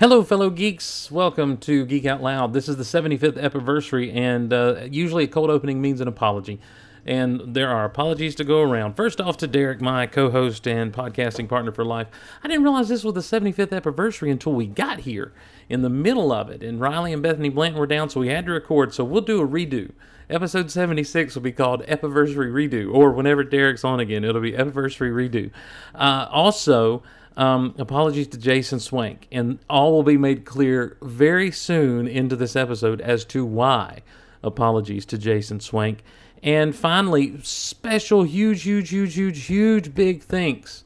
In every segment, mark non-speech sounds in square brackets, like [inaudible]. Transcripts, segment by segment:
Hello, fellow geeks. Welcome to Geek Out Loud. This is the 75th anniversary, and uh, usually a cold opening means an apology. And there are apologies to go around. First off, to Derek, my co host and podcasting partner for life. I didn't realize this was the 75th anniversary until we got here in the middle of it. And Riley and Bethany Blanton were down, so we had to record. So we'll do a redo. Episode 76 will be called Epiversary Redo, or whenever Derek's on again, it'll be Epiversary Redo. Uh, also, um, apologies to Jason Swank, and all will be made clear very soon into this episode as to why. Apologies to Jason Swank. And finally, special, huge, huge, huge, huge, huge, big thanks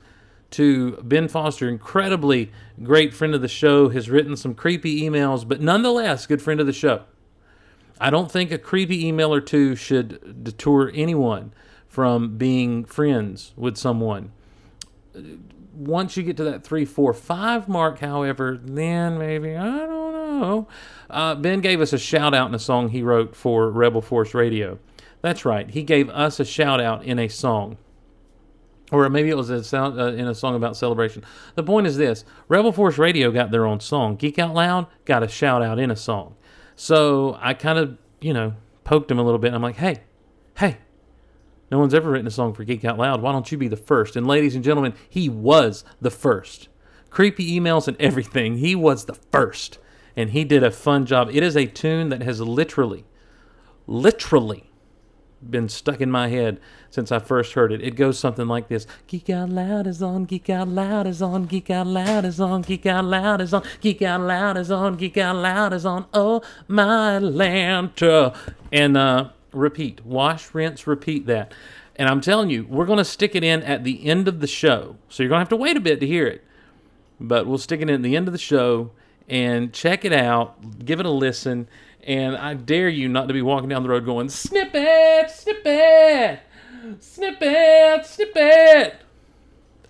to Ben Foster, incredibly great friend of the show, has written some creepy emails, but nonetheless, good friend of the show. I don't think a creepy email or two should detour anyone from being friends with someone. Once you get to that three, four, five mark, however, then maybe, I don't know. Uh, ben gave us a shout out in a song he wrote for Rebel Force Radio. That's right, he gave us a shout out in a song. Or maybe it was a sound, uh, in a song about celebration. The point is this Rebel Force Radio got their own song. Geek Out Loud got a shout out in a song. So I kind of, you know, poked him a little bit. I'm like, hey, hey, no one's ever written a song for Geek Out Loud. Why don't you be the first? And ladies and gentlemen, he was the first. Creepy emails and everything. He was the first. And he did a fun job. It is a tune that has literally, literally been stuck in my head since I first heard it. It goes something like this Geek Out Loud is on, Geek Out Loud is on, Geek Out Loud is on, Geek Out Loud is on, Geek Out Loud is on, Geek Out Loud is on, oh my Lanta. And uh, repeat, wash, rinse, repeat that. And I'm telling you, we're going to stick it in at the end of the show. So you're going to have to wait a bit to hear it. But we'll stick it in at the end of the show and check it out, give it a listen and I dare you not to be walking down the road going, snippet, snippet, snippet, snippet.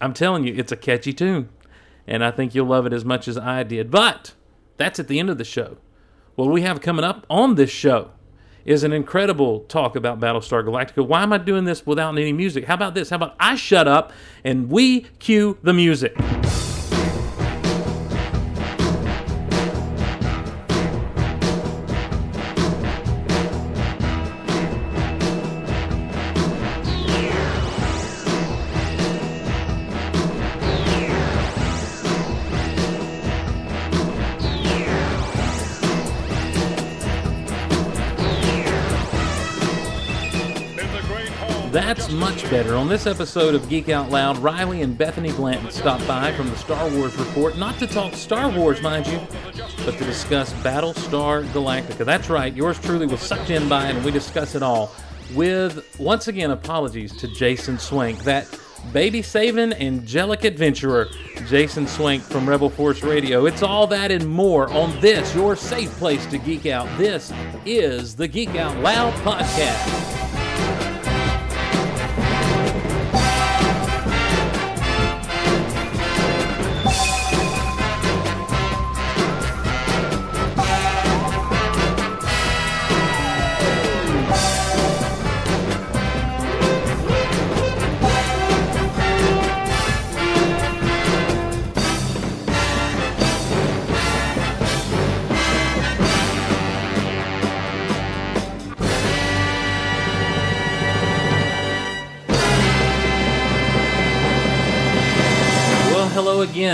I'm telling you, it's a catchy tune. And I think you'll love it as much as I did. But that's at the end of the show. What we have coming up on this show is an incredible talk about Battlestar Galactica. Why am I doing this without any music? How about this? How about I shut up and we cue the music? This episode of Geek Out Loud, Riley and Bethany Blanton stopped by from the Star Wars Report, not to talk Star Wars, mind you, but to discuss Battlestar Galactica. That's right, yours truly was sucked in by it, and we discuss it all with, once again, apologies to Jason Swank, that baby saving angelic adventurer, Jason Swank from Rebel Force Radio. It's all that and more on this, your safe place to geek out. This is the Geek Out Loud Podcast.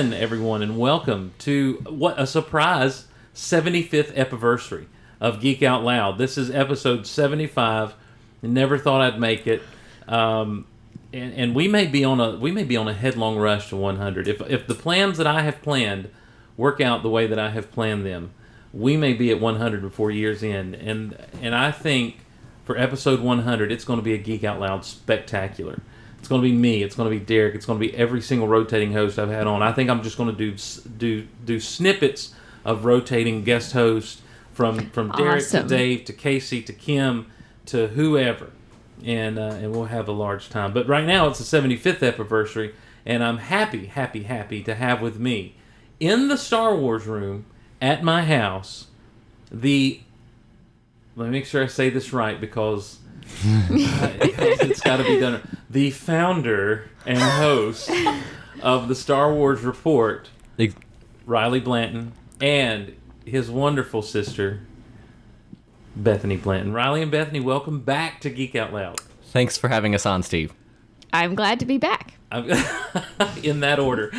Everyone, and welcome to what a surprise 75th anniversary of Geek Out Loud. This is episode 75. Never thought I'd make it, um, and, and we may be on a we may be on a headlong rush to 100. If if the plans that I have planned work out the way that I have planned them, we may be at 100 before years end. And and I think for episode 100, it's going to be a Geek Out Loud spectacular. It's going to be me. It's going to be Derek. It's going to be every single rotating host I've had on. I think I'm just going to do do do snippets of rotating guest hosts from from Derek Awesome. to Dave to Casey to Kim to whoever, and uh, and we'll have a large time. But right now it's the 75th anniversary, and I'm happy, happy, happy to have with me in the Star Wars room at my house the. Let me make sure I say this right because [laughs] it's got to be done. The founder and host of the Star Wars Report, Ex- Riley Blanton, and his wonderful sister, Bethany Blanton. Riley and Bethany, welcome back to Geek Out Loud. Thanks for having us on, Steve. I'm glad to be back. [laughs] In that order.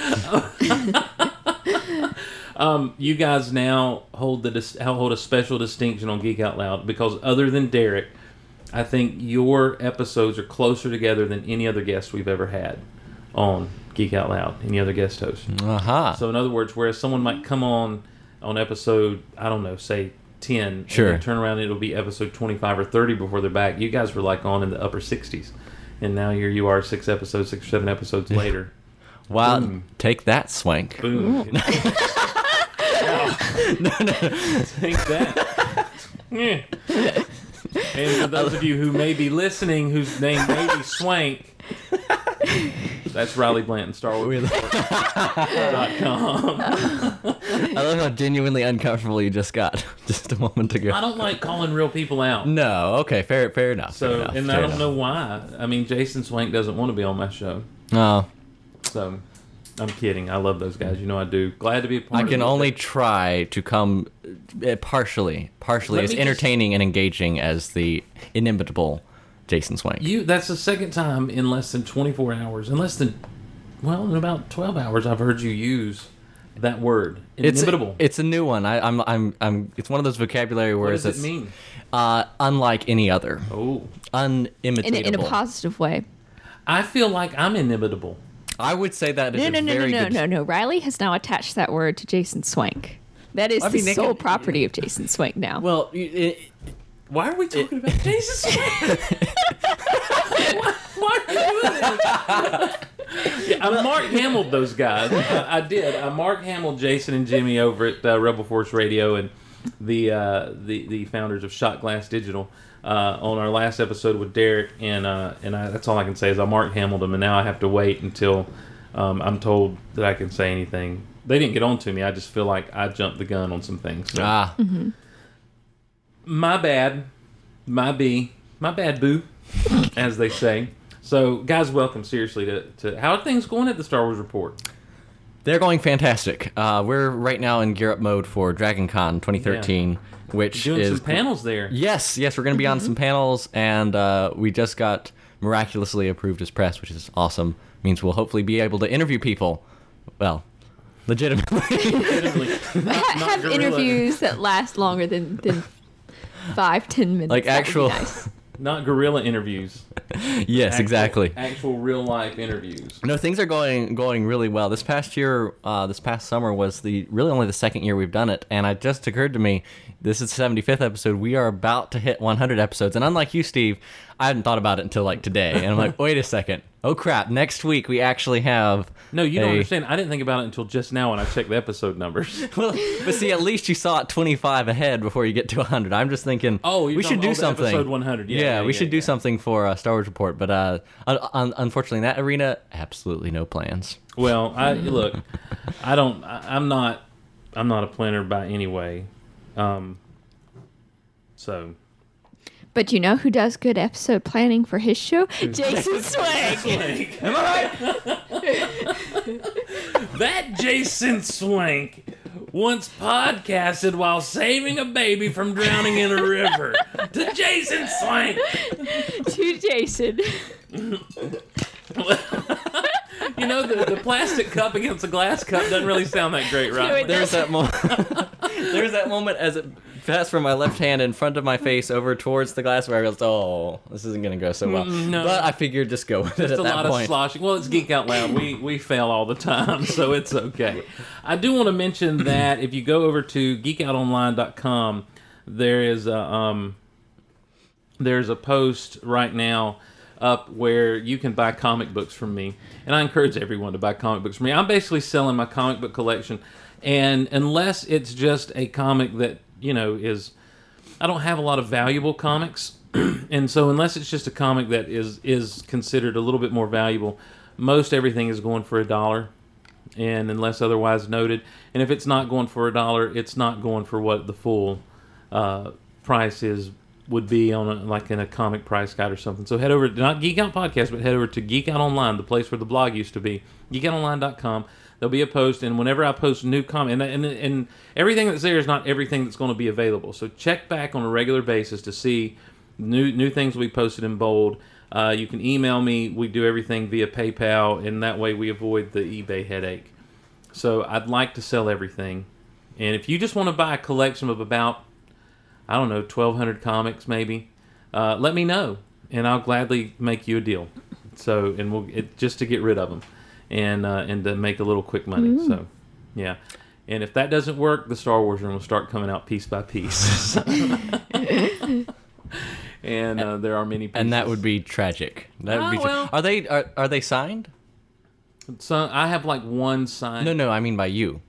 [laughs] um, you guys now hold the dis- hold a special distinction on Geek Out Loud because other than Derek, I think your episodes are closer together than any other guest we've ever had on Geek Out Loud. Any other guest host. Aha. So in other words, whereas someone might come on on episode I don't know, say ten, Sure. and turn around and it'll be episode twenty five or thirty before they're back. You guys were like on in the upper sixties, and now here you are, six episodes, six or seven episodes later. wow. boom. Take that, Swank. Boom. [laughs] no, no. [laughs] Take that. [laughs] Yeah. And for [laughs] those of you who may be listening, whose name may be Swank, that's Riley Blanton, Star Wars. [laughs] I love how genuinely uncomfortable you just got [laughs] just a moment ago. I don't like calling real people out. No, okay, fair, fair enough. fair So, enough, and fair I don't enough. know why. I mean, Jason Swank doesn't want to be on my show. No, So, I'm kidding. I love those guys. You know I do. Glad to be a part I of can it. only try to come uh, partially, partially Let as me just- entertaining and engaging as the inimitable Jason Swank. You. That's the second time in less than 24 hours, in less than, well, in about 12 hours, I've heard you use that word. it's Inimitable. it's a new one. I, I'm I'm I'm. It's one of those vocabulary words. what words does it mean? uh, unlike any other, Oh, In in a positive way. I feel like I'm inimitable. I would say that is No, a no, no, no, very no, good. no, no. Riley has now attached that word to Jason Swank. That is I the mean, they sole can- property of Jason Swank now. Well, it, Why are we talking about [laughs] Jason Swank? [laughs] why, why are you doing this? Yeah, I Mark Hamilled those guys. I, I did. I Mark Hamilled Jason and Jimmy over at uh, Rebel Force Radio and the uh, the the founders of Shot Glass Digital uh, on our last episode with Derek and uh, and I, that's all I can say is I Mark Hamilled, and now I have to wait until um, I'm told that I can say anything. They didn't get on to me. I just feel like I jumped the gun on some things. So. ah, my bad, my B, my bad boo, [laughs] as they say. So, guys, welcome seriously to, to how are things going at the Star Wars Report? they're going fantastic. Uh, we're right now in gear up mode for Dragon Con 2013, which Doing is some panels there. Yes, yes, we're going to be on some panels, and uh, we just got miraculously approved as press, which is awesome. Means we'll hopefully be able to interview people. Well, legitimately. [laughs] Admittedly, Ha- [laughs] not have guerrilla. interviews that last longer than, than five, ten minutes. like That would be actual. nice. [laughs] not guerrilla interviews. yes, Actual- exactly. Actual real life interviews. No, things are going going really well. This past year, uh, this past summer was the really only the second year we've done it, and it just occurred to me, this is the 75th episode. We are about to hit 100 episodes, and unlike you, Steve, I hadn't thought about it until like today, and I'm like, [laughs] wait a second, oh crap, next week we actually have. No, you don't a- understand. I didn't think about it until just now when I checked the episode numbers. [laughs] Well, but see, at least you saw it 25 ahead before you get to 100. I'm just thinking, Oh, we should do something. episode 100. Yeah, yeah, we yeah, should do yeah. something for uh, Star Wars Report, but uh, un- unfortunately, in that arena, absolutely no plans. Well, I look, [laughs] I don't. I, I'm not. I'm not a planner by any way. Um. So But you know who does good episode planning for his show? [laughs] Jason [laughs] Swank. Am I right? that Jason Swank once podcasted while saving a baby from drowning in a river. To Jason Swank. [laughs] to Jason. [laughs] You know the, the plastic cup against the glass cup doesn't really sound that great, right? it There's that moment. [laughs] There's that moment as it passed from my left hand in front of my face over towards the glass where I realized, oh, this isn't going to go so well. Mm, no. But I figured just go with it Just at a that lot point. of sloshing. Well, it's Geek Out Loud. We we fail all the time, so it's okay. I do want to mention [clears throat] that if you go over to geekoutonline.com, there is a um, there's a post right now up where you can buy comic books from me, and I encourage everyone to buy comic books from me. I'm basically selling my comic book collection, and unless it's just a comic that you know is I don't have a lot of valuable comics, [clears throat] and so unless it's just a comic that is is considered a little bit more valuable, most everything is going for a dollar, and unless otherwise noted, and if it's not going for a dollar, it's not going for what the full uh, price is would be on a, like in a comic price guide or something. So head over to not Geek Out Podcast, but head over to Geek Out Online, the place where the blog used to be, geekoutonline.com. There'll be a post, and whenever I post new comment, and, and and everything that's there is not everything that's going to be available. So check back on a regular basis to see new new things be posted in bold. Uh, you can email me. We do everything via PayPal, and that way we avoid the eBay headache. So I'd like to sell everything, and if you just want to buy a collection of about, I don't know, twelve hundred comics maybe, uh, let me know, and I'll gladly make you a deal. So and we'll it, just to get rid of them, and uh, and to make a little quick money. So, yeah. And if that doesn't work, the Star Wars room will start coming out piece by piece. [laughs] [laughs] and uh, there are many. Pieces. And that would be tragic. That would Ah, be. Tra- well. Are they are, are they signed? So I have like one sign. No, no, I mean by you.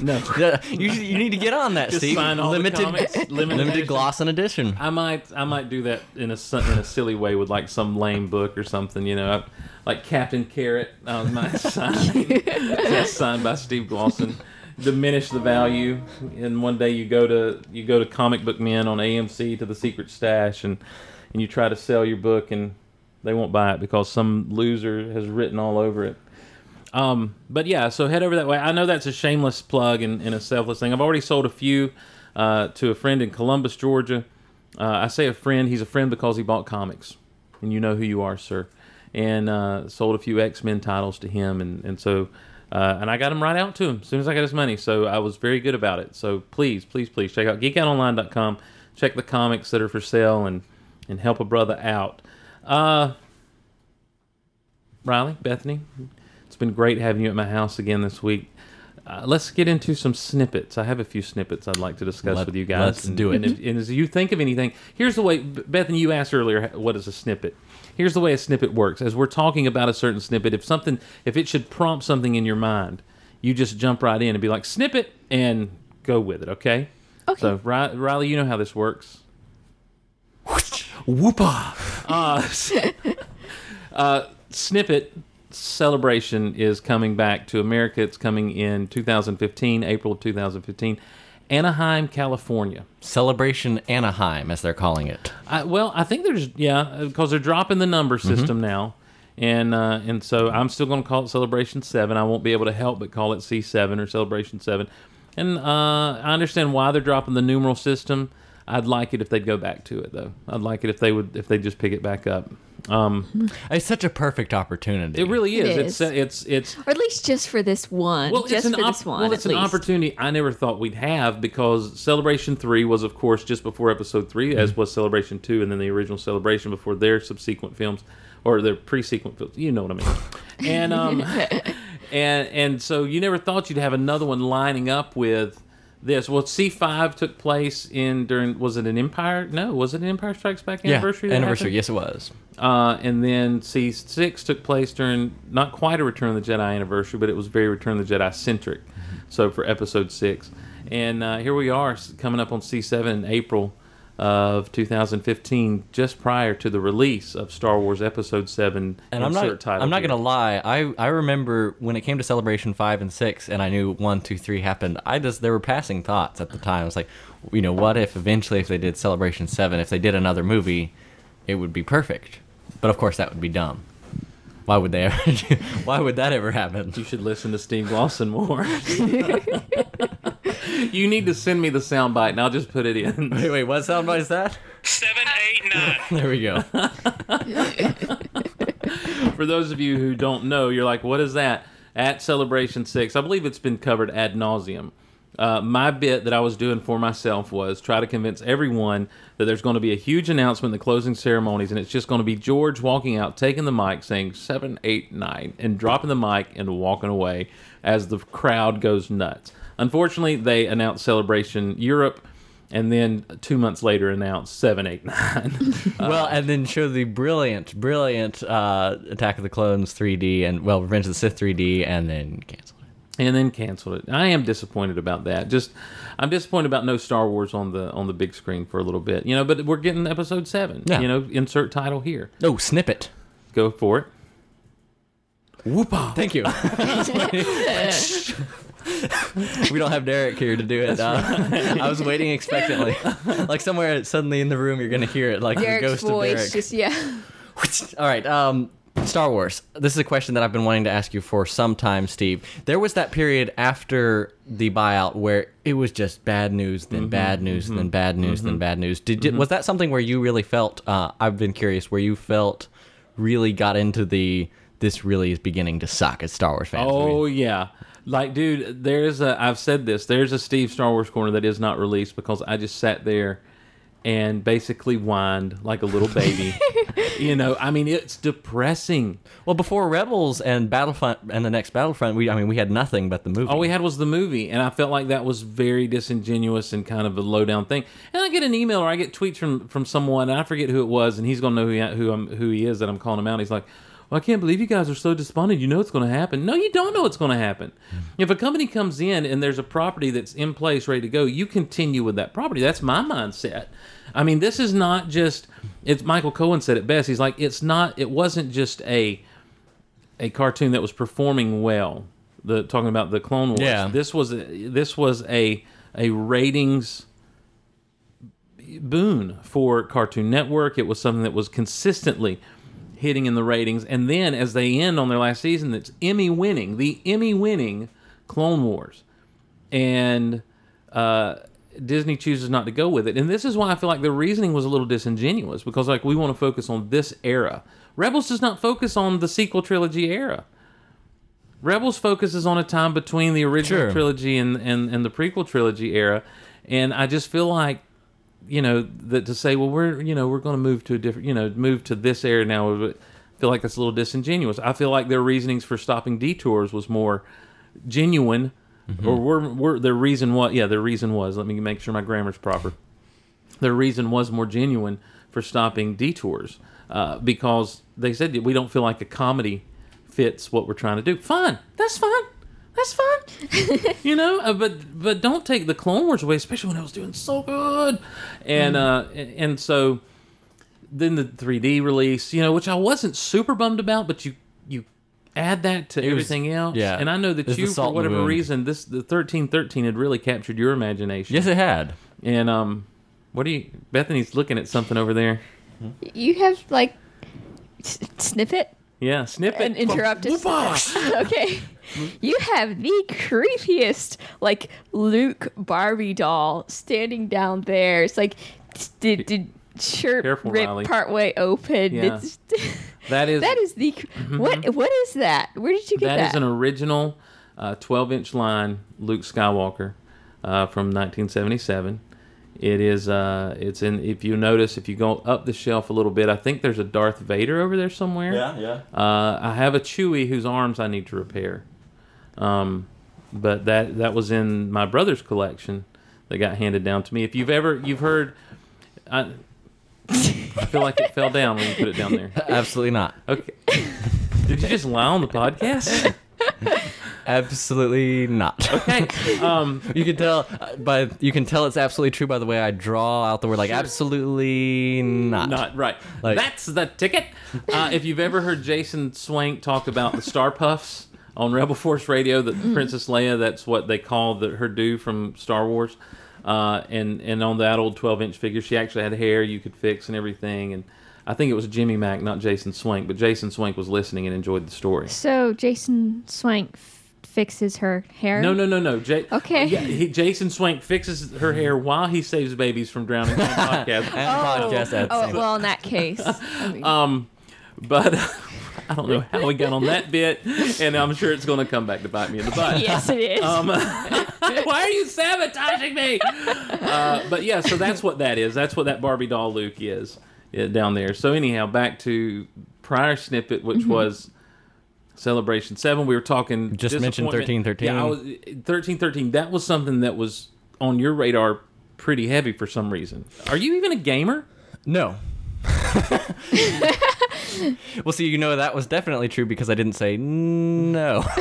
No. [laughs] You, you need to get on that, Just Steve. sign all the limited, comics, [laughs] limited limited edition. gloss and edition. I might I might do that in a su- in a silly way with like some lame book or something, you know, I, like Captain Carrot. Uh, [laughs] my sign that's signed by Steve Glosson. Diminish the value, and one day you go to you go to Comic Book Men on AMC to the Secret Stash, and and you try to sell your book, and they won't buy it because some loser has written all over it. Um, but yeah, so head over that way. I know that's a shameless plug and, and a selfless thing. I've already sold a few uh, to a friend in Columbus, Georgia. Uh, I say a friend. He's a friend because he bought comics, and you know who you are, sir. And uh, sold a few X Men titles to him, and and so uh, and I got him right out to him as soon as I got his money. So I was very good about it. So please, please, please check out geekoutonline.com. Check the comics that are for sale and and help a brother out. Uh, Riley, Bethany, it's been great having you at my house again this week. Uh, let's get into some snippets. I have a few snippets I'd like to discuss Let- with you guys. let's and, do it. And, if, and as you think of anything, here's the way. B- Bethany, you asked earlier, what is a snippet? Here's the way a snippet works. As we're talking about a certain snippet, if something, if it should prompt something in your mind, you just jump right in and be like snippet and go with it. Okay. Okay. So Riley, you know how this works. Whoopa. [laughs] Uh, s- uh, snippet celebration is coming back to America. It's coming in 2015, April of 2015, Anaheim, California. Celebration Anaheim, as they're calling it. I, well, I think there's yeah, because they're dropping the number system now, and uh, and so I'm still going to call it Celebration Seven. I won't be able to help but call it C7 or Celebration Seven, and uh, I understand why they're dropping the numeral system. I'd like it if they'd go back to it though. I'd like it if they would if they just pick it back up. Um, It's such a perfect opportunity. it really It is. It's it's it's Or at least just for this one. well, just it's an for op- this one. well, it's at an least. opportunity I never thought we'd have because Celebration Three was, of course, just before Episode 3 as was Celebration Two, and then the original Celebration before their subsequent films or their pre-sequent films. You know what I mean? And um, [laughs] and and so you never thought you'd have another one lining up with this. Well, C five took place in during was it an Empire? No, was it an Empire Strikes Back anniversary? that anniversary. Yes, it was. Uh, and then C6 took place during not quite a Return of the Jedi anniversary, but it was very Return of the Jedi centric. So for episode 6. And uh, here we are coming up on C7 in April of 2015, just prior to the release of Star Wars Episode 7. And I'm not. title I'm not here. gonna lie. I I remember when it came to Celebration five and six, and I knew one, two, three happened. I just there were passing thoughts at the time. I was like, you know, what if eventually, if they did Celebration seven, if they did another movie, it would be perfect. But of course, that would be dumb. Why would they ever? [laughs] why would that ever happen? You should listen to Steve Glosson more. [laughs] you need to send me the soundbite, and I'll just put it in. [laughs] Wait, wait, what soundbite is that? Seven, eight, nine. There we go. For those of you who don't know, you're like, what is that? At Celebration 6, I believe it's been covered ad nauseum. Uh, my bit that I was doing for myself was try to convince everyone that there's going to be a huge announcement in the closing ceremonies, and it's just going to be George walking out, taking the mic, saying seven, eight, nine, and dropping the mic and walking away as the crowd goes nuts. Unfortunately, they announced Celebration Europe, and then two months later announced seven, eight, [laughs] nine. [laughs] well, and then show the brilliant, brilliant uh, Attack of the Clones 3D and well, Revenge of the Sith 3D, and then canceled it. And then canceled it. I am disappointed about that. Just I'm disappointed about no Star Wars on the on the big screen for a little bit. You know, but we're getting episode 7. Yeah. You know, insert title here. No snippet. Go for it. Whoopah. Thank you. [laughs] we don't have Derek here to do it. Uh, I was waiting expectantly, [laughs] like somewhere suddenly in the room you're gonna hear it, like the ghost voice, of Derek. just yeah. [laughs] All right. Um, Star Wars. This is a question that I've been wanting to ask you for some time, Steve. There was that period after the buyout where it was just bad news, then mm-hmm, bad news, mm-hmm, then bad news, then mm-hmm. bad news. Did, did was that something where you really felt? Uh, I've been curious where you felt really got into the this really is beginning to suck as Star Wars fans. Oh yeah. Like, dude, there's a. I've said this. There's a Steve Star Wars corner that is not released because I just sat there and basically whined like a little baby. [laughs] you know, I mean, it's depressing. Well, before Rebels and Battlefront and the next Battlefront, we I mean we had nothing but the movie. All we had was the movie, and I felt like that was very disingenuous and kind of a low down thing. And I get an email or I get tweets from from someone, and I forget who it was, and he's gonna know who he, who, I'm, who he is that I'm calling him out. He's like, well, I can't believe you guys are so despondent. You know it's going to happen. No, you don't know it's going to happen. Hmm. If a company comes in and there's a property that's in place, ready to go, you continue with that property. That's my mindset. I mean, this is not just. It's Michael Cohen said it best. He's like, it's not. It wasn't just a a cartoon that was performing well. The talking about the Clone Wars. Yeah. This was a, this was a a ratings boon for Cartoon Network. It was something that was consistently hitting in the ratings. And then as they end on their last season, it's Emmy winning, the Emmy winning Clone Wars. And uh, Disney chooses not to go with it. And this is why I feel like the reasoning was a little disingenuous because like we want to focus on this era. Rebels does not focus on the sequel trilogy era. Rebels focuses on a time between the original Sure. trilogy and, and, and the prequel trilogy era. And I just feel like you know that to say well we're you know we're going to move to a different you know move to this era now I feel like that's a little disingenuous i feel like their reasonings for stopping detours was more genuine or were, were their reason what yeah their reason was let me make sure my grammar's proper. Their reason was more genuine for stopping detours uh, because they said we don't feel like a comedy fits what we're trying to do. Fine that's fine that's fine. [laughs] You know uh, but but don't take the clone wars away especially when I was doing so good. And uh and, and so then the 3d release you know which i wasn't super bummed about but you add that to was- everything else yeah. and i know that It's you for salt in the whatever reason this the 1313 had really captured your imagination yes, it had. and um what do you bethany's looking at something over there You have like s- snippet yeah snippet and interrupt us. [laughs] okay. You have the creepiest like Luke Barbie doll standing down there. It's like did did shirt Careful, ripped Riley. partway open. Yeah. It's, [laughs] that is that is the what what is that? Where did you get That that? is an original uh, 12 inch line Luke Skywalker uh, from 1977. It is. Uh, it's in. If you notice, if you go up the shelf a little bit, I think there's a Darth Vader over there somewhere. yeah. Uh, I have a Chewie whose arms I need to repair. Um, but that that was in my brother's collection that got handed down to me. If you've ever you've heard, I, I feel like it fell down when you put it down there. [laughs] Absolutely not. Okay. Did you just lie on the podcast? Absolutely not. Okay. Um, You can tell uh, by you can tell it's absolutely true by the way I draw out the word like absolutely not. not right. Like- That's the ticket. Uh, if you've ever heard Jason Swank talk about the Star Puffs on Rebel Force Radio, that Princess Leia, that's what they call the, her do from Star Wars. Uh, and and on that old 12 inch figure, she actually had hair you could fix and everything. And I think it was Jimmy Mack, not Jason Swank, but Jason Swank was listening and enjoyed the story. so Jason Swank f- fixes her hair. No, no, no, no. J- Okay. Yeah, he, Jason Swank fixes her hair while he saves babies from drowning on [laughs] podcast. And podcast Oh well, in that case, I [laughs] mean, Um, but I don't know how we got on that bit, and I'm sure it's going to come back to bite me in the butt. [laughs] yes, it is. Um, [laughs] [laughs] why are you sabotaging me? Uh, but yeah, so that's what that is. That's what that Barbie doll Luke is uh, down there. So anyhow, back to prior snippet, which Mm-hmm. was Celebration Seven. We were talking Just mentioned 1313. Yeah, I was thirteen thirteen. That was something that was on your radar pretty heavy for some reason. Are you even a gamer? No. [laughs] well, see, you know that was definitely true because I didn't say no. [laughs]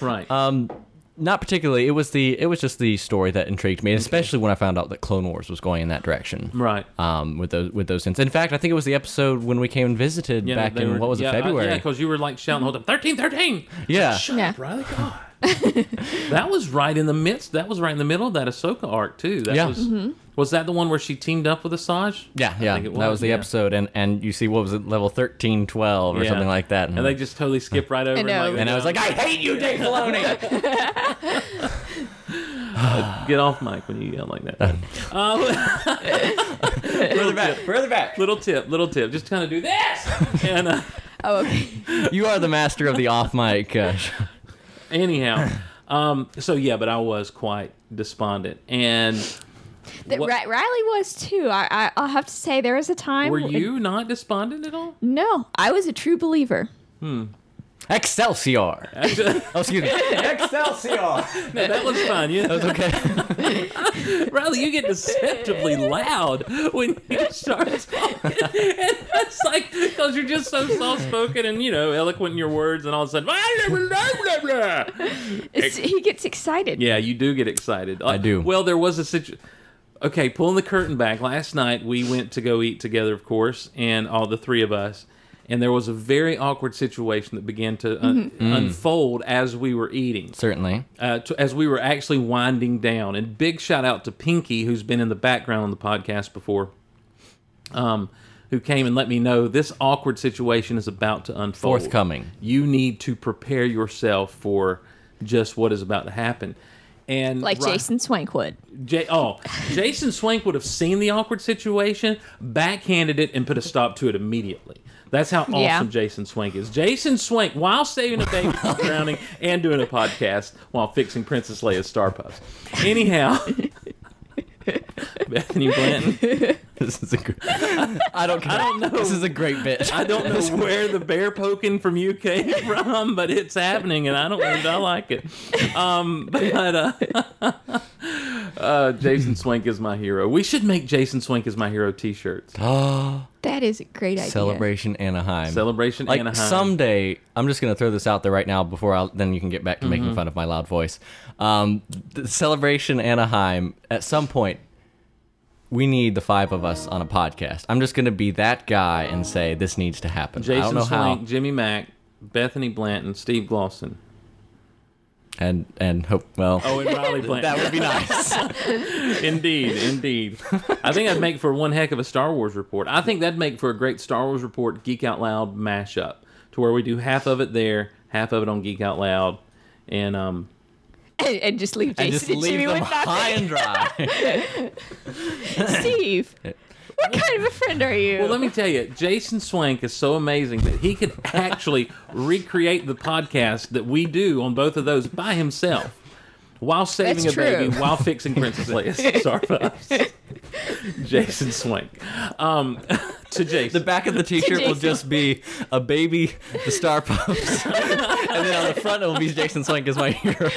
Right. Um, not particularly. It was the it was just the story that intrigued me, and especially when I found out that Clone Wars was going in that direction. right. Um, with those with those things. In fact, I think it was the episode when we came and visited Yeah, back in were- what was yeah, it uh, February? yeah, because you were like shouting "Hold up, 13, 13. Yeah. Shut Yeah. up, Riley. God. [laughs] that was right in the midst. That was right in the middle of that Ahsoka arc too. That Yeah. was was that the one where she teamed up with Asajj? Yeah, I yeah. think it that was the yeah. episode, and and you see what was it, level thirteen, twelve, or Yeah. something like that. And they just totally skip right over. it, know. like, and I was like, I hate you, Dave Filoni. [laughs] [laughs] get off mic when you yell like that. Uh, further back, further back. little tip, little tip. Just kind of do this. and uh, Oh, okay. You are the master of the off mic. Uh, anyhow, um, so yeah, but I was quite despondent. And That What- Riley was too. I, I I'll have to say there was a time. were you not despondent at all? No, I was a true believer. Excelsior. [laughs] Oh, excuse me. Excelsior. [laughs] No, that was fun. Yeah, That was okay. [laughs] Riley, you get deceptively loud when you start talking. And it's like, because you're just so soft spoken and, you know, eloquent in your words, and all of a sudden, blah, blah, blah, blah. He gets excited. yeah, you do get excited. I do. Well, there was a situation. Okay, pulling the curtain back. Last night, we went to go eat together, of course, and all the three of us. And there was a very awkward situation that began to un- unfold as we were eating Certainly. uh, to, as we were actually winding down. And big shout out to Pinky, who's been in the background on the podcast before, um, who came and let me know this awkward situation is about to unfold. Forthcoming. You need to prepare yourself for just what is about to happen. And Like Ri- Jason Swankwood. J- oh, Jason Swank would have seen the awkward situation, backhanded it, and put a stop to it immediately. That's how awesome Yeah. Jason Swank is. Jason Swank, while saving a baby from [laughs] drowning and doing a podcast while fixing Princess Leia's Star Puffs. Anyhow, Bethany Blanton, [laughs] This is a good. I don't. I don't know. This is a great bit. I don't know where the bear poking from you came [laughs] from, but it's happening, and I don't I like it. Um, but uh, [laughs] uh, Jason Swank is my hero. We should make Jason Swank is my hero T-shirts. [gasps] That is a great idea. Celebration Anaheim. Celebration like Anaheim. someday i'm just going to throw this out there right now before i then you can get back to Mm-hmm. making fun of my loud voice um, the celebration anaheim at some point we need the five of us on a podcast i'm just going to be that guy and say this needs to happen i don't Jason know Swank, how Jimmy Mack, Bethany Blanton, Steve Glosson. and and hope well Oh, and Riley [laughs] Blanton. that would be nice [laughs] indeed, indeed. I think that'd make for one heck of a Star Wars report. I think that'd make for a great Star Wars report Geek Out Loud mashup, to where we do half of it there, half of it on Geek Out Loud, and um, And, and just leave Jason and just and leave Jimmy them with high nothing. and dry [laughs] Steve, what kind of a friend are you? Well, let me tell you, Jason Swank is so amazing that he could actually recreate the podcast that we do on both of those by himself while saving That's a baby, while fixing Princess Leia's [laughs] Starbucks. Jason Swank. Um, [laughs] to Jason. the back of the t-shirt will just be a baby the star puffs and then on the front it will be jason swank as my hero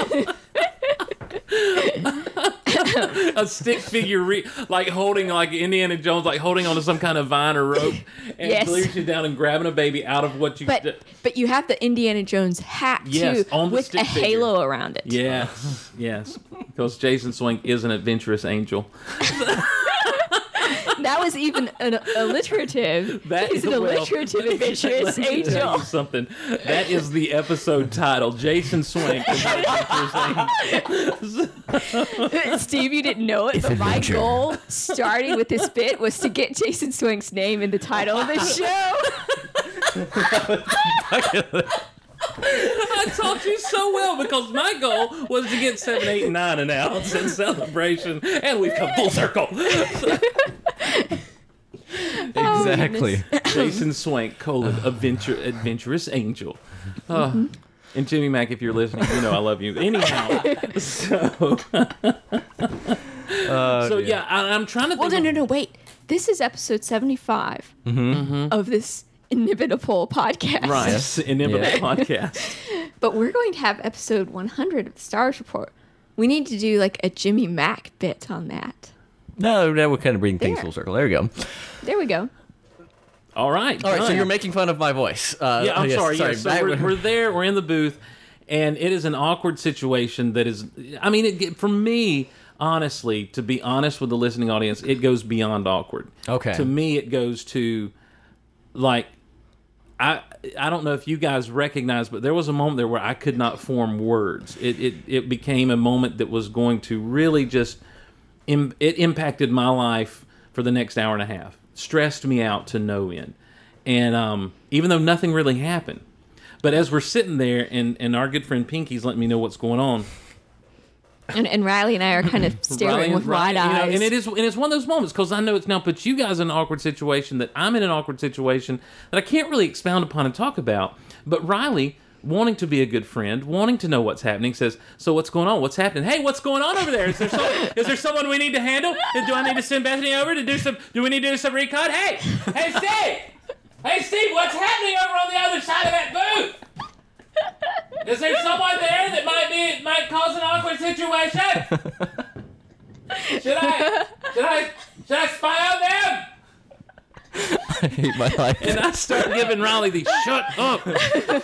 [laughs] a stick figure, re- like holding like Indiana Jones, like holding onto some kind of vine or rope, and Yes. reaching down and grabbing a baby out of what you. but but you have the Indiana Jones hat Yes, too, with a figure. halo around it. yes, yes, because Jason Swank is an adventurous angel. [laughs] That was even an alliterative. [laughs] That He's is an well, alliterative [laughs] let adventurous let me tell angel. something. That is the episode title. Jason Swank is an adventurous angel. Steve, you didn't know it, but my goal starting with this bit was to get Jason Swank's name in the title of the [laughs] show. I taught you so well because my goal was to get seven, eight, and nine an ounce in celebration, and we've come full circle. [laughs] exactly Jason Swank, colon, adventure, adventurous angel. Oh, [laughs] And Jimmy Mack, if you're listening, you know I love you. Anyhow, [laughs] so so yeah, I, I'm trying to. Well, think no, no, no, wait. This is episode 75 Mm-hmm. of this inimitable podcast. Right, yes. inimitable Yeah. podcast. [laughs] But we're going to have episode 100 of the Stars Report. We need to do like a Jimmy Mack bit on that. no now we're kind of bringing things There. full circle there we go There we go. All right, all right so you're making fun of my voice uh, Yeah, I'm yes, sorry. Yeah, so we're, we're there. We're in the booth, and it is an awkward situation. That is, I mean, it, for me, honestly, to be honest with the listening audience, it goes beyond awkward. Okay. To me, it goes to like I I don't know if you guys recognize, but there was a moment there where I could not form words. It it, it became a moment that was going to really just Im- it impacted my life for the next hour and a half. Stressed me out to no end. And um, even though nothing really happened, but as we're sitting there and, and our good friend Pinky's letting me know what's going on, And, and Riley and I are kind of [laughs] staring Riley- with wide Riley, you know, eyes. and it is and it's one of those moments because I know it's now put you guys in an awkward situation that I'm in an awkward situation that I can't really expound upon and talk about. But Riley, wanting to be a good friend, wanting to know what's happening, says, "So what's going on? What's happening? Hey, what's going on over there? Is there some, [laughs] is there someone we need to handle? Do I need to send Bethany over to do some? Do we need to do some recon? Hey, hey, Steve! Hey, Steve, what's happening over on the other side of that booth?" Is there someone there that might be might cause an awkward situation? Should I should I should I spy on them? I hate my life. And I start giving Riley the shut up,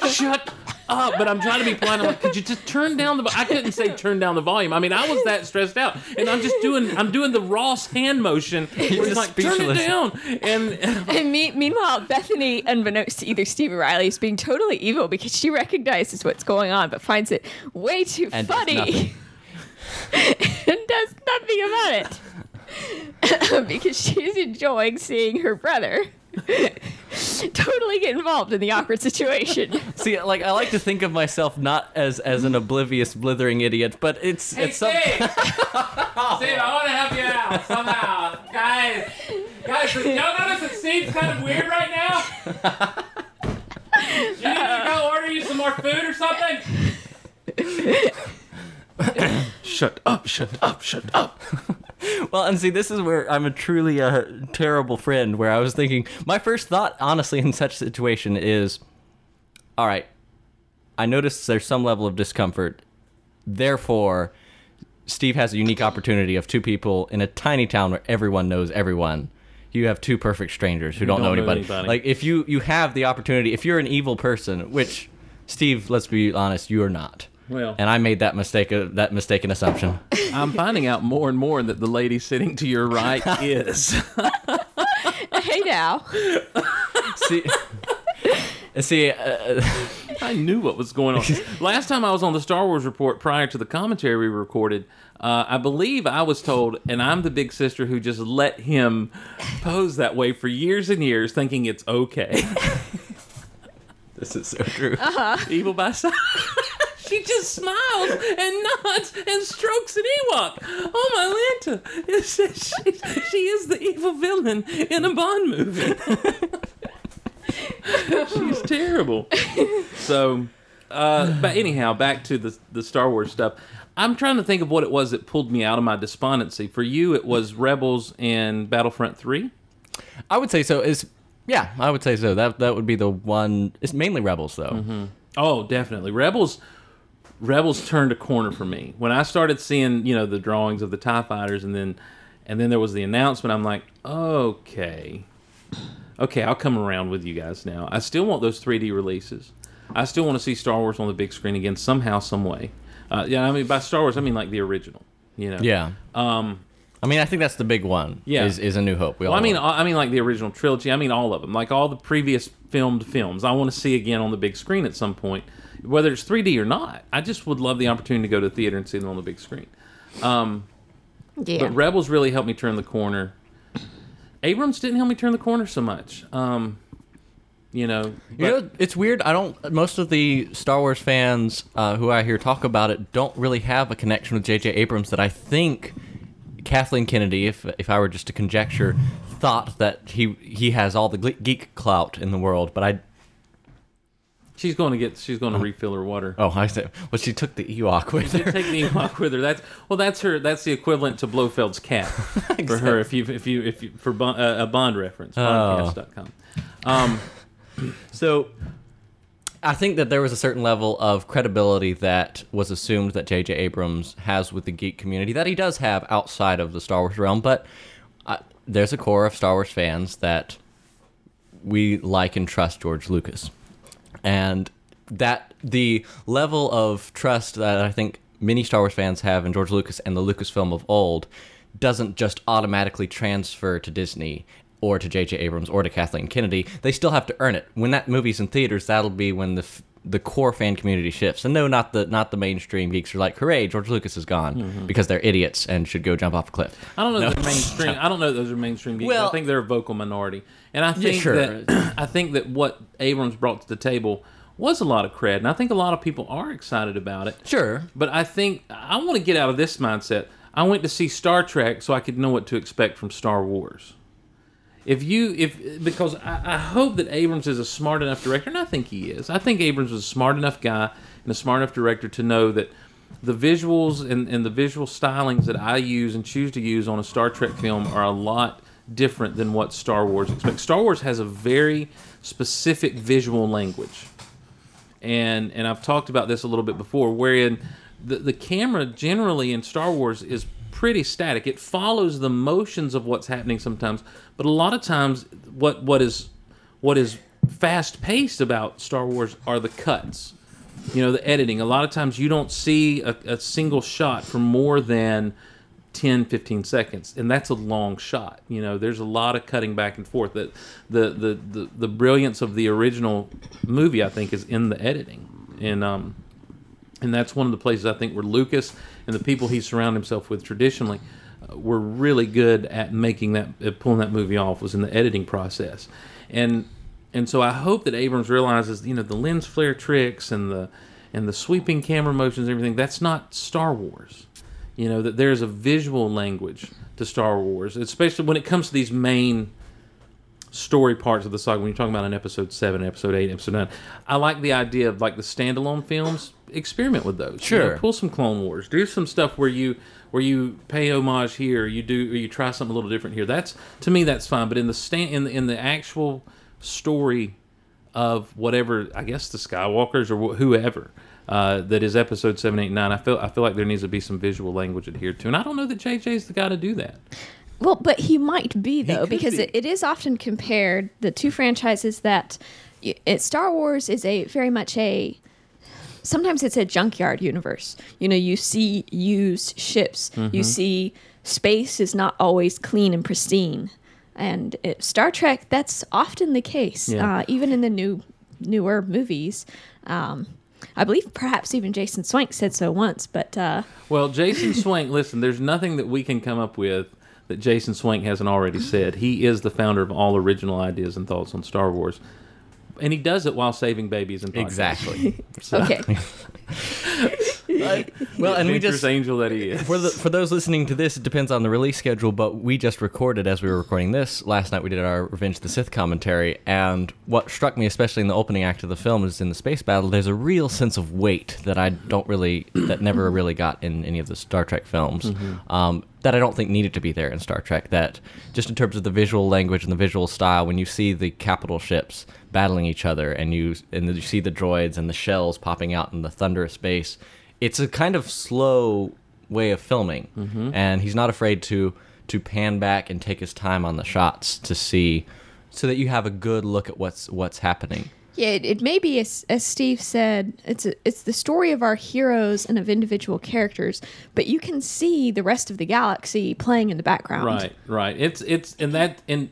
shut up. But I'm trying to be polite. I'm like, could you just turn down the? vo-" I couldn't say turn down the volume. I mean, I was that stressed out, and I'm just doing I'm doing the Ross hand motion. [laughs] Where he's just like, turn it down. And, and [laughs] And me, meanwhile, Bethany, unbeknownst to either Steve or Riley, is being totally evil because she recognizes what's going on but finds it way too And funny nothing. [laughs] and does nothing about it because she's enjoying seeing her brother [laughs] totally get involved in the awkward situation. [laughs] See, like I like to think of myself not as as an oblivious, blithering idiot, but it's Hey, it's some, Steve! [laughs] Steve, I want to help you out somehow. Guys, guys, y'all notice that Steve's kind of weird right now? You need me to go order you some more food or something? [coughs] shut up, shut up, shut up. [laughs] Well, and see, this is where I'm a truly a terrible friend. Where I was thinking, my first thought, honestly, in such a situation is, all right, I notice there's some level of discomfort. Therefore, Steve has a unique opportunity of two people in a tiny town where everyone knows everyone. You have two perfect strangers who don't, don't know, know anybody. anybody. Like if you you have the opportunity, if you're an evil person, which Steve, let's be honest, you are not. Well. and I made that mistake uh, that mistaken assumption. [laughs] I'm finding out more and more that the lady sitting to your right [laughs] is. [laughs] hey now. see, see, uh, I knew what was going on. Last time I was on the Star Wars report prior to the commentary we recorded, uh, I believe I was told, and I'm the big sister who just let him pose that way for years and years, thinking it's okay. This is so true. Uh-huh. [laughs] Evil by side. [laughs] she just smiles and nods and strokes an Ewok. Oh my Lanta! [laughs] It she, she is the evil villain in a Bond movie. She's terrible. So, uh, but anyhow, back to the the Star Wars stuff. I'm trying to think of what it was that pulled me out of my despondency. For you, it was Rebels and Battlefront Three. I would say so. Is yeah, I would say so. That that would be the one. It's mainly rebels though. Oh, definitely. Rebels Rebels turned a corner for me. When I started seeing, you know, the drawings of the TIE fighters and then and then there was the announcement, I'm like, okay. Okay, I'll come around with you guys now. I still want those 3D releases. I still want to see Star Wars on the big screen again somehow, some way. Uh, yeah, I mean by Star Wars, I mean like the original. You know. Yeah. Um, I mean, I think that's the big one. Yeah. Is, is a New Hope. We all I mean, know. I mean, like the original trilogy. I mean, all of them. Like all the previous filmed films. I want to see again on the big screen at some point, whether it's 3D or not. I just would love the opportunity to go to the theater and see them on the big screen. Um, Yeah. but Rebels really helped me turn the corner. Abrams didn't help me turn the corner so much. Um, you know, You know, it's weird. I don't. Most of the Star Wars fans uh, who I hear talk about it don't really have a connection with J.J. Abrams that I think Kathleen Kennedy, if if I were just to conjecture, thought that he he has all the geek clout in the world. But I she's going to get. She's going to refill her water. oh I said well she took the Ewok with her. Take the Ewok [laughs] with her. That's well. That's her. That's the equivalent to Blofeld's cat [laughs] for her. If you if you if you for Bond, uh, a Bond reference, Oh. Bondcast.com. Um, [laughs] So I think that there was a certain level of credibility that was assumed that J.J. Abrams has with the geek community that he does have outside of the Star Wars realm, but uh, there's a core of Star Wars fans that we like and trust George Lucas. And that the level of trust that I think many Star Wars fans have in George Lucas and the Lucasfilm of old doesn't just automatically transfer to Disney. Or to J.J. Abrams or to Kathleen Kennedy. They still have to earn it. When that movie's in theaters, that'll be when the f- the core fan community shifts. And no, not the not the mainstream geeks are like, "Hooray, George Lucas is gone," Mm-hmm. because they're idiots and should go jump off a cliff. I don't know if they're mainstream. I don't know those are mainstream geeks. Well- I think they're a vocal minority, and I think sure. that [clears throat] I think that what Abrams brought to the table was a lot of cred, and I think a lot of people are excited about it. Sure. But I think I want to get out of this mindset. I went to see Star Trek so I could know what to expect from Star Wars. If you, if because I, I hope that Abrams is a smart enough director, and I think he is. I think Abrams was a smart enough guy and a smart enough director to know that the visuals and, and the visual stylings that I use and choose to use on a Star Trek film are a lot different than what Star Wars expects. Star Wars has a very specific visual language and and I've talked about this a little bit before, wherein the the camera generally in Star Wars is pretty static. It follows the motions of what's happening sometimes, but a lot of times what what is what is fast paced about Star Wars are the cuts. You know, the editing. A lot of times you don't see a, a single shot for more than 10 15 seconds and that's a long shot you know there's a lot of cutting back and forth that the the the, the brilliance of the original movie i think is in the editing and um and that's one of the places i think where lucas and the people he surrounded himself with traditionally uh, were really good at making that uh, pulling that movie off was in the editing process and and so i hope that abrams realizes you know the lens flare tricks and the and the sweeping camera motions and everything that's not star wars you know that there's a visual language to Star Wars, especially when it comes to these main story parts of the saga. When you're talking about an episode seven, episode eight, episode nine, I like the idea of like the standalone films. Experiment with those. You know, Sure. pull some Clone Wars. Do some stuff where you where you pay homage here. You do or you try something a little different here. That's to me that's fine. But in the stand in the, in the actual story of whatever I guess the Skywalkers or wh- whoever uh, that is episode seven, eight, nine. I feel I feel like there needs to be some visual language adhered to, and I don't know that JJ's the guy to do that. Well, but he might be though, because be. It, it is often compared the two franchises that it, Star Wars is a very much a sometimes it's a junkyard universe. You know, you see used ships, Mm-hmm. you see space is not always clean and pristine, and it, Star Trek that's often the case, Yeah. uh, even in the new newer movies. Um, I believe perhaps even Jason Swank said so once, but uh, Well, Jason Swank, [laughs] listen, there's nothing that we can come up with that Jason Swank hasn't already said. He is the founder of all original ideas and thoughts on Star Wars. And he does it while saving babies and podcasts. Exactly. [laughs] okay. [laughs] [laughs] [laughs] well, and we just angel that he is. for the for those listening to this, it depends on the release schedule. But we just recorded as we were recording this last night. We did our Revenge of the Sith commentary, and what struck me, especially in the opening act of the film, is in the space battle. There's a real sense of weight that I don't really, that never really got in any of the Star Trek films. Um, that I don't think needed to be there in Star Trek. That just in terms of the visual language and the visual style, when you see the capital ships battling each other, and you and you see the droids and the shells popping out in the thunderous space, it's a kind of slow way of filming, mm-hmm. and he's not afraid to to pan back and take his time on the shots to see, so that you have a good look at what's what's happening. Yeah, it, it may be as, as Steve said. It's a, it's the story of our heroes and of individual characters, but you can see the rest of the galaxy playing in the background. Right, right. It's it's and that and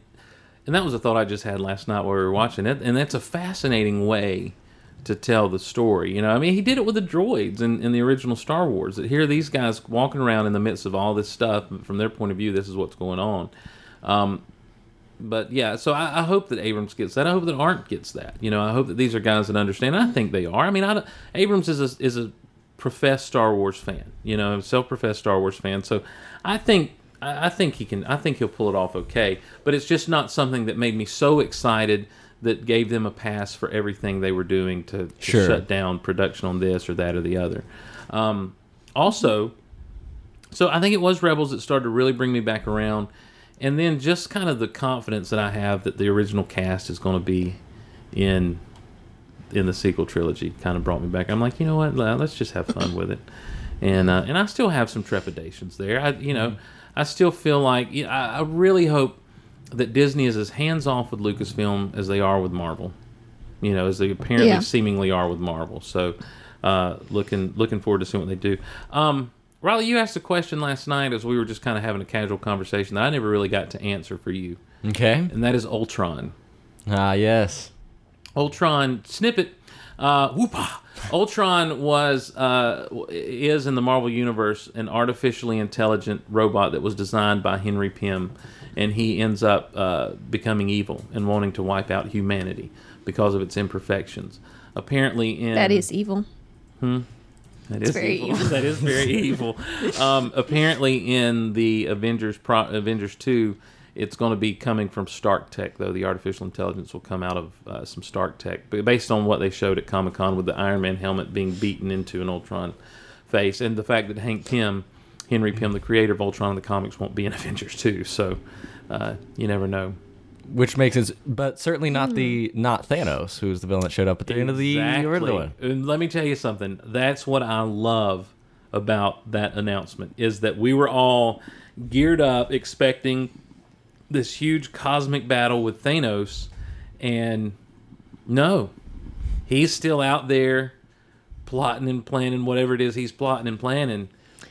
and that was a thought I just had last night while we were watching it, and that's a fascinating way to tell the story. You know, I mean, he did it with the droids in, in the original Star Wars. That here, these guys walking around in the midst of all this stuff. From their point of view, this is what's going on. Um, but yeah, so I, I hope that Abrams gets that. I hope that Arndt gets that. You know, I hope that these are guys that understand. I think they are. I mean, I, Abrams is a, is a professed Star Wars fan. You know, self-professed Star Wars fan. So I think I, I think he can. I think he'll pull it off okay. But it's just not something that made me so excited that gave them a pass for everything they were doing to, to Sure. shut down production on this or that or the other. Um, also, so I think it was Rebels that started to really bring me back around, and then just kind of the confidence that I have that the original cast is going to be in in the sequel trilogy kind of brought me back. I'm like, you know what? Let's just have fun with it, and uh, and I still have some trepidations there. I you know I still feel like you know, I, I really hope that Disney is as hands off with Lucasfilm as they are with Marvel. You know, as they apparently Yeah. seemingly are with Marvel. So, uh, looking looking forward to seeing what they do. Um, Riley, you asked a question last night as we were just kind of having a casual conversation that I never really got to answer for you, Okay. and that is Ultron. Ah, yes. Ultron snippet. Uh, whoopah. Ultron was uh, is in the Marvel universe an artificially intelligent robot that was designed by Henry Pym, and he ends up uh, becoming evil and wanting to wipe out humanity because of its imperfections. Apparently, in That is evil. Hmm. that is very evil. evil. [laughs] that is very [laughs] evil. Um, apparently, in the Avengers Pro- Avengers two, it's going to be coming from Stark Tech, though the artificial intelligence will come out of uh, some Stark Tech, but based on what they showed at Comic Con with the Iron Man helmet being beaten into an Ultron face, and the fact that Hank Pym, Henry Pym, the creator of Ultron in the comics, won't be in [laughs] Avengers two, so uh, you never know. Which makes sense, but certainly not the not Thanos, who's the villain that showed up at the end of the original one. And let me tell you something. That's what I love about that announcement is that we were all geared up expecting this huge cosmic battle with Thanos and no. He's still out there plotting and planning whatever it is he's plotting and planning.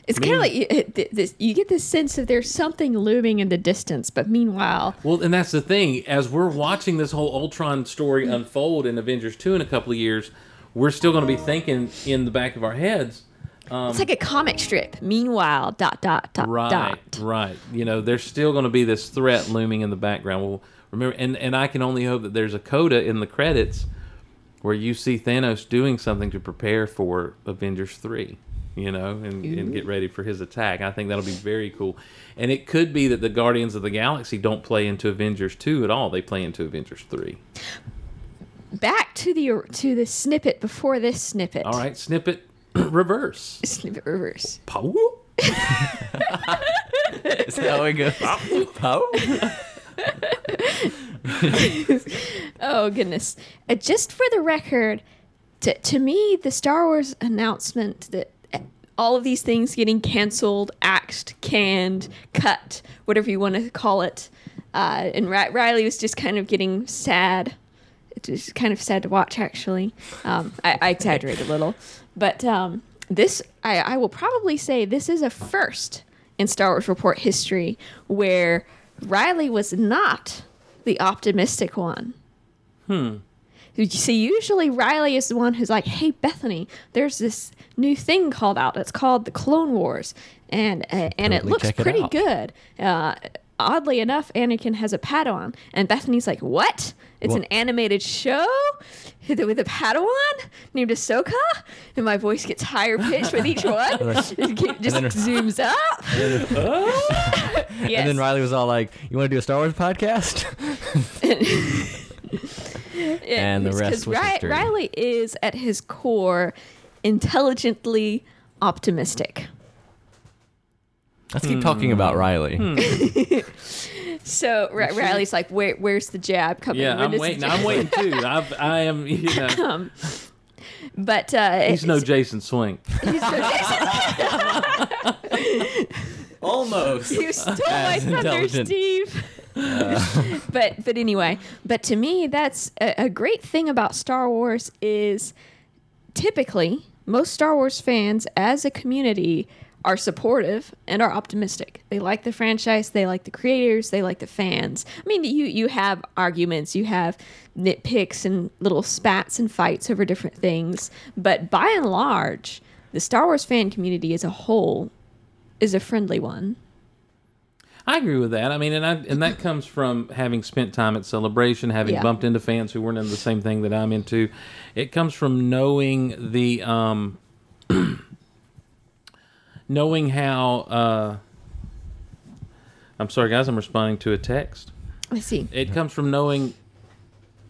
It's kind of like it- this, you get this sense that there's something looming in the distance, but meanwhile, Well, and that's the thing. As we're watching this whole Ultron story unfold in Avengers 2 in a couple of years, we're still going to be thinking in the back of our heads, um, it's like a comic strip. Meanwhile, dot dot dot right dot. right you know there's still going to be this threat looming in the background well remember and and i can only hope that there's a coda in the credits where you see thanos doing something to prepare for avengers 3 you know and, and get ready for his attack i think that'll be very cool and it could be that the guardians of the galaxy don't play into avengers 2 at all they play into avengers 3 Back to the to the snippet before this snippet. all right snippet [clears throat] reverse Snippet reverse. Pow. [laughs] Is that how it goes? [laughs] Pow? Oh goodness! Uh, just for the record, to to me, the Star Wars announcement that all of these things getting canceled, axed, canned, cut, whatever you want to call it, uh, and Ri- Riley was just kind of getting sad. It was kind of sad to watch, actually. Um, I, I exaggerate a little, but um, this I, I will probably say this is a first in Star Wars report history where Riley was not the optimistic one. You see, usually Riley is the one who's like, "Hey, Bethany, there's this new thing called out. It's called the Clone Wars, and uh, and it looks it pretty out." good." Uh, oddly enough, Anakin has a Padawan, and Bethany's like, "What? It's an animated show with a- Padawan named Ahsoka?" And my voice gets higher pitched with each [laughs] one. [laughs] it just then- zooms up. yes. [laughs] And then Riley was all like, "You want to do a Star Wars podcast?" And the It's rest 'cause was Ri- history. Riley is at his core intelligently optimistic. Let's keep talking about Hmm. Riley. [laughs] So Ri- Riley's like, Where, "Where's the jab coming?" yeah When i'm is the waiting jab?" i'm waiting [laughs] too I've, i am you know [laughs] But uh, he's no jason swank he's no Jason. Almost. you stole my As thunder, intelligent. Steve. [laughs] but but anyway, but to me, that's a, a great thing about Star Wars is typically most Star Wars fans, as a community, are supportive and are optimistic. They like the franchise, they like the creators, they like the fans. I mean, you you have arguments, you have nitpicks and little spats and fights over different things, but by and large, the Star Wars fan community as a whole is a friendly one. I agree with that. I mean, and I, and that comes from having spent time at Celebration, having Yeah. bumped into fans who weren't into the same thing that I'm into. It comes from knowing the um, [clears throat] knowing how. Uh, I'm sorry, guys. I'm responding to a text. I see. It comes from knowing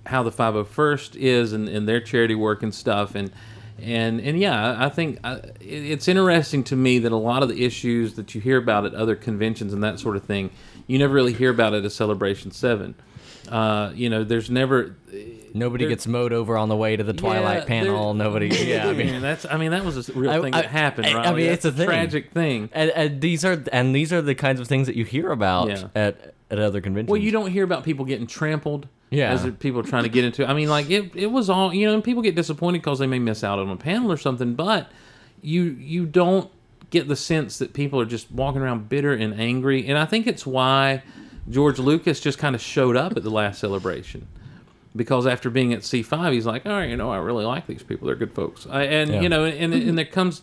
how the 501st is and, and their charity work and stuff and and and yeah i think I, it's interesting to me that a lot of the issues that you hear about at other conventions and that sort of thing you never really hear about at a celebration 7 uh, you know there's never Nobody gets mowed over on the way to the Twilight Yeah, panel. [laughs] Nobody. Yeah, I mean. That's i mean that was a real I- thing I- that happened I- I right mean, it's a thing. tragic thing And, and these are and these are the kinds of things that you hear about Yeah. at at other conventions. Well, you don't hear about people getting trampled. Yeah. As people are trying to get into. I mean, like it. It was all you know. And people get disappointed because they may miss out on a panel or something. But you you don't get the sense that people are just walking around bitter and angry, and I think it's why George Lucas just kind of showed up at the last celebration. Because after being at C5, he's like, all right, you know, I really like these people. They're good folks. I, and, Yeah. you know, and, and there comes,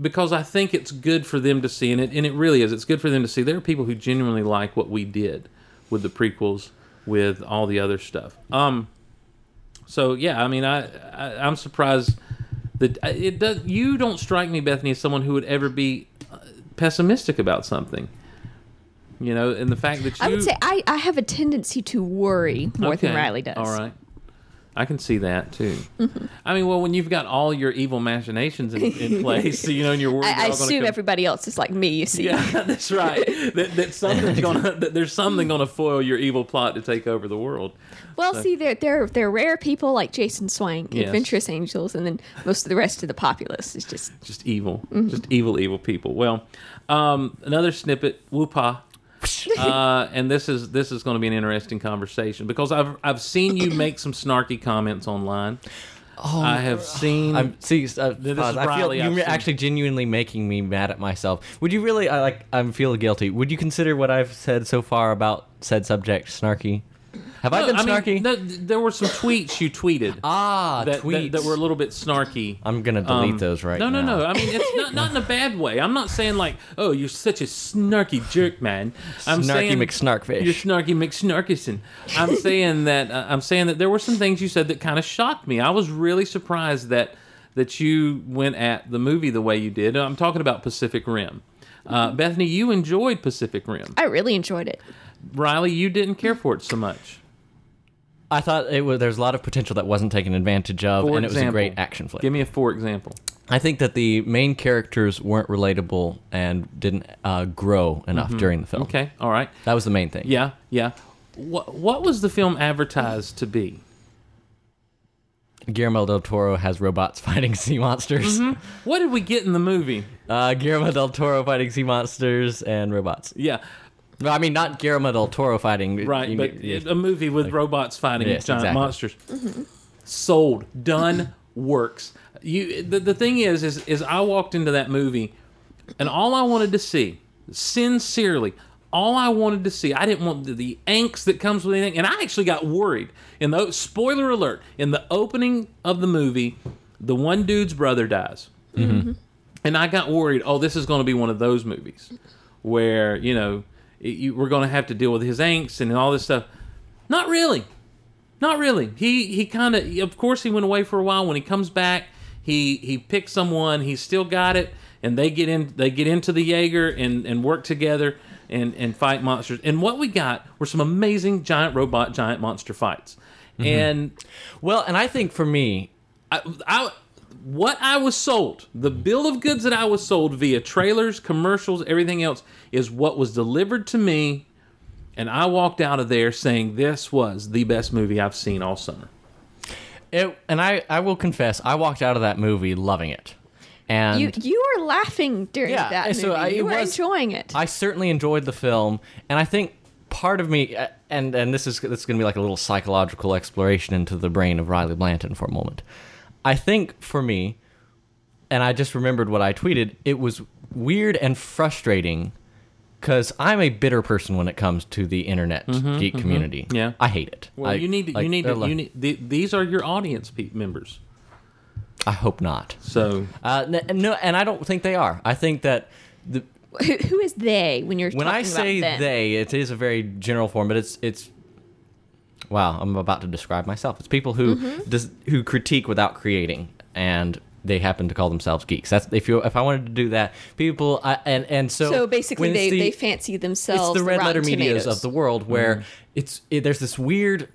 because I think it's good for them to see, and it, and it really is, it's good for them to see there are people who genuinely like what we did with the prequels, with all the other stuff. Um, so yeah, I mean, I, I I'm surprised that it does. You don't strike me, Bethany, as someone who would ever be uh, pessimistic about something. You know, and the fact that you I would say I, I have a tendency to worry more than Riley does. All right. I can see that too. Mm-hmm. I mean, well, when you've got all your evil machinations in, in [laughs] place, you know, and you're worried I, I assume come- everybody else is like me. You see. Yeah, [laughs] that's right. that, that something's gonna [laughs] that there's something gonna foil your evil plot to take over the world. Well, see, they're they're they're rare people like Jason Swank, Yes. adventurous angels, and then most of the rest of the populace is just Just evil, Mm-hmm. just evil, evil people. Well, um, another snippet, Whoopa. [laughs] uh, and this is this is going to be an interesting conversation because I've I've seen you [clears throat] make some snarky comments online. Oh, I have seen. I'm see. Uh, This pause. is I feel Riley, I've you're seen- actually genuinely making me mad at myself. Would you really? I like. I'm feel guilty. Would you consider what I've said so far about said subject snarky? Have I No, been mean, snarky? no, th- there were some tweets you tweeted [laughs] ah, that, that tweets. that were a little bit snarky. I'm gonna delete Um, those right no, now. No, no, no, I mean, it's not not in a bad way. I'm not saying like, oh, you're such a snarky jerk, man. I'm Snarky saying McSnarkfish. You're snarky McSnarkison. I'm [laughs] saying that uh, I'm saying that there were some things you said that kind of shocked me. I was really surprised that that you went at the movie the way you did. I'm talking about Pacific Rim. Uh, Bethany, you enjoyed Pacific Rim. I really enjoyed it. Riley, you didn't care for it so much. I thought it was. There's a lot of potential that wasn't taken advantage of, For and it was a example, great action flick. Give me a for example. I think that the main characters weren't relatable and didn't uh, grow enough during the film. Mm-hmm. Okay, all right. That was the main thing. Yeah, yeah. What what was the film advertised to be? Guillermo del Toro has robots [laughs] fighting sea monsters. Mm-hmm. What did we get in the movie? Uh, Guillermo del Toro fighting sea monsters and robots. Yeah, No, I mean not Guillermo del Toro fighting. right. you- But you- a movie with robots fighting Yes, giant exactly. monsters. Mm-hmm. Sold, done, works. You. The, the thing is, is, is I walked into that movie, and all I wanted to see, sincerely, all I wanted to see, I didn't want the, the angst that comes with anything, and I actually got worried. In the spoiler alert, in the opening of the movie, the one dude's brother dies. Mm-hmm. and I got worried. Oh, this is going to be one of those movies where you know it, you, we're going to have to deal with his angst and all this stuff. Not really, not really. He he kind of, of course, he went away for a while. When he comes back, he he picks someone. He's still got it, and they get in. They get into the Jaeger and and work together and and fight monsters. And what we got were some amazing giant robot, giant monster fights. Mm-hmm. And well, and I think for me, I, I, what I was sold, the bill of goods that I was sold via trailers, commercials, everything else, is what was delivered to me, and I walked out of there saying this was the best movie I've seen all summer. it, and I, I will confess, I walked out of that movie loving it, and You you were laughing during Yeah, that movie. so I- you were was- enjoying it. I certainly enjoyed the film, and I think part of me, uh, and and this is this is going to be like a little psychological exploration into the brain of Riley Blanton for a moment. I think for me, and I just remembered what I tweeted. It was weird and frustrating because I'm a bitter person when it comes to the internet geek community. Mm-hmm, Yeah. I hate it. Well, I- you need to, like, you need to, like- you need the, these are your audience pe- members. I hope not. So Uh, no, and I don't think they are. I think that the who, who is they when you're when talking I say about them? they, it is a very general form, but it's it's. Wow, I'm about to describe myself. It's people who Mm-hmm. dis, who critique without creating, and they happen to call themselves geeks. That's if you if I wanted to do that, people I, and and so So basically, they, the- they fancy themselves it's the red letter Rotten medias Tomatoes. of the world where Mm-hmm. it's it, there's this weird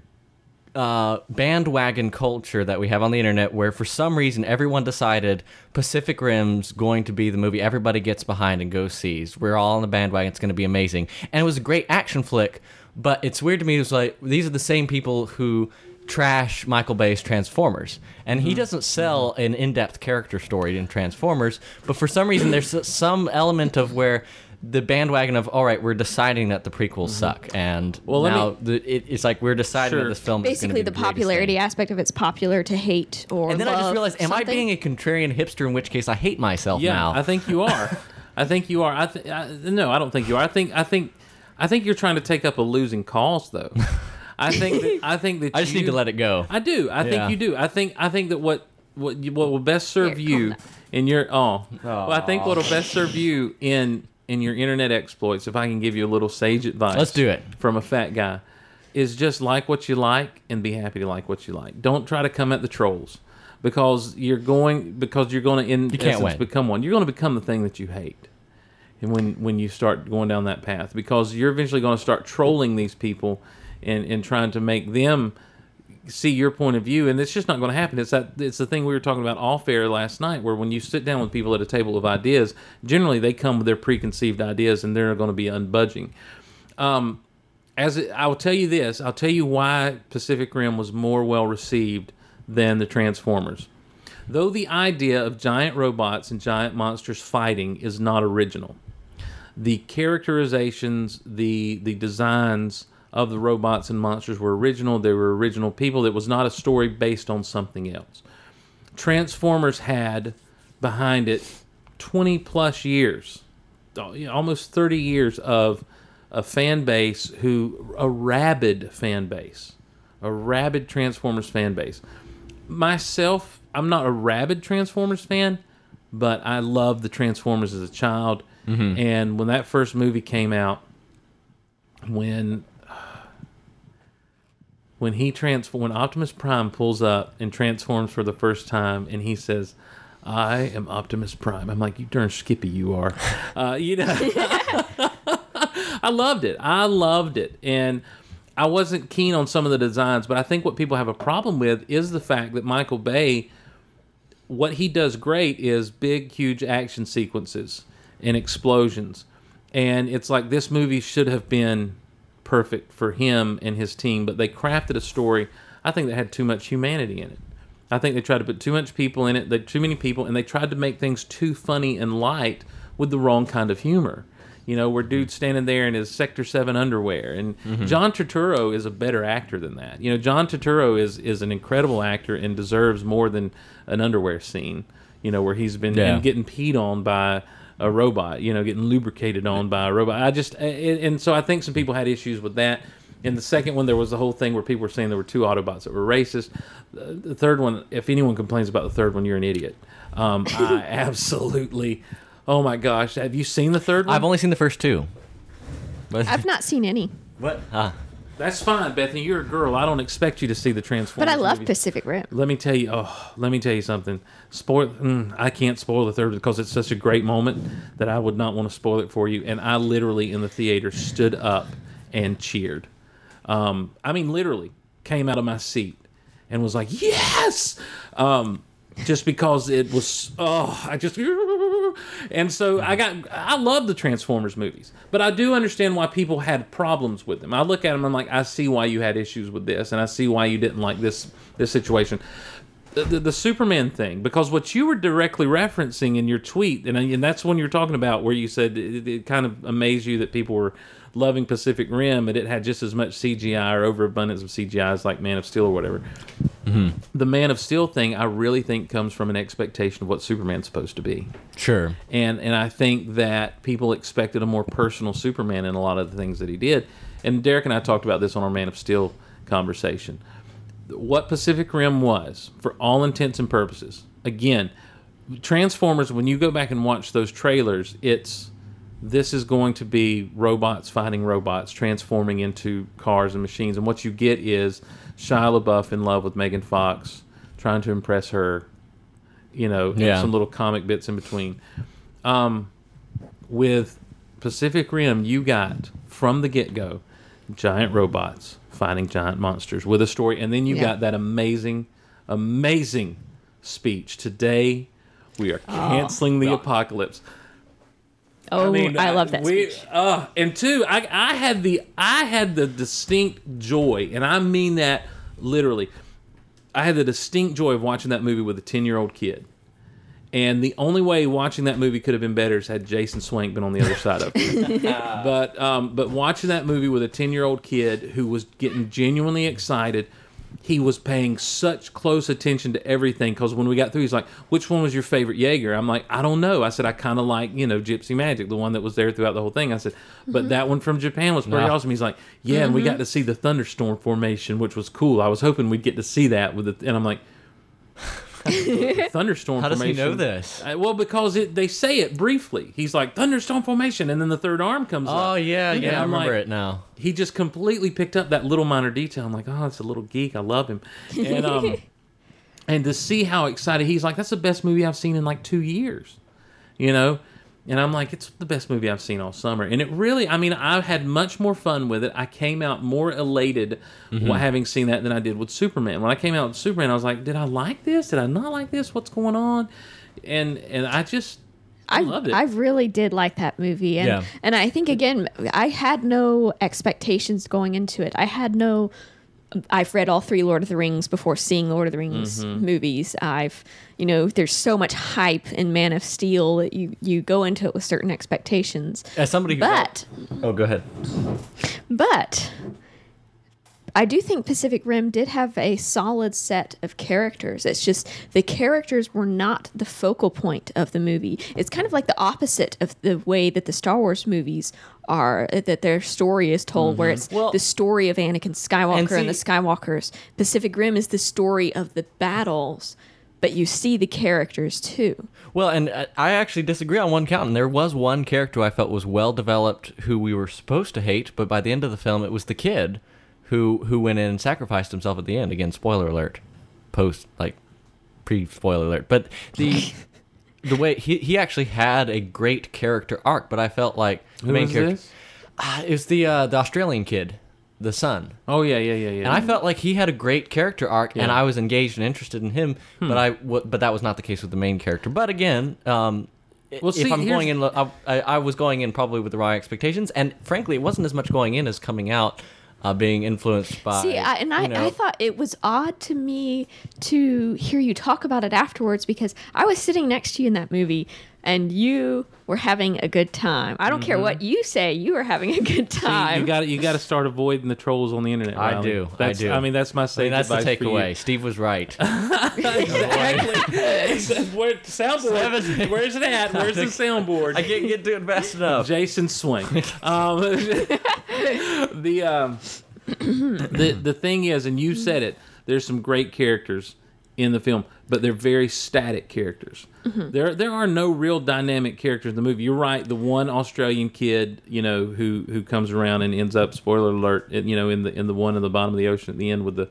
uh, bandwagon culture that we have on the internet where for some reason everyone decided Pacific Rim's going to be the movie everybody gets behind and goes sees. We're all on the bandwagon. It's going to be amazing. And it was a great action flick, but it's weird to me. It was like these are the same people who trash Michael Bay's Transformers. And he mm-hmm. doesn't sell mm-hmm. an in-depth character story in Transformers, but for some reason there's some element of where the bandwagon of all right, we're deciding that the prequels mm-hmm. suck, and Well, let now me- the, it, it's like we're deciding Sure. that this film is Basically, going to the be greatest popularity thing. aspect of it's popular to hate or And then I just love realized, am I something? being a contrarian hipster? In which case, I hate myself yeah, now. I think you are. [laughs] I think you are. I, th- I no, I don't think you are. I think I think I think you're trying to take up a losing cause though. I think that, I think that [laughs] I just you, need to let it go. I do. I Yeah. think you do. I think I think that what what you- what will best serve Here, you in your oh, well, I think what will best serve you in in your internet exploits. If I can give you a little sage advice, Let's do it. from a fat guy. Is just like what you like and be happy to like what you like. Don't try to come at the trolls because you're going because you're going to in can't essence win. become one. You're going to become the thing that you hate. And when when you start going down that path because you're eventually going to start trolling these people and and trying to make them see your point of view and it's just not going to happen it's that it's the thing we were talking about off air last night where when you sit down with people at a table of ideas generally they come with their preconceived ideas and they're going to be unbudging um, as it, I will tell you this, I'll tell you why Pacific Rim was more well received than the Transformers. Though the idea of giant robots and giant monsters fighting is not original, the characterizations, the the designs of the robots and monsters were original. They were original people. It was not a story based on something else. Transformers had behind it 20 plus years, uh, almost 30 years of a fan base who, a rabid fan base, a rabid Transformers fan base. Myself, I'm not a rabid Transformers fan, but I loved the Transformers as a child. And when that first movie came out, when when he transform when Optimus Prime pulls up and transforms for the first time, and he says, "I am Optimus Prime," I'm like, "You darn Skippy, you are," uh, you know. [laughs] I loved it. I loved it, and I wasn't keen on some of the designs, but I think what people have a problem with is the fact that Michael Bay, what he does great is big, huge action sequences and explosions, and it's like this movie should have been perfect for him and his team, but they crafted a story. I think that had too much humanity in it. I think they tried to put too much people in it, they, too many people, and they tried to make things too funny and light with the wrong kind of humor. You know, where dude's standing there in his Sector Seven underwear, and mm-hmm. John Turturro is a better actor than that. You know, John Turturro is is an incredible actor and deserves more than an underwear scene. You know, where he's been Yeah. getting peed on by a robot. You know, getting lubricated on by a robot. I just and, and so I think some people had issues with that. In the second one, there was the whole thing where people were saying there were two Autobots that were racist. The the third one, if anyone complains about the third one, you're an idiot. Um, I [laughs] absolutely. Oh my gosh, have you seen the third one? I've only seen the first two. But I've not seen any, what? Ah, That's fine, Bethany. You're a girl. I don't expect you to see the Transformers. but I love movies. Pacific Rim. Let me tell you. Oh, let me tell you something. Spoil. Mm, I can't spoil the third because it's such a great moment that I would not want to spoil it for you. And I literally in the theater stood up and cheered. Um, I mean, literally came out of my seat and was like, "Yes!" Um, just because it was. Oh, I just. And so I got. I love the Transformers movies, but I do understand why people had problems with them. I look at them. I'm like, I see why you had issues with this, and I see why you didn't like this this situation the, the, the Superman thing because what you were directly referencing in your tweet, and, and that's when you're talking about where you said it, it kind of amazed you that people were loving Pacific Rim and it had just as much CGI or overabundance of CGI as like Man of Steel or whatever. Mm-hmm. The Man of Steel thing, I really think comes from an expectation of what Superman's supposed to be sure. and and I think that people expected a more personal Superman in a lot of the things that he did. And Derek and I talked about this on our Man of Steel conversation. What Pacific Rim was, for all intents and purposes, again, Transformers. When you go back and watch those trailers, it's this is going to be robots fighting robots, transforming into cars and machines, and what you get is Shia LaBeouf in love with Megan Fox, trying to impress her. You know, Yeah. some little comic bits in between Um, with Pacific Rim, you got from the get go giant robots fighting giant monsters with a story, and then you Yeah. got that amazing, amazing speech. Today, we are canceling the apocalypse. Oh, I, mean, love that we, speech. Uh, and two, I, I had the I had the distinct joy, and I mean that literally. I had the distinct joy of watching that movie with a ten year old kid. And the only way watching that movie could have been better is had Jason Swank been on the other side of it. [laughs] but um, but watching that movie with a ten year old kid who was getting genuinely excited, he was paying such close attention to everything because when we got through, he's like, "Which one was your favorite Jaeger?" I'm like, "I don't know." I said, "I kind of like you know Gypsy Magic, the one that was there throughout the whole thing." I said, "But mm-hmm. that one from Japan was pretty Wow. awesome." He's like, "Yeah," and we got mm-hmm. to see the thunderstorm formation, which was cool. I was hoping we'd get to see that with the, and I'm like. [laughs] thunderstorm How does he know this? Uh, well, because it they say it briefly. He's like thunderstorm formation, and then the third arm comes up. Oh yeah, And yeah, I I'm remember like- it now. He just completely picked up that little minor detail. I'm like, oh, it's a little geek. I love him, and um, [laughs] and to see how excited he's like, that's the best movie I've seen in like two years, you know. And I'm like, it's the best movie I've seen all summer. And it really, I mean, I had much more fun with it. I came out more elated Mm-hmm. having seen that than I did with Superman. When I came out with Superman, I was like, did I like this? Did I not like this? What's going on? And and I just, I, I loved it. I really did like that movie, and Yeah. and I think again, I had no expectations going into it. I had no. I've read all three Lord of the Rings before seeing Lord of the Rings Mm-hmm. movies. I've, you know, there's so much hype in Man of Steel that you you go into it with certain expectations. As somebody who But oh, go ahead. but I do think Pacific Rim did have a solid set of characters. It's just the characters were not the focal point of the movie. It's kind of like the opposite of the way that the Star Wars movies are, that their story is told, where it's Well- the story of Anakin Skywalker and, And the Skywalkers. Pacific Rim is the story of the battles, but you see the characters too. Well, and uh, I actually disagree on one count. And there was one character I felt was well developed, who we were supposed to hate, but by the end of the film, it was the kid who who went in and sacrificed himself at the end. Again, spoiler alert, post like pre spoiler alert. But the [laughs] the way he he actually had a great character arc, but I felt like the Who main was character this? Ah, it was the uh, the Australian kid, the son. Oh yeah, yeah, yeah, yeah. And I felt like he had a great character arc, and I was engaged and interested in him. But I, w- but that was not the case with the main character. But again, um, Well, if see, I'm going in, I I was going in probably with the wrong expectations, and frankly, it wasn't as much going in as coming out, uh, being influenced by. See, I, and I, you know- I thought it was odd to me to hear you talk about it afterwards because I was sitting next to you in that movie and you were having a good time. I don't care what you say, you were having a good See, time. you got you got to start avoiding the trolls on the internet. I Riley. do, I do. I mean, that's my I sage mean, that's the advice for takeaway. Steve was right. [laughs] exactly. Where, soundboard. Where's it at? Where's the soundboard? [laughs] I can't get to it fast enough. Jason Swank. Um, [laughs] [laughs] the um, the the thing is, and you said it. There's some great characters in the film, but they're very static characters. There there are no real dynamic characters in the movie. You're right. The one Australian kid, you know, who who comes around and ends up spoiler alert, you know, in the in the one in the bottom of the ocean at the end with the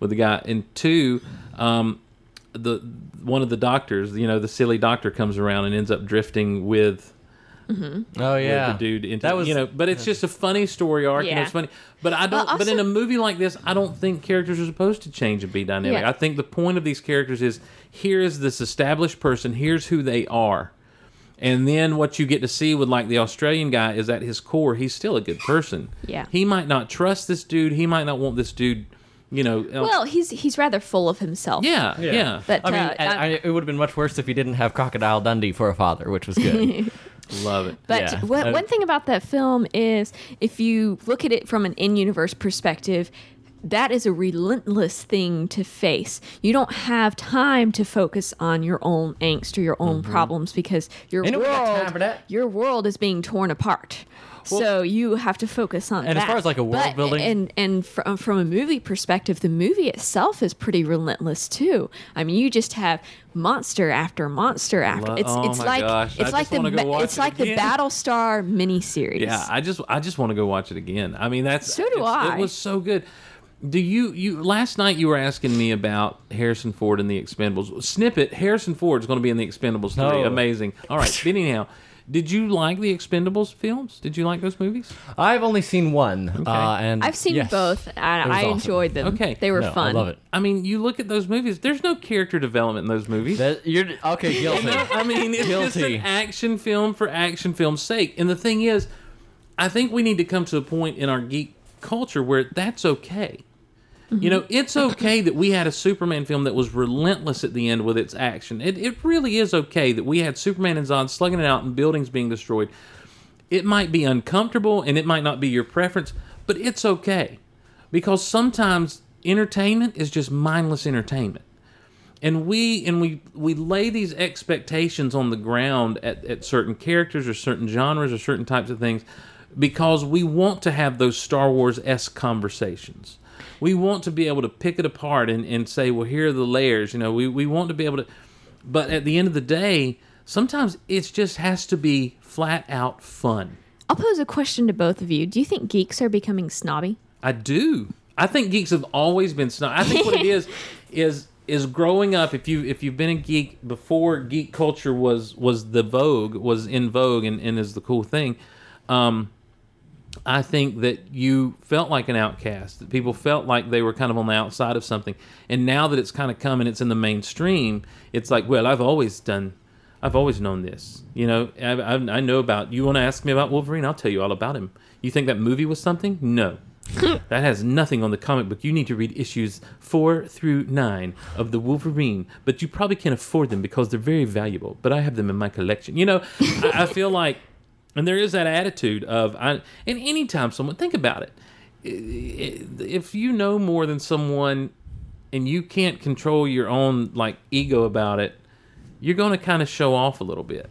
with the guy. And two, um, the one of the doctors, you know, the silly doctor comes around and ends up drifting with Oh yeah, the dude into that was you know but it's just a funny story arc and it's funny but i don't Well, but in a movie like this i don't think characters are supposed to change and be dynamic. Yeah. i think the point of these characters is here is this established person here's who they are. And then what you get to see with like the australian guy is at his core he's still a good person. Yeah. he might not trust this dude he might not want this dude you know well, he's he's rather full of himself. yeah yeah, But I mean, uh, and I- I, it would have been much worse if he didn't have Crocodile Dundee for a father, which was good. [laughs] love it But Yeah. one, Uh, one thing about that film is if you look at it from an in universe perspective, that is a relentless thing to face. You don't have time to focus on your own angst or your own problems because your Ain't world, your world is being torn apart. So you have to focus on And that. as far as, like, a world But- building- and and from uh, from a movie perspective, the movie itself is pretty relentless too. I mean, you just have monster after monster after. It's oh it's my like gosh, I like just wanna the go watch it's it like the again. Battlestar miniseries. Yeah, I just I just want to go watch it again. I mean, that's So do I. It was so good. Do you you last night you were asking me about Harrison Ford and the Expendables snippet? Harrison Ford is going to be in the Expendables three. Oh. Amazing. All right. but anyhow, did you like the Expendables films? Did you like those movies? I've only seen one, uh, and I've seen yes, both. And I awesome. enjoyed them. Okay. they were No, fun. I love it. I mean, you look at those movies. There's no character development in those movies. That, you're okay, guilty. I mean, it's just Guilty. an action film for action film's sake. And the thing is, I think we need to come to a point in our geek culture where that's okay. You know, mm-hmm. it's okay that we had a Superman film that was relentless at the end with its action. It, it really is okay that we had Superman and Zod slugging it out and buildings being destroyed. It might be uncomfortable and it might not be your preference, but it's okay. Because sometimes entertainment is just mindless entertainment and we and we we lay these expectations on the ground at, at certain characters or certain genres or certain types of things because we want to have those Star Wars esque conversations. We want to be able to pick it apart and, and say, well, here are the layers. You know, we, we want to be able to, but at the end of the day, sometimes it just has to be flat out fun. I'll pose a question to both of you. Do you think geeks are becoming snobby? I do. I think geeks have always been snobby. I think what it is [laughs] is is growing up. If you if you've been a geek before geek culture was was the vogue was in vogue and, and is the cool thing. Um, I think that you felt like an outcast. That people felt like they were kind of on the outside of something. And now that it's kind of come and it's in the mainstream, it's like, well, I've always done, I've always known this. You know, I, I, I know about. You want to ask me about Wolverine? I'll tell you all about him. You think that movie was something? No. [laughs] that has nothing on the comic book. You need to read issues four through nine of the Wolverine, but you probably can't afford them because they're very valuable. But I have them in my collection. You know, I, I feel like and there is that attitude of, I, and anytime someone, think about it. If you know more than someone and you can't control your own like ego about it, you're going to kind of show off a little bit,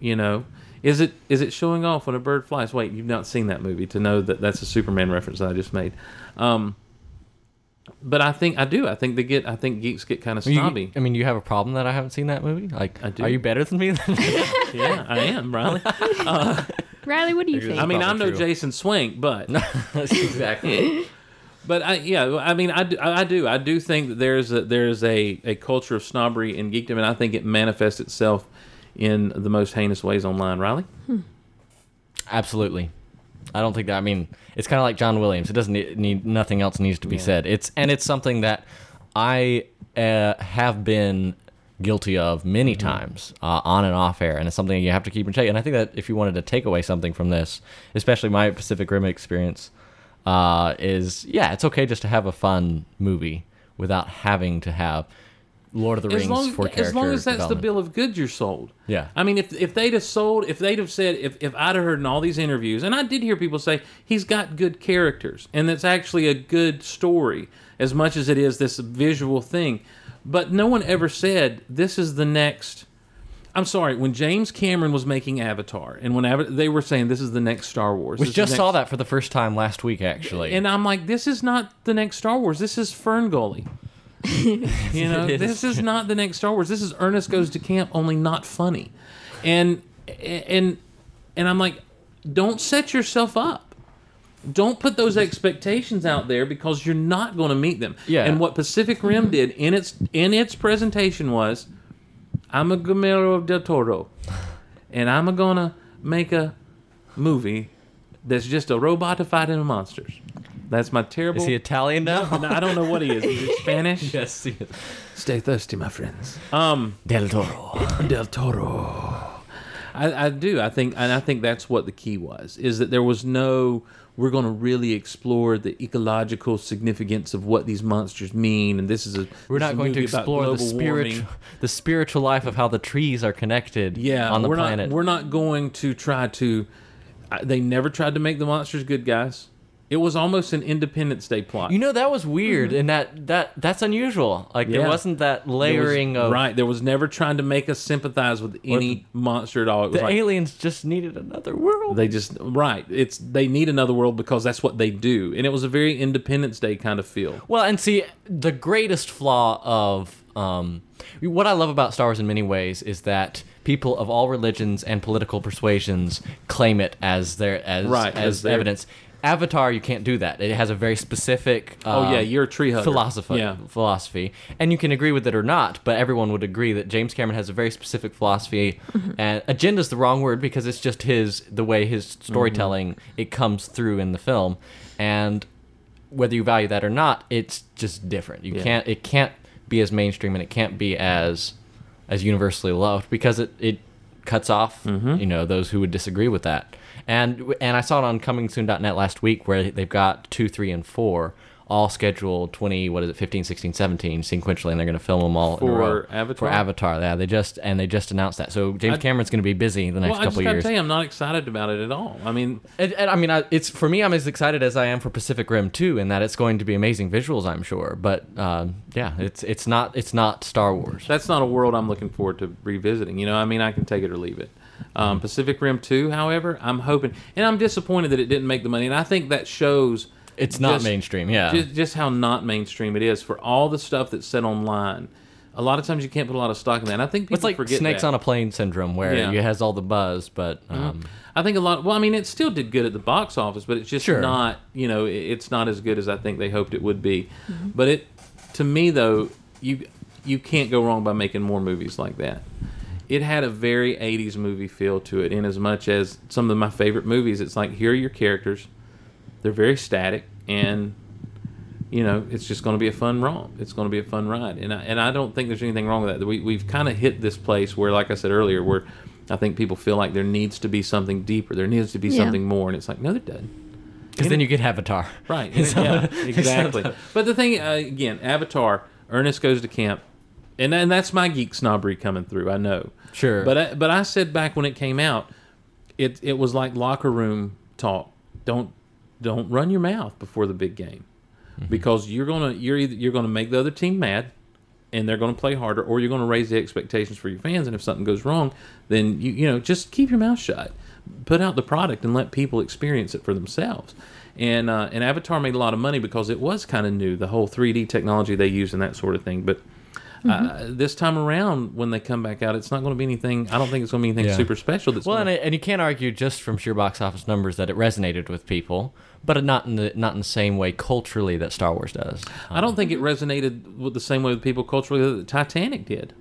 you know? Is it is it showing off when a bird flies? Wait, you've not seen that movie to know that that's a Superman reference that I just made. Um, but I think I do. I think they get. I think geeks get kind of You- snobby. I mean, you have a problem that I haven't seen that movie? Like, I do. are you better than me? [laughs] yeah, I am, Riley. [laughs] [laughs] Riley, what do you Maybe think? I mean, I'm no true. Jason Swank, but exactly. But I, yeah, I mean, I do, I do, I do think that there's a, there's a, a culture of snobbery in geekdom, and I think it manifests itself in the most heinous ways online. Riley, hmm. Absolutely. I don't think that. I mean, it's kind of like John Williams. It doesn't need, need nothing else needs to be Yeah. said. It's and it's something that I uh, have been guilty of many Mm-hmm. times uh, on and off air, and it's something you have to keep in check. And I think that if you wanted to take away something from this, especially my Pacific Rim experience, uh, is yeah, it's okay just to have a fun movie without having to have Lord of the as Rings long for character as long as that's the bill of goods you're sold. Yeah. I mean, if if they'd have sold, if they'd have said, if if I'd have heard in all these interviews, and I did hear people say he's got good characters, and it's actually a good story as much as it is this visual thing, but no one ever said this is the next. I'm sorry, when James Cameron was making Avatar, and when Ava- they were saying this is the next Star Wars, We just the saw that for the first time last week, actually. and I'm like, this is not the next Star Wars. This is Fern Gully. [laughs] you know, It this is. is not the next Star Wars. This is Ernest Goes to Camp, only not funny. And and and I'm like, don't set yourself up. Don't put those expectations out there because you're not going to meet them. Yeah. And what Pacific Rim did in its in its presentation was, I'm a Guillermo del Toro, and I'm gonna make a movie that's just a robot to fight into monsters. That's my terrible. Is he Italian now? No, I don't know what he is. Is he [laughs] Spanish? yes, he is. Stay thirsty, my friends. Um, Del Toro. Del Toro. I, I do. I think, and I think that's what the key was: is that there was no. We're going to really explore the ecological significance of what these monsters mean, and this is a. We're this is not a going to movie about explore the global spiritual, warming. the spiritual life of how the trees are connected Yeah, on the we're planet. not. We're not going to try to. I- They never tried to make the monsters good guys. It was almost an Independence Day plot. you know that was weird, and that that that's unusual. Like Mm-hmm. Yeah. there wasn't that There was- layering of right. There was never trying to make us sympathize with any monster at all. It was the like, aliens just needed another world. They just right. It's they need another world because that's what they do, and it was a very Independence Day kind of feel. Well, and see, the greatest flaw of um, what I love about Star Wars in many ways is that people of all religions and political persuasions claim it as their as Right, as, as their- evidence. Avatar, you can't do that. It has a very specific. Oh, um, yeah, you're a tree hugger. philosophy. Yeah. philosophy, and you can agree with it or not, but everyone would agree that James Cameron has a very specific philosophy. [laughs] and agenda is the wrong word because it's just his the way his storytelling it comes through in the film, and whether you value that or not, it's just different. You Yeah. can't it can't be as mainstream and it can't be as as universally loved because it it cuts off you know those who would disagree with that. And and I saw it on comingsoon.net last week where they've got 2, 3 and 4 all scheduled 20 what is it 15 16 17 sequentially and they're going to film them all For. Avatar? for avatar yeah they just and they just announced that so james I- cameron's going to be busy the next Well, I just couple years tell you, I'm not excited about it at all. I mean, and, and I mean, I, it's for me. I'm as excited as I am for Pacific Rim 2, in that it's going to be amazing visuals. I'm sure, but um, yeah, it's it's not it's not Star Wars. that's not a world I'm looking forward to revisiting. You know, I mean, I can take it or leave it. Um, Pacific Rim 2, however, I'm hoping, and I'm disappointed that it didn't make the money. And I think that shows It's not just- mainstream. Yeah, just, just how not mainstream it is for all the stuff that's said online. A lot of times you can't put a lot of stock in that. And I think people it's like forget Snakes that. on a Plane syndrome, where Yeah. Mm-hmm. it has all the buzz, but um, I think a lot. Well, I mean, it still did good at the box office, but it's just Sure. not. You know, it's not as good as I think they hoped it would be. But it, to me though, you you can't go wrong by making more movies like that. It had a very '80s movie feel to it, in as much as some of my favorite movies. It's like here are your characters, they're very static, and you know it's just going to be a fun romp. It's going to be a fun ride, and I, and I don't think there's anything wrong with that. We we've kind of hit this place where, like I said earlier, where I think people feel like there needs to be something deeper, there needs to be Yeah. something more, and it's like no, there doesn't. because then you get Avatar. Right. [laughs] and yeah, [laughs] exactly. But the thing, uh, again, Avatar, Ernest goes to camp, and and that's my geek snobbery coming through. I know. Sure. But I, but I said back when it came out, it it was like locker room talk. Don't don't run your mouth before the big game, because you're gonna you're either you're gonna make the other team mad, and they're gonna play harder, or you're gonna raise the expectations for your fans. And if something goes wrong, then you you know just keep your mouth shut, put out the product, and let people experience it for themselves. And uh, and Avatar made a lot of money because it was kind of new, the whole 3D technology they use and that sort of thing. But uh, this time around, when they come back out, it's not going to be anything. I don't think it's going to be anything Yeah. super special. That's Well, gonna, and, and you can't argue just from sheer box office numbers that it resonated with people, but not in the not in the same way culturally that Star Wars does. I don't think it resonated with the same way with people culturally that Titanic did.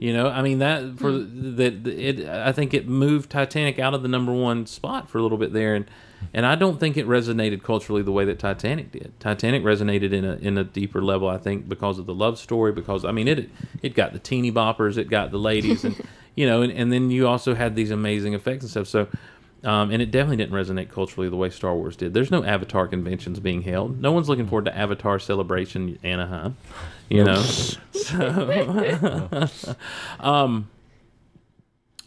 You know, I mean that for hmm. that it. I think it moved Titanic out of the number one spot for a little bit there, and and I don't think it resonated culturally the way that Titanic did. Titanic resonated in a in a deeper level, I think, because of the love story. Because I mean, it it got the teeny boppers, it got the ladies, and [laughs] you know, and, and then you also had these amazing effects and stuff. So. Um, and it definitely didn't resonate culturally the way Star Wars did. There's no Avatar conventions being held. No one's looking forward to Avatar Celebration Anaheim. You know, so, [laughs] um,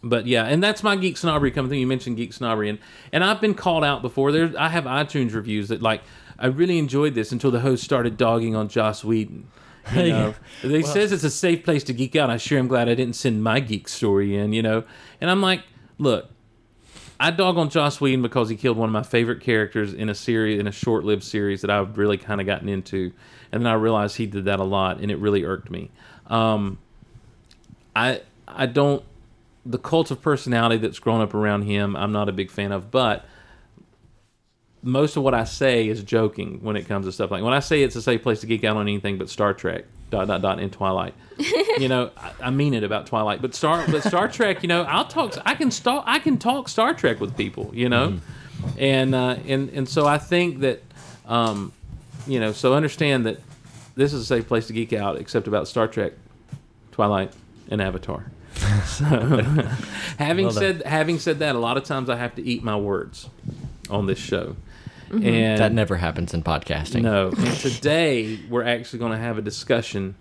but yeah, and that's my geek snobbery coming through. You mentioned geek snobbery, and and I've been called out before. There's I have iTunes reviews that like I really enjoyed this until the host started dogging on Joss Whedon. You know, [laughs] they says it's a safe place to geek out. I sure am glad I didn't send my geek story in. You know, and I'm like, look, I dog on Joss Whedon because he killed one of my favorite characters in a series in a short-lived series that I've really kind of gotten into, and then I realized he did that a lot, and it really irked me. Um, I I don't the cult of personality that's grown up around him. I'm not a big fan of, but most of what I say is joking when it comes to stuff like when I say it's a safe place to geek out on anything but Star Trek. Dot dot dot in Twilight. [laughs] you know, I, I mean it about Twilight, but Star but Star Trek. You know, I'll talk. I can talk. I can talk Star Trek with people. You know, and uh, and and so I think that, um, you know, so understand that this is a safe place to geek out, except about Star Trek, Twilight, and Avatar. [laughs] So, [laughs] having Well said having said that, a lot of times I have to eat my words on this show, and That never happens in podcasting. no. And today we're actually going to have a discussion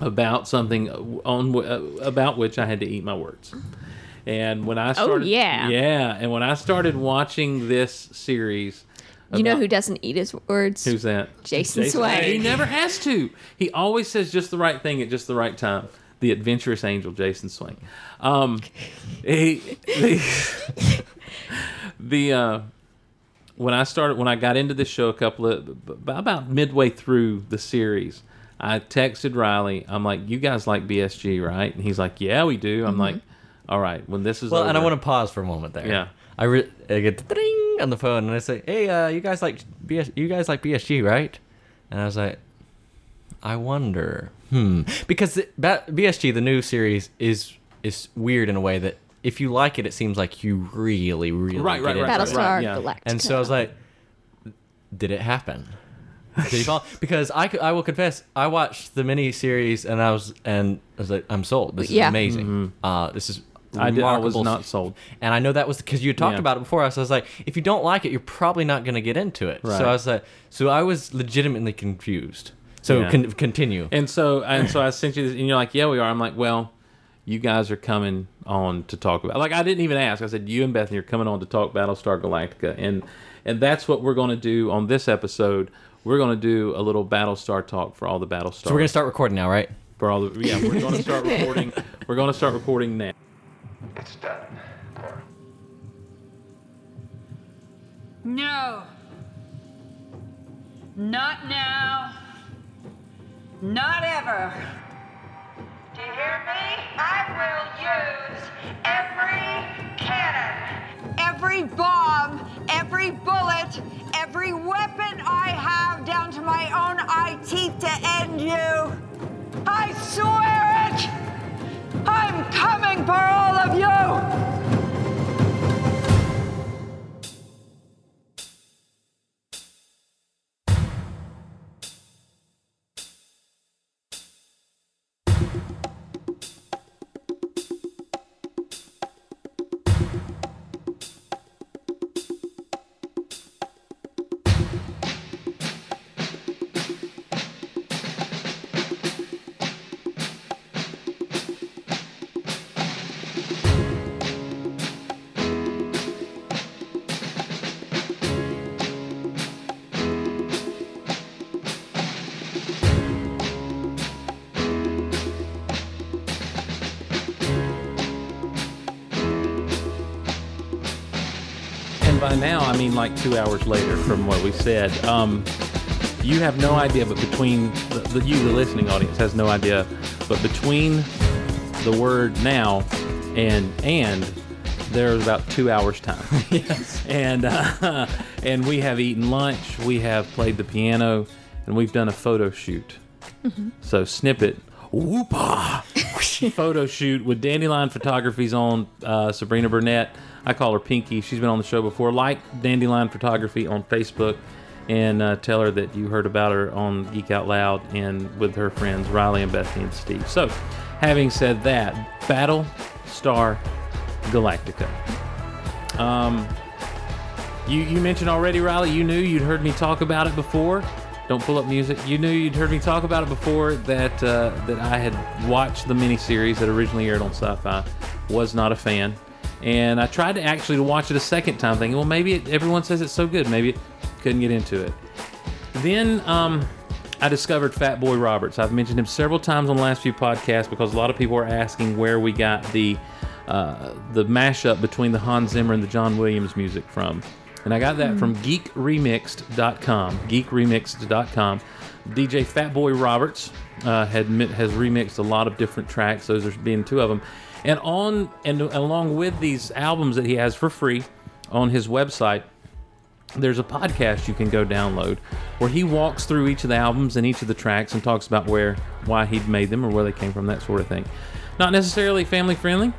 about something on uh, about which I had to eat my words. And when I started, yeah. yeah, and when I started watching this series, You know who doesn't eat his words? Who's that? Jason Swank. He never has to. He always says just the right thing at just the right time. The adventurous angel, Jason Swank. Um, he, the, [laughs] the uh, when I started when I got into this show a couple of about midway through the series, I texted Riley. I'm like, "You guys like BSG, right?" And he's like, "Yeah, we do." I'm like, "All right, when this is Well, and I want to pause for a moment there. Yeah. I, re- I get the ding on the phone and I say, "Hey, uh, you guys like BS? You guys like BSG, right?" And I was like, "I wonder, hmm, because ba- BSG, the new series, is is weird in a way that if you like it, it seems like you really, really Right, get right, into right. Battlestar right, yeah. Galactica. And so I was like, did it happen? Did he fall? [laughs] Because I, c- I will confess, I watched the mini series and I was and I was like, I'm sold. This is Yeah. amazing. Uh, this is I did. I was remarkable not sold. And I know that was because you had talked Yeah. about it before. So I was like, if you don't like it, you're probably not going to get into it. Right. So I was like, so I was legitimately confused. So Yeah. con- continue. And so, and so I sent you this, and you're like, "Yeah, we are." I'm like, "Well, you guys are coming on to talk about." Like, I didn't even ask. I said, "You and Bethany are coming on to talk Battlestar Galactica," and and that's what we're going to do on this episode. We're going to do a little Battlestar talk for all the Battlestar. so we're going to start recording now, right? for all the yeah. We're going to start recording. [laughs] We're going to start recording now. It's done, No. Not now. Not ever. You hear me? I will use every cannon. Every bomb, every bullet, every weapon I have down to my own eye teeth to end you. I swear it! I'm coming for all of you! By now, I mean like two hours later from what we said. Um, you have no idea, but between the, the you, the listening audience, has no idea, but between the word now and and there's about two hours time. [laughs] yes. [laughs] And uh, [laughs] and we have eaten lunch. We have played the piano, and we've done a photo shoot. So snippet. Whoopah! photo shoot with Dandelion Photography's on uh, Sabrina Burnett. I call her Pinky. She's been on the show before. Like Dandelion Photography on Facebook and uh, tell her that you heard about her on Geek Out Loud and with her friends Riley and Bethany and Steve. So, having said that, Battle Star Galactica. Um, you, you mentioned already, Riley, you knew you'd heard me talk about it before. Don't pull up music. You knew you'd heard me talk about it before that uh, that I had watched the miniseries that originally aired on Sci-Fi. Was not a fan, and I tried to actually to watch it a second time, thinking, well, maybe it, everyone says it's so good, maybe it couldn't get into it. Then um, I discovered Fatboy Roberts. I've mentioned him several times on the last few podcasts because a lot of people are asking where we got the uh, the mashup between the Hans Zimmer and the John Williams music from. And I got that from geekremixed.com. Geekremixed.com. DJ Fatboy Roberts uh, had has remixed a lot of different tracks. Those are being two of them. And on and along with these albums that he has for free on his website, there's a podcast you can go download where he walks through each of the albums and each of the tracks and talks about where why he'd made them or where they came from that sort of thing. Not necessarily family friendly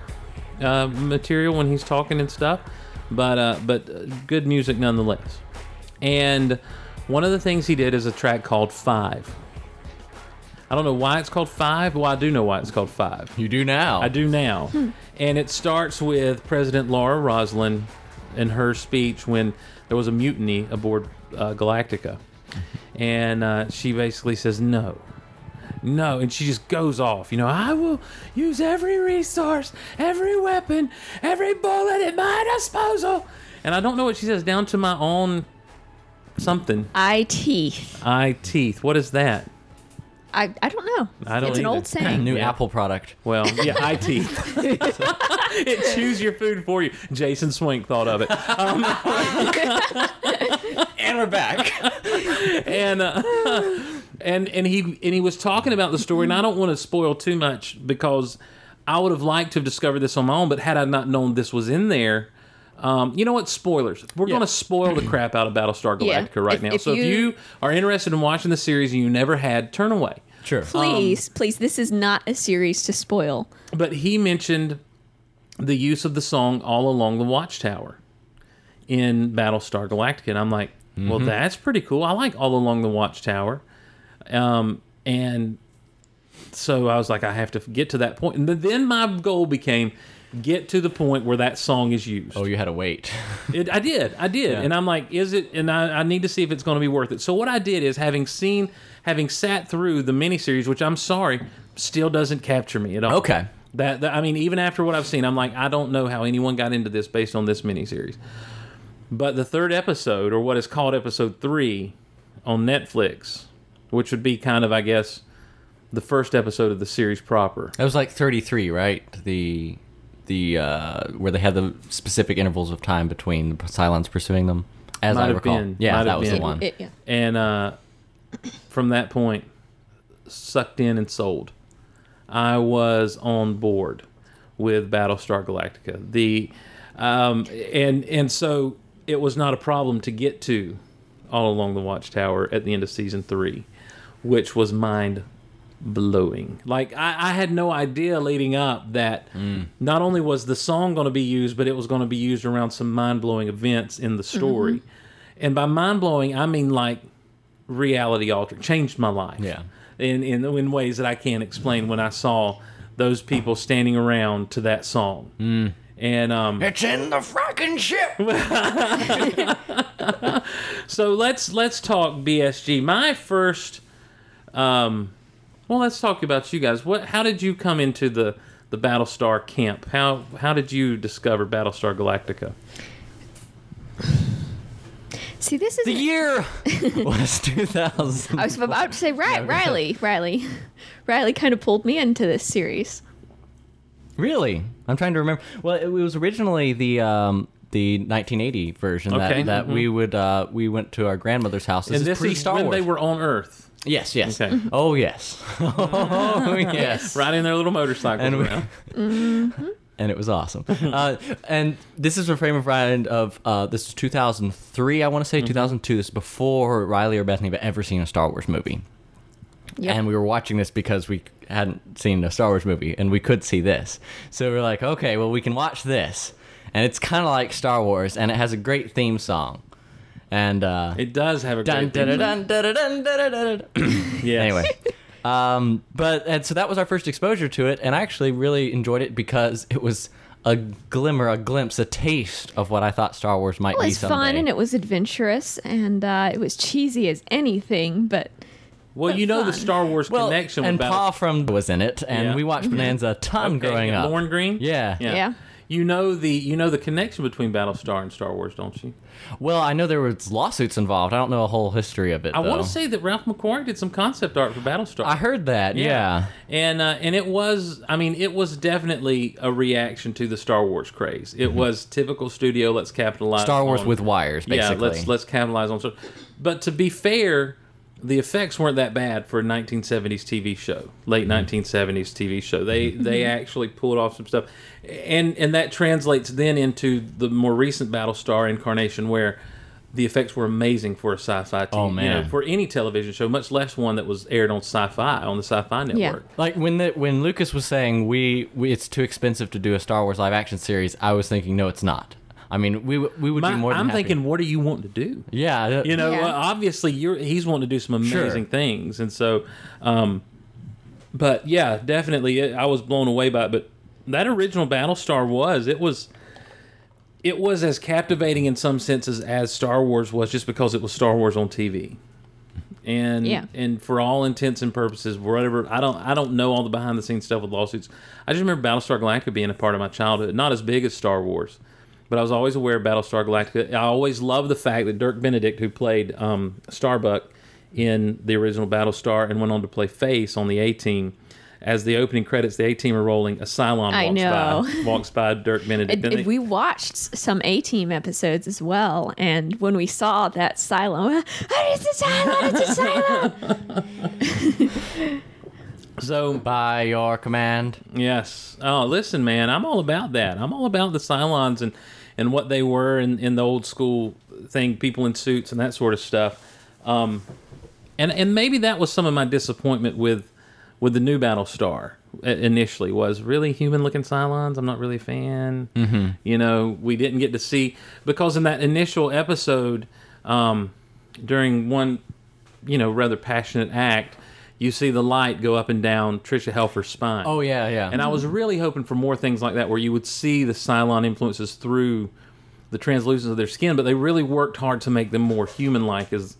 uh, material when he's talking and stuff but uh, but uh, good music nonetheless. And one of the things he did is a track called five i don't know why it's called five well i do know why it's called five You do now. I do now. And it starts with President Laura Roslin and her speech when there was a mutiny aboard uh, Galactica. And uh, she basically says, no. No, and she just goes off. You know, I will use every resource, every weapon, every bullet at my disposal. And I don't know what she says, down to my own something. Eye teeth. Eye teeth. What is that? I, I don't know. I don't it's an either. old saying. [laughs] New Yeah. Apple product. Well, [laughs] yeah, eye teeth. [laughs] it chews your food for you. Jason Swank thought of it. Um, And we're back. and uh, and and he and he was talking about the story, and I don't want to spoil too much because I would have liked to have discovered this on my own, but had I not known this was in there. Um, you know what? Spoilers. We're Yeah. going to spoil the crap out of Battlestar Yeah. Galactica right If- now. if so if you- you are interested in watching the series and you never had, turn away. Sure. Please, please, this is not a series to spoil. But he mentioned the use of the song "All Along the Watchtower" in Battlestar Galactica, and I'm like, well, that's pretty cool. I like "All Along the Watchtower," um, and so I was like, I have to get to that point. And then my goal became, get to the point where that song is used. Oh, you had to wait. [laughs] It, I did, I did, Yeah. and I'm like, is it? And I, I need to see if it's going to be worth it. So what I did is, having seen, having sat through the miniseries, which I'm sorry, still doesn't capture me at all. Okay. That, that I mean, even after what I've seen, I'm like, I don't know how anyone got into this based on this miniseries. But the third episode, or what is called episode three, on Netflix, which would be kind of, I guess, the first episode of the series proper. That was like 33, right? The the uh, where they had the specific intervals of time between the Cylons pursuing them. As Might I have recall. been. Yeah, Might that have was been. the one. It- yeah. and uh, from that point, sucked in and sold. I was on board with Battlestar Galactica. The um, and and so it was not a problem to get to all along the Watchtower at the end of season three, which was mind blowing. Like I, I had no idea leading up that not only was the song going to be used, but it was going to be used around some mind blowing events in the story. And by mind blowing, I mean like reality altering, changed my life. Yeah. In, in in ways that I can't explain when I saw those people standing around to that song. And um, It's in the fracking ship. [laughs] [laughs] so let's let's talk BSG. My first, um, well, let's talk about you guys. What? How did you come into the the Battlestar camp? How how did you discover Battlestar Galactica? See, this is. the year [laughs] was 2000. I was about to say, right, Riley, Riley, Riley kind of pulled me into this series. Really? I'm trying to remember. Well, it was originally the um, the 1980 version Okay. that, that we would uh, we went to our grandmother's house. This and is this is Star when Wars. they were on Earth, Yes, yes. Okay. [laughs] Oh yes. [laughs] oh [laughs] yes. riding their little motorcycles And we- around. and it was awesome. uh, and this is a frame of mind of uh, this is 2003, I want to say 2002. This is before Riley or Bethany had ever seen a Star Wars movie, Yep. and we were watching this because we hadn't seen a Star Wars movie, and we could see this. So we are like, okay, well we can watch this, and it's kind of like Star Wars, and it has a great theme song, and uh, It does have a dun great theme song. dun dun dun dun dun dun. [coughs] [coughs] Yes. Anyway. Um, but and so that was our first exposure to it, and I actually really enjoyed it because it was a glimmer, a glimpse, a taste of what I thought Star Wars might It be It was someday. fun and it was adventurous and uh, it was cheesy as anything, but Well, you know the. Star Wars well, connection and with Pa from was in it, and Yeah. we watched Bonanza a ton Okay, growing yeah, up. Lorne Greene. Yeah. yeah. Yeah. You know the you know the connection between Battlestar and Star Wars, don't you? Well, I know there was lawsuits involved. I don't know a whole history of it. I want to say that Ralph McQuarrie did some concept art for Battlestar. I heard that. Yeah. and uh, and it was, I mean, it was definitely a reaction to the Star Wars craze. It was typical studio. Let's capitalize. Mm-hmm. Star Wars on- with wires, basically. Yeah, let's let's capitalize on. But to be fair, the effects weren't that bad for a 1970s TV show, late Mm-hmm. 1970s TV show. They they actually pulled off some stuff, and and that translates then into the more recent Battlestar incarnation where. The effects were amazing for a sci-fi TV, Oh, you know, man. for any television show, much less one that was aired on Sci-Fi on the Sci-Fi network. Like when the when Lucas was saying we, we it's too expensive to do a Star Wars live action series, I was thinking no, it's not. I mean, we we would My- be more than I'm happy. thinking, what do you want to do? yeah, that- You know, Yeah. well, obviously, you're he's wanting to do some Sure. amazing things, and so, um, but yeah, definitely, it, I was blown away by it. But that original Battlestar was it was it was as captivating in some senses as Star Wars was, just because it was Star Wars on TV. And Yeah. and for all intents and purposes, whatever I don't I don't know all the behind the scenes stuff with lawsuits. I just remember Battlestar Galactica being a part of my childhood, not as big as Star Wars, but I was always aware of Battlestar Galactica. I always loved the fact that Dirk Benedict, who played um, Starbuck in the original Battlestar and went on to play Face on the A Team, as the opening credits, the A Team are rolling. A Cylon I walks know. by, [laughs] walks by Dirk Benedict. And, and and we watched some A Team episodes as well. And when we saw that Cylon, "Ah, [laughs] it's a Cylon, it's a Cylon. [laughs] so by your command. Yes. Oh, listen, man, I'm all about that. I'm all about the Cylons and and what they were in, in the old school thing, people in suits and that sort of stuff. Um, and and maybe that was some of my disappointment with with the new Battlestar initially was really human looking Cylons. I'm not really a fan. Mm-hmm. You know, we didn't get to see because in that initial episode, um, during one, you know, rather passionate act, you see the light go up and down Tricia Helfer's spine. Oh yeah, yeah. And I was really hoping for more things like that, where you would see the Cylon influences through the translucence of their skin, but they really worked hard to make them more human-like as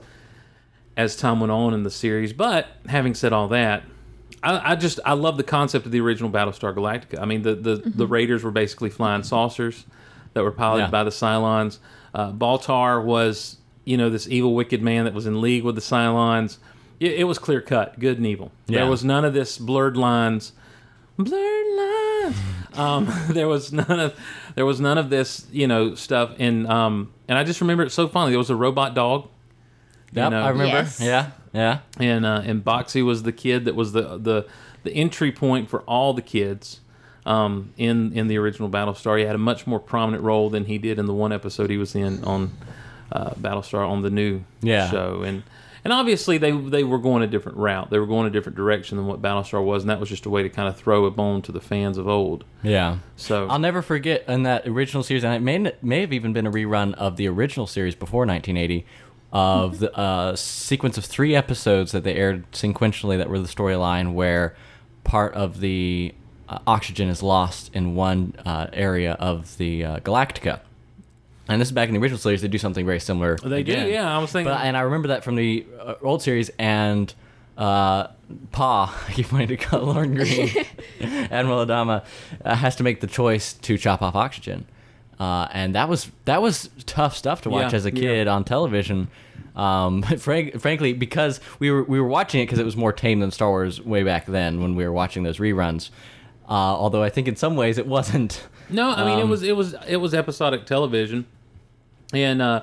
as time went on in the series. But having said all that, I, I just I love the concept of the original Battlestar Galactica. I mean, the the, the Raiders were basically flying saucers that were piloted Yeah. by the Cylons. Uh, Baltar was you know this evil, wicked man that was in league with the Cylons. It, it was clear cut, good and evil. Yeah. There was none of this blurred lines. Blurred lines. um, [laughs] there was none of there was none of this you know stuff. And um, and I just remember it so fondly. There was a robot dog Yep, know. I remember. Yes. Yeah, yeah. and uh, and Boxy was the kid that was the the the entry point for all the kids um, in in the original Battlestar. He had a much more prominent role than he did in the one episode he was in on uh, Battlestar on the new Yeah. show. And and obviously they they were going a different route. They were going a different direction than what Battlestar was, and that was just a way to kind of throw a bone to the fans of old. Yeah. So I'll never forget in that original series, and it may may have even been a rerun of the original series before 1980, of the uh, sequence of three episodes that they aired sequentially that were the storyline where part of the uh, oxygen is lost in one uh, area of the uh, Galactica. And this is back in the original series. They do something very similar. They do, yeah, I was thinking- But, and I remember that from the uh, old series, and uh, Pa, [laughs] I keep wanting to call Lorne Greene, [laughs] Admiral Adama, uh, has to make the choice to chop off oxygen, uh, and that was that was tough stuff to watch Yeah, as a yeah. kid on television. Um, [laughs] frank, frankly, because we were we were watching it because it was more tame than Star Wars way back then when we were watching those reruns. Uh, although I think in some ways it wasn't. No, I mean it Um, was it was it was episodic television, and uh,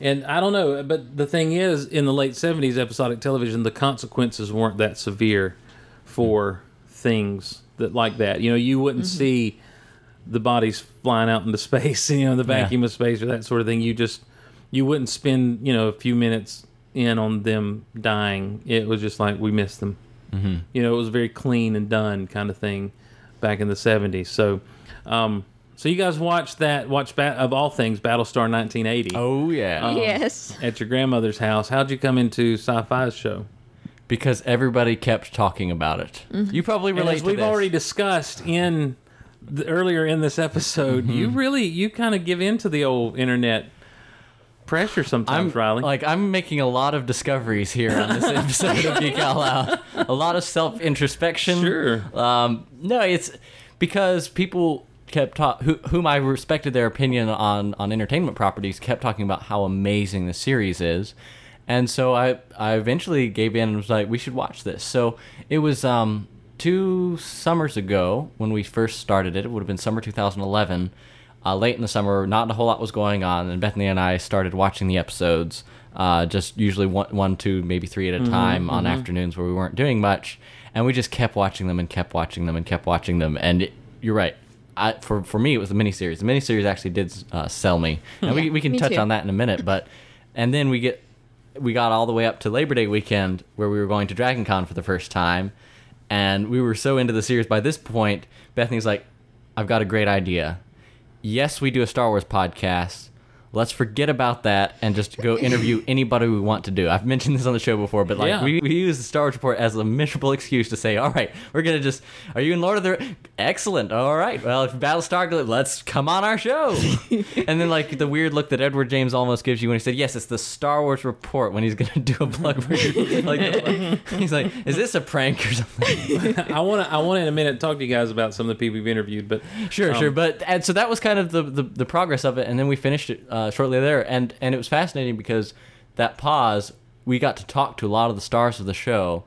and I don't know, but the thing is, in the late seventies, episodic television, the consequences weren't that severe for things that like that. You know, you wouldn't see the bodies flying out into [laughs] space, you know, in the Yeah. vacuum of space or that sort of thing. You just you wouldn't spend you know a few minutes in on them dying. It was just like we missed them. Mm-hmm. You know, it was very clean and done kind of thing back in the seventies. So, um, so you guys watched that? Watch bat of all things, Battlestar 1980 Oh yeah, yes. at your grandmother's house. How'd you come into Sci-Fi's show? because everybody kept talking about it. You probably relate as to we've this. already discussed in the, earlier in this episode, you Mm-hmm. really you kind of give in to the old internet pressure I'm sometimes, Riley. like I'm making a lot of discoveries here on this episode of Geek Out Loud. A lot of self introspection. Sure. Um, no, it's because people kept ta- who, whom I respected their opinion on on entertainment properties kept talking about how amazing the series is, and so I I eventually gave in and was like we should watch this. So it was um two summers ago when we first started it. It would have been summer 2011. Uh, late in the summer, not a whole lot was going on, and Bethany and I started watching the episodes. Uh, just usually one, one, two, maybe three at a time on afternoons where we weren't doing much, and we just kept watching them and kept watching them and kept watching them. And it, you're right. I, for for me, it was the miniseries. The miniseries actually did uh, sell me, and we, Yeah, we can touch too. on that in a minute. But and then we get we got all the way up to Labor Day weekend where we were going to Dragon Con for the first time, and we were so into the series by this point. Bethany's like, "I've got a great idea. Yes, we do a Star Wars podcast." Let's forget about that and just go interview [laughs] anybody we want to do. I've mentioned this on the show before, but like Yeah. we, we use the Star Wars report as a miserable excuse to say, all right, we're gonna just are you in Lord of the Excellent. All right. Well if Battlestar Gal- let's come on our show. [laughs] and then like the weird look that Edward James Olmos gives you when he said, Yes, it's the Star Wars report when he's gonna [laughs] do a plug for you. like he's like, Is this a prank or something? I want to I want to in a minute talk to you guys about some of the people we've interviewed, but Sure, um, sure. But and so that was kind of the, the, the progress of it, and then we finished it uh, shortly there, and and it was fascinating because that pause, we got to talk to a lot of the stars of the show,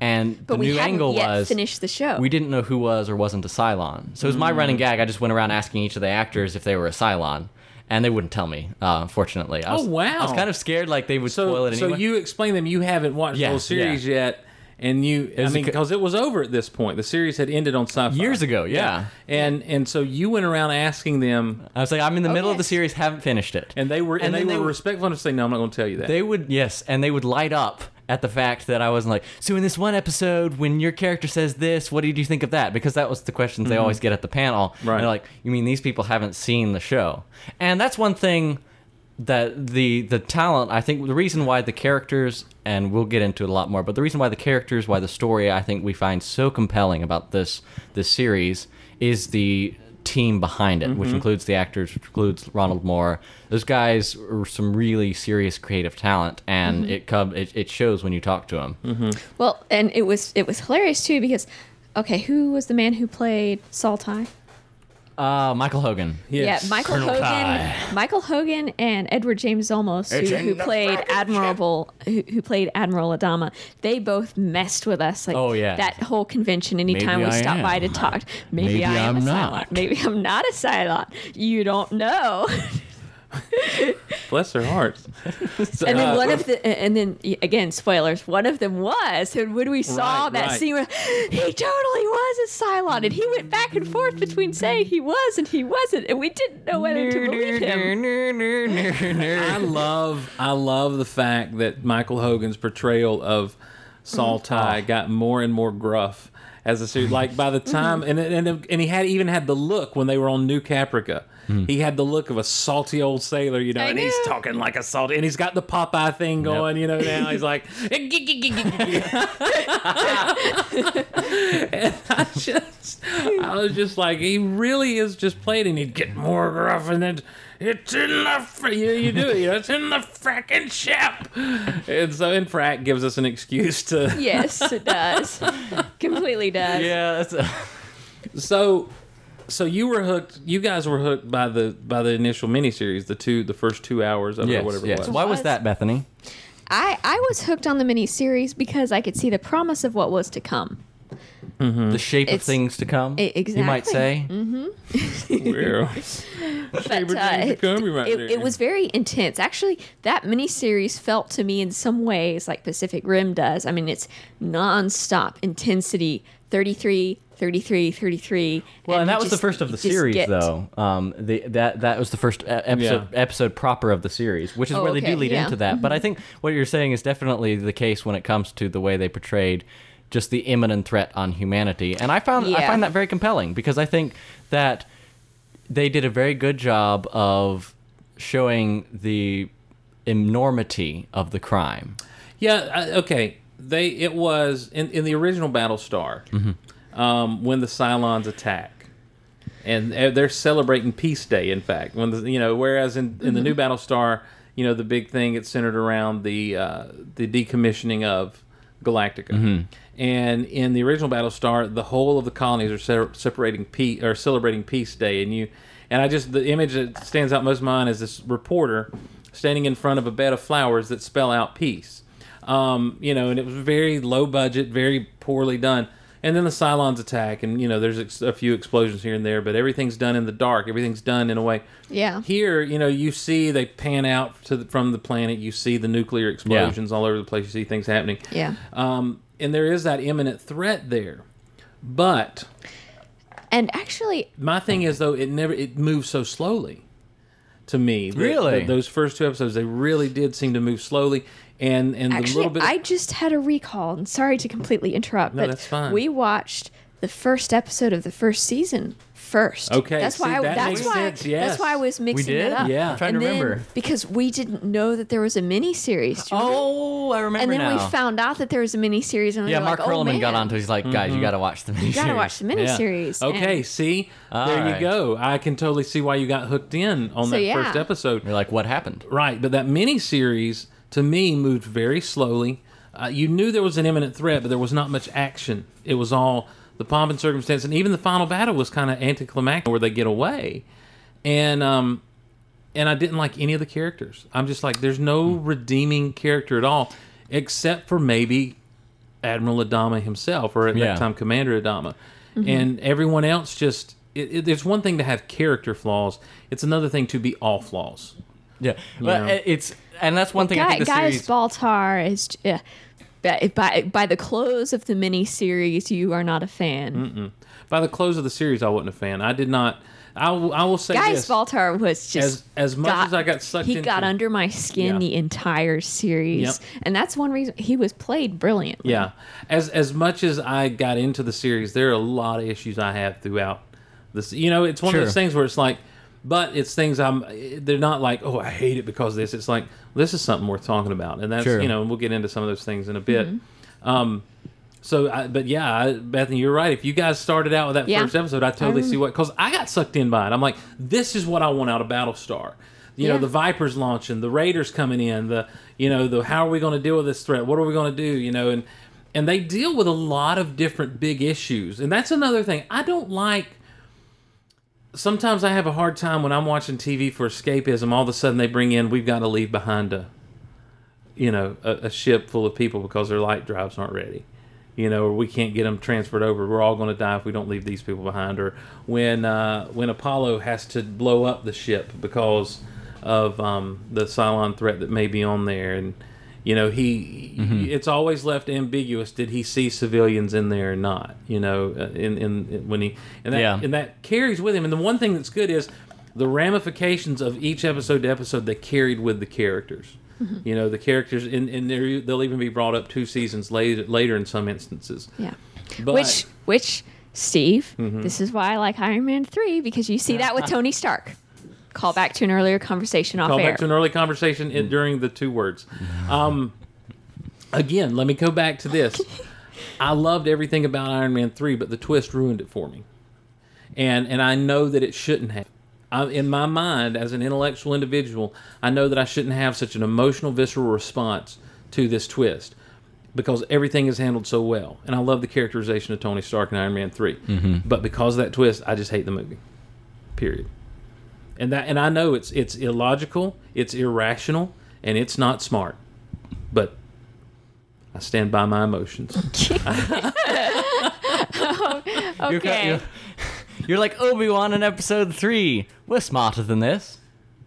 and But the we new hadn't angle yet was finished the show. we didn't know who was or wasn't a Cylon. So it was my running Mm. gag. I just went around asking each of the actors if they were a Cylon. And they wouldn't tell me, uh, unfortunately. I was, Oh, wow. I was kind of scared like they would spoil so it so you explain them. You haven't watched Yeah, the whole series yet. And you, I mean, because it was over at this point. The series had ended on Sci-Fi Years ago, yeah. And and so you went around asking them, I was like, I'm in the Oh, middle of the series, haven't finished it. and they were and, And they, then were they would- respectful enough to say, "No, I'm not going to tell you that." They would, yes, and they would light up at the fact that I wasn't like, so in this one episode, when your character says this, what did you think of that? Because that was the questions they always get at the panel. Mm-hmm. Right. And they're like, you mean these people haven't seen the show? And that's one thing that the the talent I think the reason why the characters and we'll get into it a lot more but the reason why the characters why the story I think we find so compelling about this this series is the team behind it which includes the actors which includes Ronald Moore those guys are some really serious creative talent and it come it, it shows when you talk to them mm-hmm. Well, and it was it was hilarious too because, okay, who was the man who played Saul Tigh? Uh Michael Hogan Yes. Yeah, Michael Colonel Hogan, Tigh. Michael Hogan, and Edward James Olmos, who, who played fucking Admiral, who, who played Admiral Adama. They both messed with us. Like Oh, yeah. that whole convention. Anytime Maybe we I stop by to talk, maybe, Maybe I am I'm a not. Cylon. Maybe I'm not a Cylon. You don't know. [laughs] [laughs] Bless their hearts. [laughs] and then uh, one of the, and then again, spoilers. One of them was, and when we saw Right, that right. scene where [gasps] he totally was a Cylon, and he went back and forth between saying he was and he wasn't, and we didn't know whether to believe him. I love I love the fact that Michael Hogan's portrayal of Saul Tigh got more and more gruff as a series. Like by the time and and and he had even had the look when they were on New Caprica. Mm. He had the look of a salty old sailor, you know, I and he's talking like a salty, and he's got the Popeye thing going, you know. Now he's like, [laughs] and I just, I was just like, he really is just playing, and he'd get more gruff, and then it's in the, fr- you, you do it, you know, it's in the fracking ship, and so and Frack gives us an excuse to, Yes, it does. Completely does. yeah that's a, so, so you were hooked, you guys were hooked by the by the initial miniseries, the two, the first two hours of it, or yes whatever yes it was. why was Was. that Bethany I, I was hooked on the miniseries because I could see the promise of what was to come. Mm-hmm. the shape of things to come E- you might say Mm-hmm. [laughs] [laughs] But uh, to it, come, you might it, it was very intense. Actually, that miniseries felt to me in some ways like Pacific Rim does. I mean, it's nonstop intensity 33, 33, 33. Well, and, that you was the first of the series, get- though. Um, the that that was the first episode Yeah. episode proper of the series, which is Oh, where they do lead yeah. into that. But I think what you're saying is definitely the case when it comes to the way they portrayed just the imminent threat on humanity, and I found I find that very compelling because I think that they did a very good job of showing the enormity of the crime. Yeah. I, okay. They it was in in the original Battlestar um, when the Cylons attack, and uh, they're celebrating Peace Day. In fact, when the you know, whereas in, in the new Battlestar, you know, the big thing it's centered around the uh, the decommissioning of Galactica. And in the original Battlestar, the whole of the colonies are se- separating peace or celebrating Peace Day, and you and I just the image that stands out most of mine is this reporter standing in front of a bed of flowers that spell out peace. Um, you know, and it was very low budget, very poorly done. And then the Cylons attack, and you know, there's ex- a few explosions here and there, but everything's done in the dark. Everything's done in a way. Yeah. Here, you know, you see they pan out to the, from the planet. You see the nuclear explosions all over the place. You see things happening. Yeah. Um, and there is that imminent threat there. But And actually, my thing is though, it never it moves so slowly. To me, The- Really? the- those first two episodes, they really did seem to move slowly, and and the actually, little bit. I just had a recall. And sorry to completely interrupt, No, but that's fine. we watched the first episode of the first season first. Okay, that's see, why. I, that that's makes why. sense, yes. That's why I was mixing did? it up. Yeah. I'm trying to And then- remember. because we didn't know that there was a mini series. Oh, I remember and then now. we found out that there was a mini series, and we yeah, were Mark like, oh, got man, onto. He's like, guys, you mm-hmm. got to watch the miniseries. You gotta watch the mini Yeah. series. Okay, see, All there you go. I can totally see why you got hooked in on So, that yeah. first episode. You're like, what happened? Right, but that mini series to me moved very slowly. Uh, you knew there was an imminent threat, but there was not much action. It was all the pomp and circumstance, and even the final battle was kind of anticlimactic, where they get away, and um, and I didn't like any of the characters. I'm just like, there's no redeeming character at all, except for maybe Admiral Adama himself, or at Yeah. that time Commander Adama, and everyone else just. It, it, there's one thing to have character flaws. It's another thing to be all flaws. Yeah, but know. it's and that's one thing I think the Gaius series. Baltar is. Uh, by, by by the close of the mini series, you are not a fan. By the close of the series, I wasn't a fan. I did not. I, will- say Gaius this: Baltar was just as as much as I got sucked he into, got under my skin Yeah. the entire series, Yep. and that's one reason he was played brilliantly. Yeah, as as much as I got into the series, there are a lot of issues I have throughout this. You know, it's one of those things where it's like but it's things I'm. They're not like, oh, I hate it because of this. It's like this is something worth talking about, and that's Sure. you know, and we'll get into some of those things in a bit. Um, so, I, but yeah, I, Bethany, you're right. If you guys started out with that Yeah. first episode, I totally see what because I got sucked in by it. I'm like, this is what I want out of Battlestar. You know, the Vipers launching, the Raiders coming in, the you know, the how are we going to deal with this threat? What are we going to do? You know, and and they deal with a lot of different big issues, and that's another thing I don't like. Sometimes I have a hard time when I'm watching TV for escapism. All of a sudden, they bring in, we've got to leave behind a, you know, a, a ship full of people because their light drives aren't ready you know, or we can't get them transferred over. We're all going to die if we don't leave these people behind. Or when uh, when Apollo has to blow up the ship because of um, the Cylon threat that may be on there, and you know, he it's always left ambiguous. Did he see civilians in there or not? You know, uh, in, in, in when he and that Yeah. and that carries with him. And the one thing that's good is the ramifications of each episode to episode that carried with the characters. You know, the characters, and, and they're- they'll even be brought up two seasons later, later in some instances. Yeah. But, which which Steve, Mm-hmm. this is why I like Iron Man three because you see that with [laughs] Tony Stark. Call back to an earlier conversation off call air. back to an early conversation in, mm. during the two words. Mm-hmm. Um, again, let me go back to this. [laughs] I loved everything about Iron Man three, but the twist ruined it for me, and and I know that it shouldn't have. I, in my mind, as an intellectual individual, I know that I shouldn't have such an emotional, visceral response to this twist because everything is handled so well, and I love the characterization of Tony Stark in Iron Man 3 mm-hmm. But because of that twist, I just hate the movie. Period and that and I know it's it's illogical, it's irrational, and it's not smart. But I stand by my emotions. [laughs] [laughs] okay. You're, ki- you're, you're like Obi Wan in Episode Three. We're smarter than this.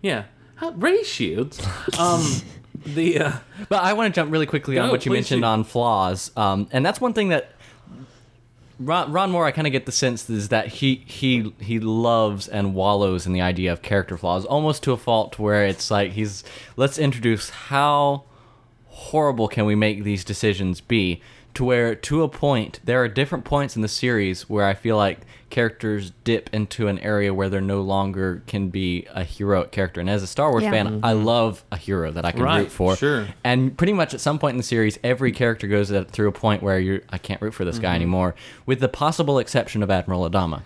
yeah, How- ray shields. Um, [laughs] the uh, But I want to jump really quickly on what you mentioned do. on flaws, um, and that's one thing that Ron, Ron Moore. I kind of get the sense is that he he he loves and wallows in the idea of character flaws, almost to a fault, where it's like he's let's introduce how horrible can we make these decisions be to where to a point there are different points in the series where i feel like characters dip into an area where they're no longer can be a heroic character and as a star wars Yeah. fan i love a hero that i can Right, root for sure. and pretty much at some point in the series every character goes through a point where you i can't root for this Mm-hmm. guy anymore with the possible exception of admiral adama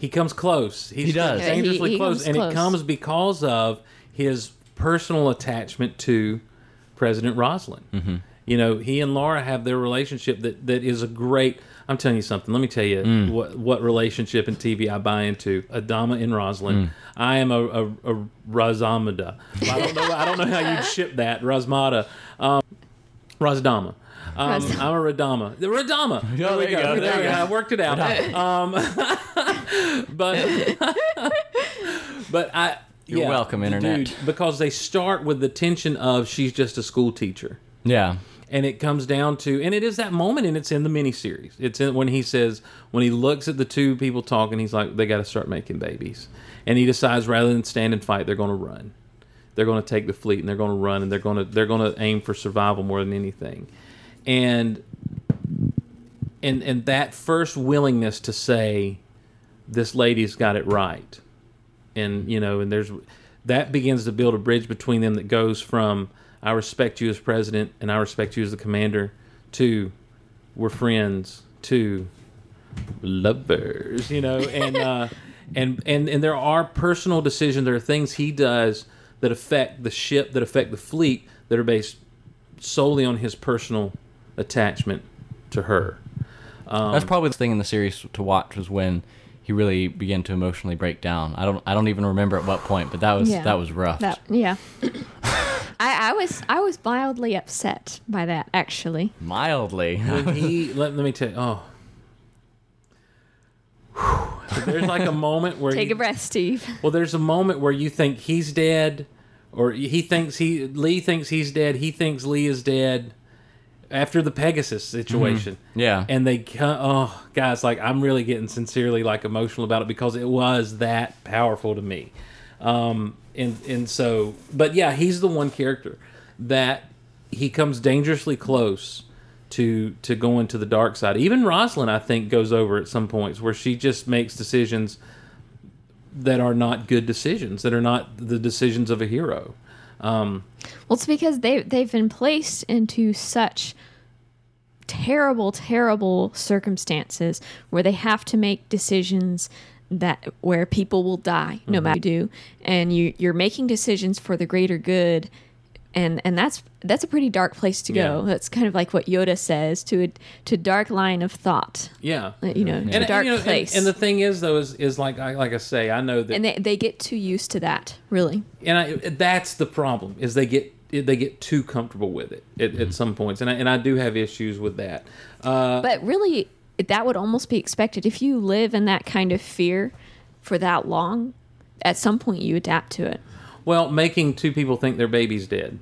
he comes close. He's He does. Yeah, he- dangerously he close, comes and close. it comes because of his personal attachment to President Roslin. Mm-hmm. You know, he and Laura have their relationship that, that is a great. I'm telling you something. Let me tell you Mm. what what relationship in TV I buy into. Adama and Roslin. Mm. I am a, a, a Razamada. I don't know. I don't know how you'd ship that. Rasmada. Um, Razdama. Um, Raz- I'm a Radama. The Radama. [laughs] There, there we you go. go, There, there we go. go. I worked it out. Um, [laughs] but [laughs] but I. You're yeah, welcome, Internet. dude, because they start with the tension of she's just a school teacher yeah and it comes down to and it is that moment and it's in the miniseries. It's in when he says when he looks at the two people talking he's like they got to start making babies. And he decides rather than stand and fight they're going to run. They're going to take the fleet and they're going to run and they're going to they're going to aim for survival more than anything. And and and that first willingness to say this lady's got it right and you know and there's that begins to build a bridge between them that goes from i respect you as president and i respect you as the commander to we're friends to lovers you know and uh [laughs] and and and there are personal decisions there are things he does that affect the ship that affect the fleet that are based solely on his personal attachment to her Um, That's probably the thing in the series to watch was when he really began to emotionally break down. I don't I don't even remember at what point, but that was Yeah. that was rough. That yeah. [laughs] I, I was I was mildly upset by that actually. Mildly. when he [laughs] let, let me tell you oh Whew. there's like a moment where Take you- a breath, Steve. well there's a moment where you think he's dead or he thinks he lee thinks he's dead he thinks lee is dead after the pegasus situation Yeah. and they co- oh guys like i'm really getting sincerely like emotional about it because it was that powerful to me um and and so but yeah he's the one character that he comes dangerously close to to going to the dark side even Rosalind I think goes over at some points where she just makes decisions that are not good decisions, that are not the decisions of a hero. Um, Well, it's because they they've been placed into such terrible, terrible circumstances where they have to make decisions that where people will die no matter what you do, and you you're making decisions for the greater good, and and that's that's a pretty dark place to go. Yeah. That's kind of like what Yoda says to a to dark line of thought, yeah. uh, you know, to a dark you know, and- place. And, the thing is, though, is, is like I, like I say, I know that and they, they get too used to that, really. and I, that's the problem is they get they get too comfortable with it at, Mm-hmm. at some points, and I, and I do have issues with that. Uh, But really, that would almost be expected. If you live in that kind of fear for that long, at some point you adapt to it. well, making two people think their baby's dead.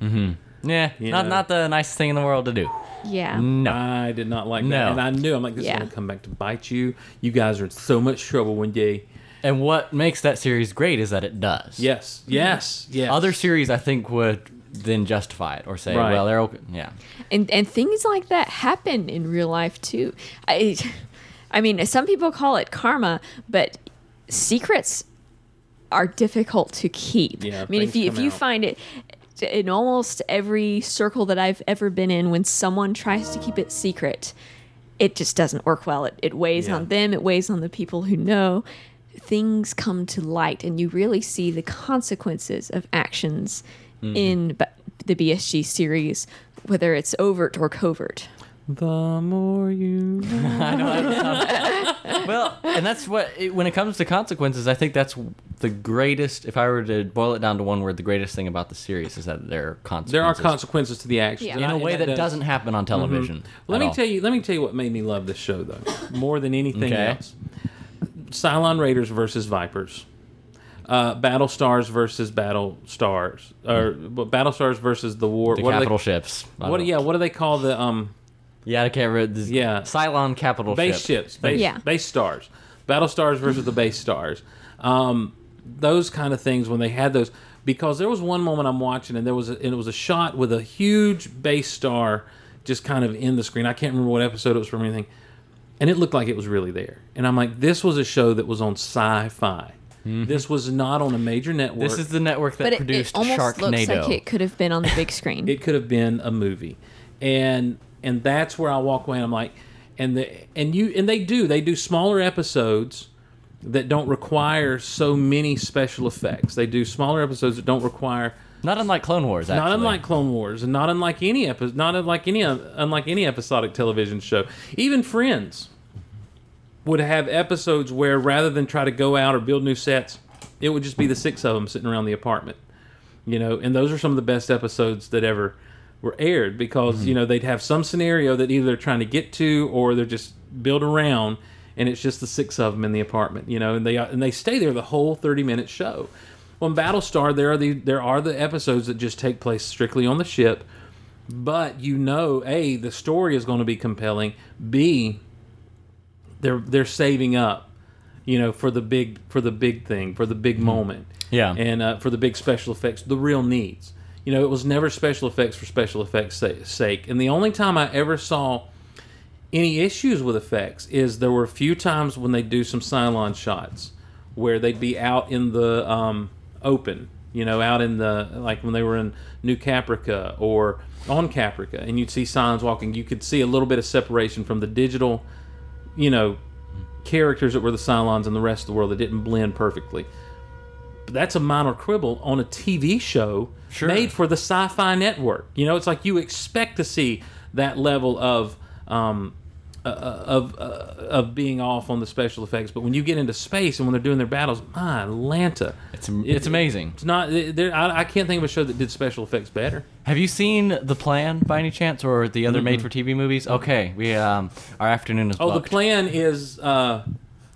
Mm-hmm. Yeah, You not know. not the nicest thing in the world to do. Yeah. No. I did not like that, No. and I knew I'm like this Yeah. is gonna come back to bite you. You guys are in so much trouble one day. And what makes that series great is that it does. Yes, yes, yes. Other series, I think, would then justify it or say, Right. well, they're okay. Yeah. And and things like that happen in real life too. I I mean, some people call it karma, but secrets are difficult to keep. Yeah, I mean, if you if you out. find it in almost every circle that I've ever been in, when someone tries to keep it secret, it just doesn't work well. It, it weighs Yeah. on them, it weighs on the people who know. Things come to light, and you really see the consequences of actions Mm-hmm. in b- the BSG series, whether it's overt or covert. The more you [laughs] know. [laughs] Well, and that's what, it, when it comes to consequences, I think that's the greatest, if I were to boil it down to one word, the greatest thing about the series is that there are consequences. there are consequences to the action Yeah. In a way that, does- doesn't happen on television. Let me all. tell you. Let me tell you what made me love this show, though, more than anything Okay. else. Cylon Raiders versus Vipers, uh, Battle Stars versus Battle Stars, or but Battle Stars versus the War. The what do capital they, ships. I What? don't- Yeah. What do they call the um Yeah, I can't remember. this- Yeah. Cylon capital base ship. ships? Base, Yeah. base stars, Battle Stars versus the base stars. Um, those kind of things when they had those because there was one moment I'm watching and there was a, and it was a shot with a huge base star just kind of in the screen. I can't remember what episode it was from or anything. And it looked like it was really there. And I'm like, this was a show that was on sci-fi. Mm-hmm. This was not on a major network. This is the network that But it, it produced almost Sharknado. looks like it could have been on the big screen. it could have been a movie and and that's where i walk away and i'm like and the and you and they do they do smaller episodes that don't require so many special effects they do smaller episodes that don't require Not unlike Clone Wars, actually. not unlike Clone Wars, and not unlike any epi- not unlike any unlike any episodic television show. Even Friends would have episodes where rather than try to go out or build new sets, it would just be the six of them sitting around the apartment. You know, and those are some of the best episodes that ever were aired because mm-hmm. you know they'd have some scenario that either they're trying to get to or they're just built around, and it's just the six of them in the apartment. You know, and they and they stay there the whole thirty minute show. On Battlestar, there are the there are the episodes that just take place strictly on the ship, but you know, a the story is going to be compelling. B they're they're saving up, you know, for the big for the big thing for the big moment. Yeah. and uh, for the big special effects, the real needs. You know, it was never special effects for special effects' sake. And the only time I ever saw any issues with effects is there were a few times when they do some Cylon shots where they'd be out in the um, open, you know, out in the like when they were in New Caprica or on Caprica, and you'd see Cylons walking. You could see a little bit of separation from the digital, you know, characters that were the Cylons and the rest of the world that didn't blend perfectly. But that's a minor quibble on a TV show Sure. made for the Sci-Fi Network. You know, it's like you expect to see that level of um, uh, of uh, of being off on the special effects. But when you get into space and when they're doing their battles, my Atlanta, It's, it's amazing. It's not. There, I, I can't think of a show that did special effects better. Have you seen The Plan by any chance, or the other made-for-TV movies? Okay, we um, our afternoon is Oh, the plan is. Uh,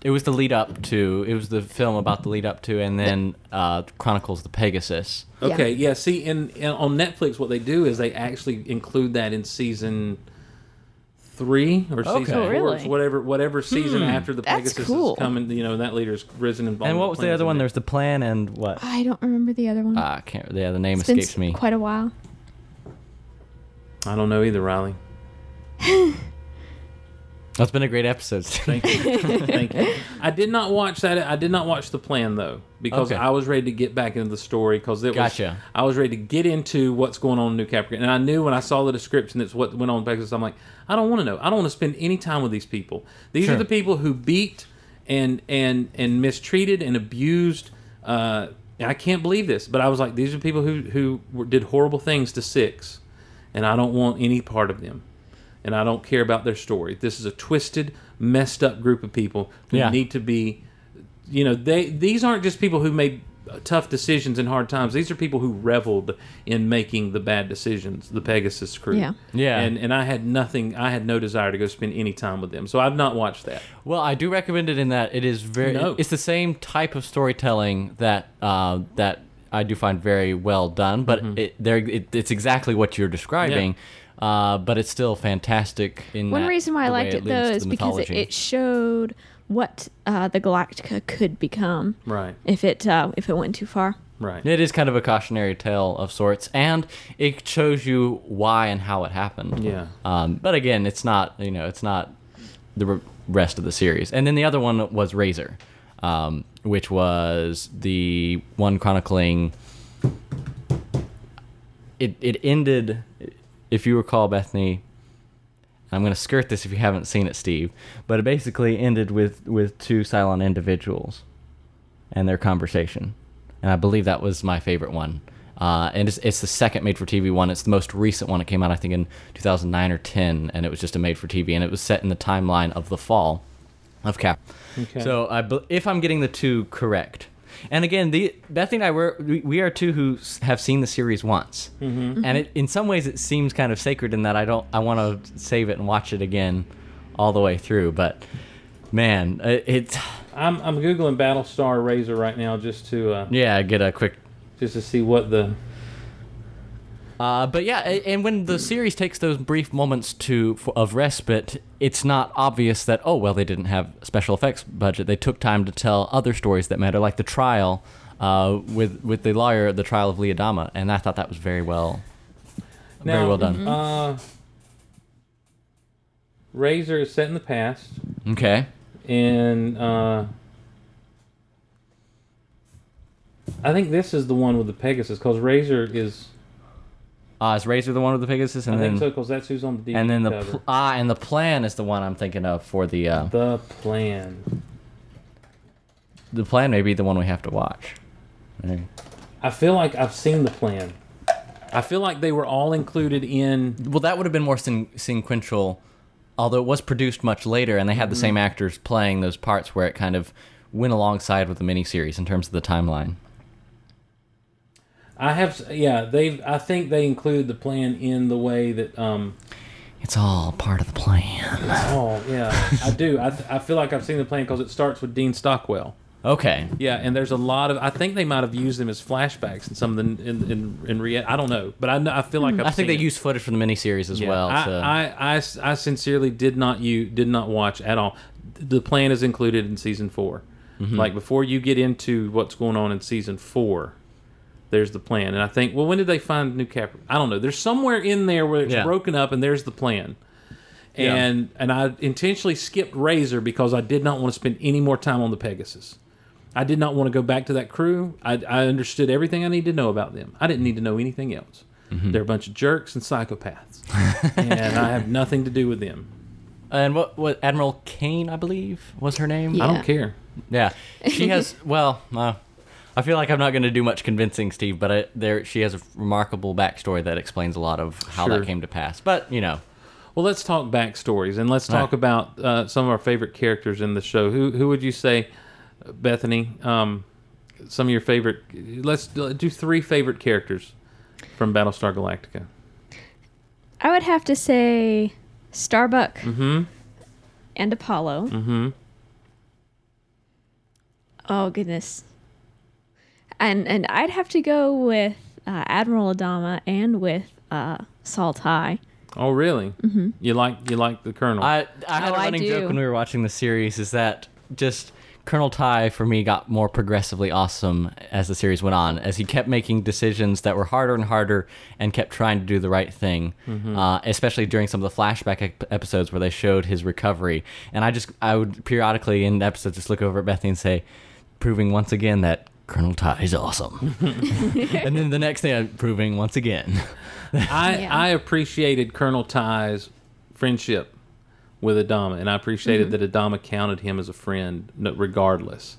It was the lead up to. It was the film about the lead up to, and then uh, chronicles the Pegasus. Okay, yeah. see, in, in on Netflix, what they do is they actually include that in season three or season Okay. four, Oh, really? or whatever whatever season after the That's Pegasus cool. is coming. You know, that leader's risen and. And what was the other one? There's the plan and what? I don't remember the other one. Ah, I can't. Yeah, the name it's been escapes me. quite a while. I don't know either, Riley. [laughs] That's been a great episode. Thank you. Thank you. I did not watch that. I did not watch the plan though because Okay. I was ready to get back into the story because it was. Gotcha. I was ready to get into what's going on in New Caprica, and I knew when I saw the description that's what went on in Pegasus. I'm like, I don't want to know. I don't want to spend any time with these people. These Sure. are the people who beat and and and mistreated and abused. Uh, and I can't believe this, but I was like, these are people who who did horrible things to six, and I don't want any part of them and I don't care about their story. This is a twisted, messed up group of people who Yeah. need to be, you know, they these aren't just people who made tough decisions in hard times. These are people who reveled in making the bad decisions. The Pegasus crew. Yeah. Yeah. And and I had nothing. I had no desire to go spend any time with them. So I've not watched that. Well, I do recommend it in that it is very. No. It's the same type of storytelling that uh, that I do find very well done, but Mm-hmm. it, there it, it's exactly what you're describing. Uh, but it's still fantastic. In One that- reason why I liked it, leads though is because it, it showed what uh, the Galactica could become Right. if it uh, if it went too far. Right. It is kind of a cautionary tale of sorts, and it shows you why and how it happened. Yeah. Um, but again, it's not you know it's not the re- rest of the series. And then the other one was Razor, um, which was the one chronicling. It it ended, if you recall, Bethany. I'm going to skirt this if you haven't seen it, Steve. But it basically ended with with two Cylon individuals and their conversation. And I believe that was my favorite one. Uh, and it's, it's the second made for TV one. It's the most recent one. It came out, I think, in 2009 or 10, and it was just a made for TV, and it was set in the timeline of the fall of Cap. Okay. So I, if I'm getting the two correct, and again, the Bethany and I were we, we are two who have seen the series once, Mm-hmm. and it, in some ways it seems kind of sacred in that I don't I want to save it and watch it again all the way through. But man, it, it's I'm I'm googling Battlestar Razor right now just to uh, yeah, get a quick just to see what the Uh, but yeah, and when the series takes those brief moments to for, of respite, it's not obvious that oh well they didn't have special effects budget. They took time to tell other stories that matter, like the trial uh, with with the lawyer, the trial of Lee Adama, and I thought that was very well, very well done. Uh, Razor is set in the past, Okay, and uh, I think this is the one with the Pegasus, because Razor is. Uh, is Razor the one with the Pegasus, and I then think so, because that's who's on the DVD and then the cover. pl- ah, and the plan is the one I'm thinking of for the uh, the plan. the plan may be the one we have to watch. Maybe. I feel like I've seen the plan. I feel like they were all included in. Well, that would have been more syn- sequential, although it was produced much later, and they had the same actors playing those parts where it kind of went alongside with the miniseries in terms of the timeline. I have, yeah, they. I think they include the plan in the way that. um It's all part of the plan. Oh yeah, I do. I, th- I feel like I've seen the plan because it starts with Dean Stockwell. Okay. Yeah, and there's a lot of. I think they might have used them as flashbacks in some of the in in, in rea- I don't know, but I know, I feel like I've Hmm. I think they it. used footage from the miniseries as Yeah, well. I, to- I, I, I sincerely did not you did not watch at all. The plan is included in season 4 Mm-hmm. Like before you get into what's going on in season four, there's the plan. And I think, well, when did they find New Cap? I don't know. There's somewhere in there where it's Yeah. broken up, and there's the plan. Yeah. And and I intentionally skipped Razor because I did not want to spend any more time on the Pegasus. I did not want to go back to that crew. I, I understood everything I needed to know about them. I didn't need to know anything else. Mm-hmm. They're a bunch of jerks and psychopaths, and I have nothing to do with them. and what what Admiral Cain, I believe, was her name. I don't care. Yeah, she has. well, uh, I feel like I'm not going to do much convincing, Steve, but I, there she has a remarkable backstory that explains a lot of how Sure. that came to pass. But you know, Well, let's talk backstories and let's talk right. about uh, some of our favorite characters in the show. Who who would you say, Bethany? Um, some of your favorite. Let's do three favorite characters from Battlestar Galactica. I would have to say Starbuck Mm-hmm. and Apollo. Mm-hmm. Oh goodness. And and I'd have to go with uh, Admiral Adama and with uh, Saul Tigh. Oh, really? Mm-hmm. You like you like the Colonel? I I had Oh, a I running joke when we were watching the series is that just Colonel Tigh for me got more progressively awesome as the series went on, as he kept making decisions that were harder and harder and kept trying to do the right thing. Uh, especially during some of the flashback ep- episodes where they showed his recovery, and I just I would periodically in episodes just look over at Bethany and say, proving once again that Colonel Tigh is awesome, [laughs] and then the next thing I'm proving once again. I [laughs] Yeah. I appreciated Colonel Tigh's friendship with Adama, and I appreciated that Adama counted him as a friend, regardless.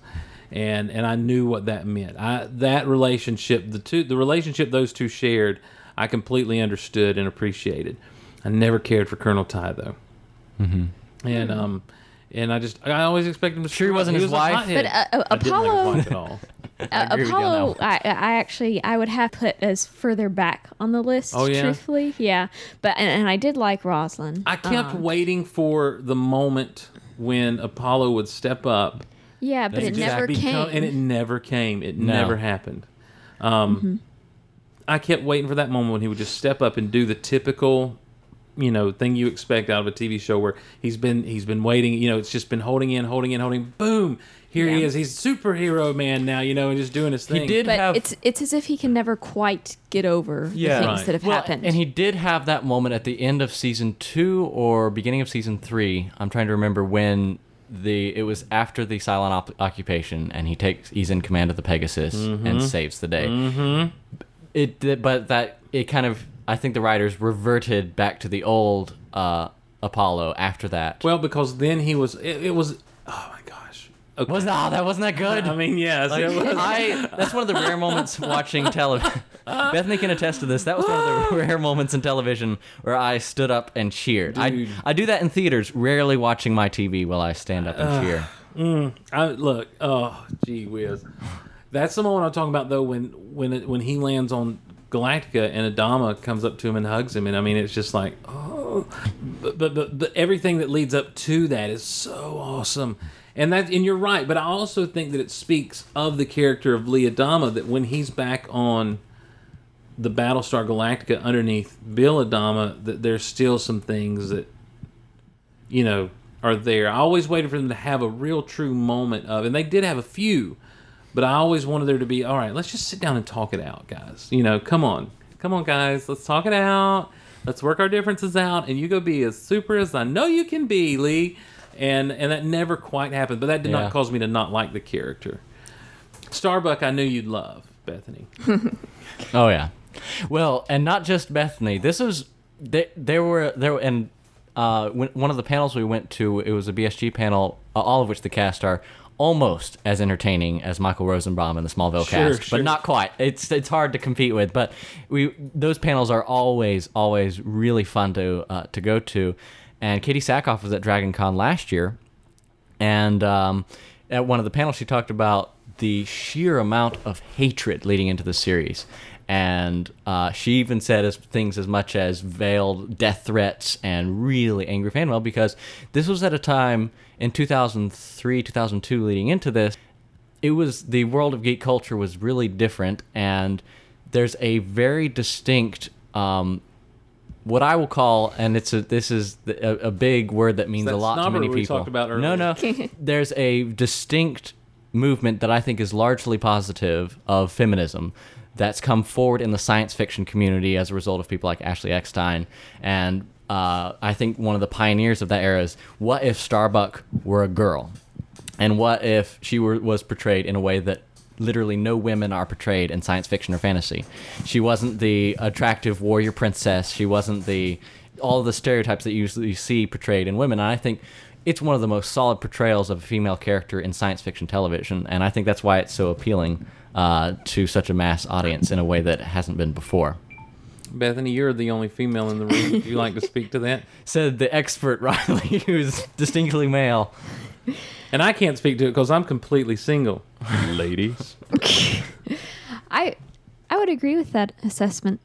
And and I knew what that meant. I that relationship, the two, the relationship those two shared, I completely understood and appreciated. I never cared for Colonel Tigh though. Mm-hmm. And um, and I just I always expected him to. Sure he wasn't his was wife? But, uh, I didn't like his Apollo- at all. [laughs] Uh, agree with you on that Apollo. I, I actually I would have put as further back on the list. Oh, yeah? truthfully, yeah. But and, and I did like Roslin. I kept Um, waiting for the moment when Apollo would step up yeah, but it just never become- came. and it never came. It No. never happened. Um, Mm-hmm. I kept waiting for that moment when he would just step up and do the typical, you know, thing you expect out of a TV show where he's been he's been waiting. You know, it's just been holding in, holding in, holding. Boom! Here he Yeah. is. He's superhero man now. You know, and just doing his thing. He did but have it's it's as if he can never quite get over Yeah. the things Right. that have Well, happened. And he did have that moment at the end of season two or beginning of season three. I'm trying to remember when the it was after the Cylon op- occupation, and he takes he's in command of the Pegasus and saves the day. Mm-hmm. It did- but that it kind of I think the writers reverted back to the old uh, Apollo after that. well, because then he was. It, it was. Oh my gosh. Okay. was that ah, that wasn't that good? I mean, yes, Like, it was. [laughs] I that's one of the rare moments watching television. [laughs] Bethany can attest to this. That was one of the [laughs] rare moments in television where I stood up and cheered. I Dude. I do that in theaters, rarely watching my TV while I stand up and cheer. Mm, I look. Oh, gee whiz. That's the moment I'm talking about, though. When when it, when he lands on Galactica and Adama comes up to him and hugs him, and I mean, it's just like, oh. But but but, but everything that leads up to that is so awesome. And that and you're right, but I also think that it speaks of the character of Lee Adama that when he's back on the Battlestar Galactica underneath Bill Adama, that there's still some things that you know, are there. I always waited for them to have a real true moment of, and they did have a few, but I always wanted there to be, all right, let's just sit down and talk it out, guys. You know, come on. Come on, guys. Let's talk it out. Let's work our differences out, and you go be as super as I know you can be, Lee. And and that never quite happened, but that did Yeah. not cause me to not like the character. Starbuck, I knew you'd love Bethany. [laughs] Oh yeah. Well, and not just Bethany. This is there. There were there and uh, when, one of the panels we went to, it was a BSG panel, uh, all of which the cast are almost as entertaining as Michael Rosenbaum and the Smallville Sure, cast, sure. but not quite. It's it's hard to compete with. But we those panels are always always really fun to uh, to go to. And Katee Sackhoff was at Dragon Con last year, and um, at one of the panels, she talked about the sheer amount of hatred leading into the series. And uh, she even said as things as much as veiled death threats and really angry fan mail because this was at a time in 2003, 2002, leading into this. It was the world of geek culture was really different, and there's a very distinct um, what I will call, and it's a this is the- a, a big word that means a lot to many snobbery we people. talked about no, no. [laughs] There's a distinct movement that I think is largely positive of feminism that's come forward in the science fiction community as a result of people like Ashley Eckstein. And uh, I think one of the pioneers of that era is what if Starbuck were a girl? And what if she were, was portrayed in a way that literally no women are portrayed in science fiction or fantasy? She wasn't the attractive warrior princess. She wasn't the all the stereotypes that you usually see portrayed in women. And I think it's one of the most solid portrayals of a female character in science fiction television. And I think that's why it's so appealing uh, to such a mass audience in a way that hasn't been before. Bethany, you're the only female in the room. Would you like to speak to that? [laughs] Said the expert [laughs] Riley, who's distinctly male. And I can't speak to it because I'm completely single. Ladies. [laughs] I I would agree with that assessment.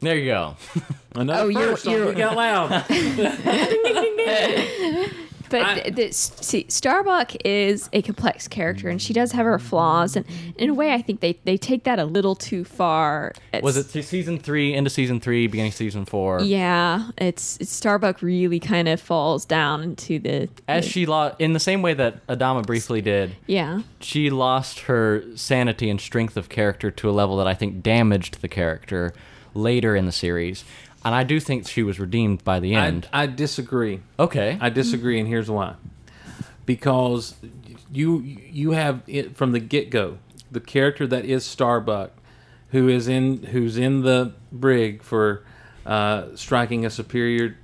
There you go. [laughs] Another Oh, you're- you're- Geek Out Loud. [laughs] But I- see, Starbuck is a complex character, and she does have her flaws. And in a way, I think they, they take that a little too far. Was It's- it season three, into season three, beginning of season four? Yeah, it's, it's Starbuck really kind of falls down into the. As the- she lost, in the same way that Adama briefly did, Yeah. she lost her sanity and strength of character to a level that I think damaged the character later in the series. And I do think she was redeemed by the I, end. I disagree. okay. I disagree, and here's why. Because you you have it from the get go, the character that is Starbuck, who is in who's in the brig for uh, striking a superior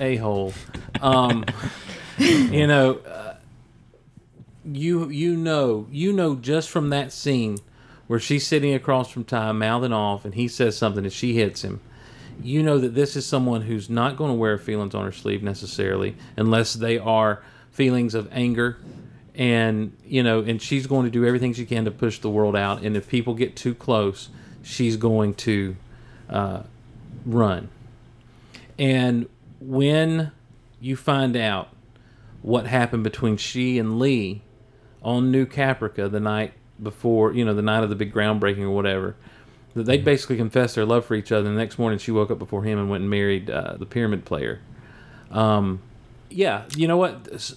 a hole. Um, [laughs] you know, uh, you you know you know just from that scene where she's sitting across from Tigh, mouthing off, and he says something, and she hits him you know that this is someone who's not going to wear feelings on her sleeve necessarily unless they are feelings of anger. And you know and she's going to do everything she can to push the world out. And if people get too close she's going to uh, run. And when you find out what happened between she and lee on new caprica the night before you know the night of the big groundbreaking or whatever they basically confessed their love for each other. And the next morning, she woke up before him and went and married uh, the pyramid player. Um, yeah, you know what?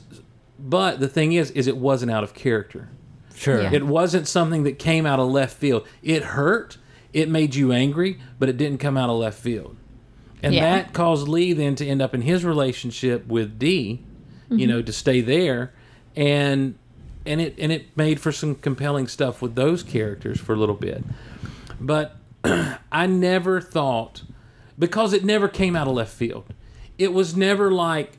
But the thing is, is it wasn't out of character. sure. Yeah. It wasn't something that came out of left field. It hurt. It made you angry, but it didn't come out of left field. And Yeah. that caused Lee then to end up in his relationship with Dee, you know, to stay there. And and it and it made for some compelling stuff with those characters for a little bit. But [clears throat] I never thought because it never came out of left field. It was never like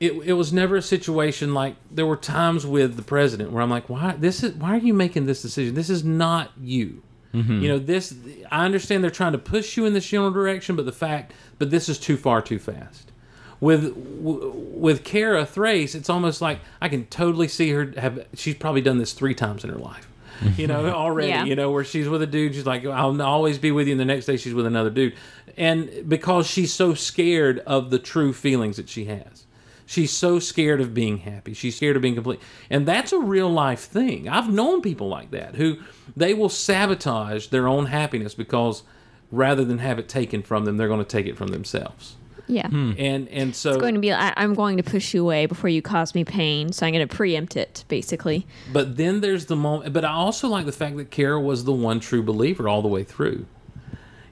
it, it was never a situation like there were times with the president where I'm like, why this is why are you making this decision? This is not you. Mm-hmm. You know this. I understand they're trying to push you in this general direction, but the fact, but this is too far too fast. With with Kara Thrace, it's almost like I can totally see her have. She's probably done this three times in her life. [laughs] You know already. Yeah. You know where she's with a dude, she's like, "I'll always be with you," and the next day she's with another dude, and because she's so scared of the true feelings that she has. She's so scared of being happy. She's scared of being complete. And that's a real life thing. I've known people like that who they will sabotage their own happiness because rather than have it taken from them, they're going to take it from themselves. Yeah. Hmm. And and so It's going to be, I, I'm going to push you away before you cause me pain. So I'm going to preempt it, basically. but then there's the moment but I also like the fact that Kara was the one true believer all the way through.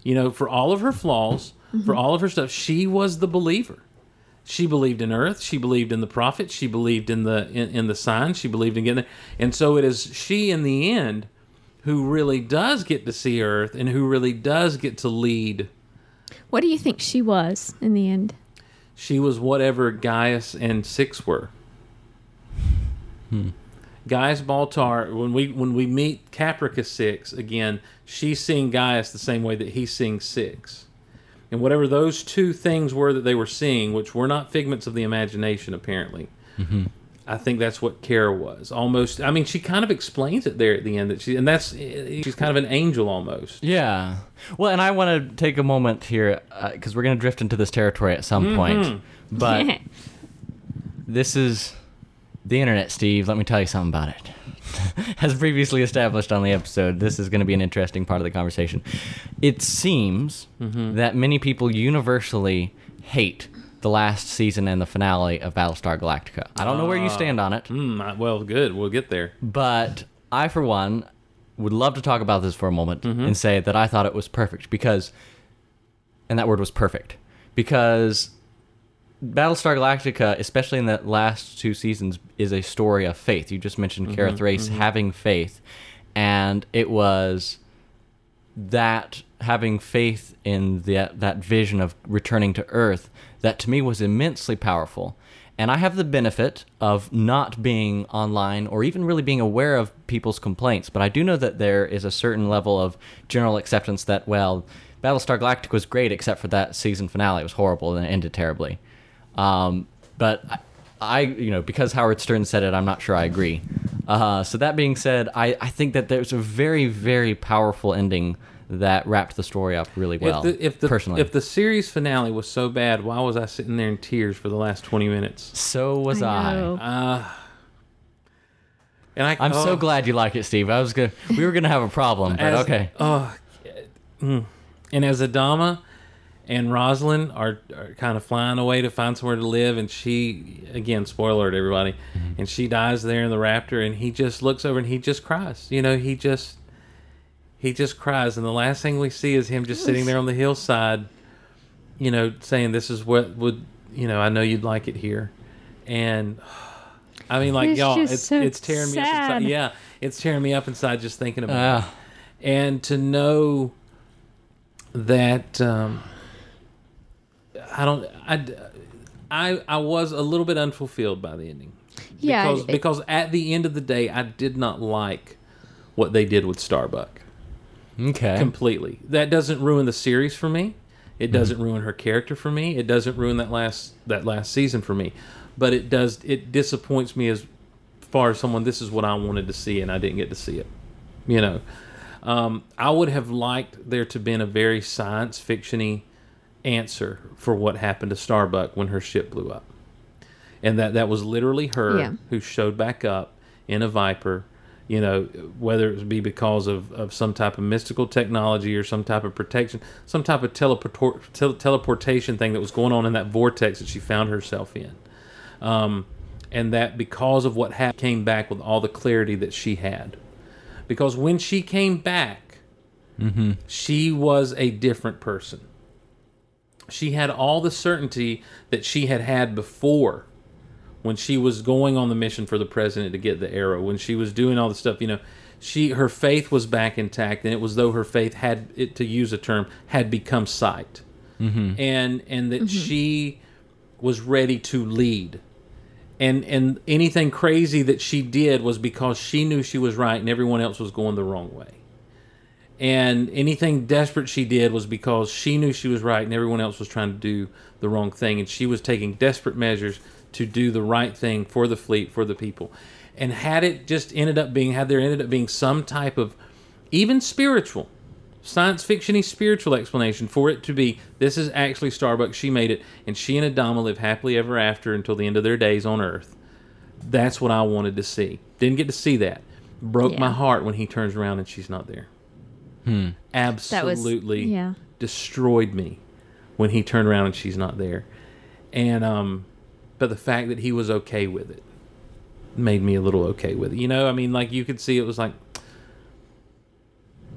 You know, for all of her flaws, mm-hmm. for all of her stuff, she was the believer. She believed in Earth. She believed in the prophets. She believed in the in, in the signs. She believed in getting there. And so it is she in the end who really does get to see Earth and who really does get to lead. What do you think she was in the end? She was whatever Gaius and Six were. Hmm. Gaius Baltar, when we when we meet Caprica Six again, she's seeing Gaius the same way that he's seeing Six. And whatever those two things were that they were seeing, which were not figments of the imagination, apparently, mm-hmm. I think that's what Kara was. Almost, I mean, she kind of explains it there at the end that she, and that's she's kind of an angel almost. Yeah. Well, and I want to take a moment here uh, because we're going to drift into this territory at some point. Mm-hmm. But [laughs] this is the internet, Steve. Let me tell you something about it. [laughs] As previously established on the episode, this is going to be an interesting part of the conversation. It seems mm-hmm. that many people universally hate the last season and the finale of Battlestar Galactica. I don't know where you ah, stand on it. Hmm, I- well, good. We'll get there. But I, for one, would love to talk about this for a moment mm-hmm. and say that I thought it was perfect because, and that word was perfect, because Battlestar Galactica, especially in the last two seasons, is a story of faith. You just mentioned mm-hmm, Kara Thrace mm-hmm. having faith, and it was that having faith in that that vision of returning to Earth that to me was immensely powerful. And I have the benefit of not being online or even really being aware of people's complaints, but I do know that there is a certain level of general acceptance that well, Battlestar Galactica was great except for that season finale. It was horrible and it ended terribly. Um, but I, I, you know, because Howard Stern said it, I'm not sure I agree. Uh, so that being said, I, I think that there's a very, very powerful ending that wrapped the story up really well. if the if the personally, if the series finale was so bad, why was I sitting there in tears for the last twenty minutes? so was I. know. Uh, and I, I'm so oh, glad you like it, Steve. I was gonna, we were gonna have a problem, but as- okay. Oh, mm. and as Adama and Roslin are, are kind of flying away to find somewhere to live, and she again, spoiler alert, everybody, Mm-hmm. and she dies there in the raptor, and he just looks over and he just cries. You know, he just he just cries, and the last thing we see is him just sitting there on the hillside, you know, saying, "This is what would you know? I know you'd like it here," and. [sighs] I mean, like It's y'all, it's so it's tearing me up inside. Yeah, it's tearing me up inside just thinking about it Ah, and to know that um, I don't I, I I was a little bit unfulfilled by the ending. Yeah, because it- because at the end of the day, I did not like what they did with Starbuck okay. completely. That doesn't ruin the series for me. It doesn't ruin her character for me. It doesn't ruin that last that last season for me. But it does it disappoints me as far as someone this is what I wanted to see and I didn't get to see it. You know. Um, I would have liked there to been a very science fictiony answer for what happened to Starbuck when her ship blew up. And that that was literally her Yeah. who showed back up in a Viper, you know, whether it be because of, of some type of mystical technology or some type of protection, some type of teleport, tel- teleportation thing that was going on in that vortex that she found herself in. Um, and that because of what happened, came back with all the clarity that she had. Because when she came back, she was a different person. She had all the certainty that she had had before when she was going on the mission for the president to get the arrow, when she was doing all the stuff, you know, she her faith was back intact, and it was though her faith had it to use a term had become sight, mm-hmm. and and that she was ready to lead, and and anything crazy that she did was because she knew she was right and everyone else was going the wrong way. And anything desperate she did was because she knew she was right and everyone else was trying to do the wrong thing. And she was taking desperate measures to do the right thing for the fleet, for the people. And had it just ended up being, had there ended up being some type of even spiritual, science fictiony spiritual explanation for it to be this is actually Starbucks, she made it, and she and Adama live happily ever after until the end of their days on Earth. That's what I wanted to see. Didn't get to see that. Broke my heart when he turns around and she's not there absolutely yeah. destroyed me when he turned around and she's not there. And um but the fact that he was okay with it made me a little okay with it. You know, I mean like you could see it was like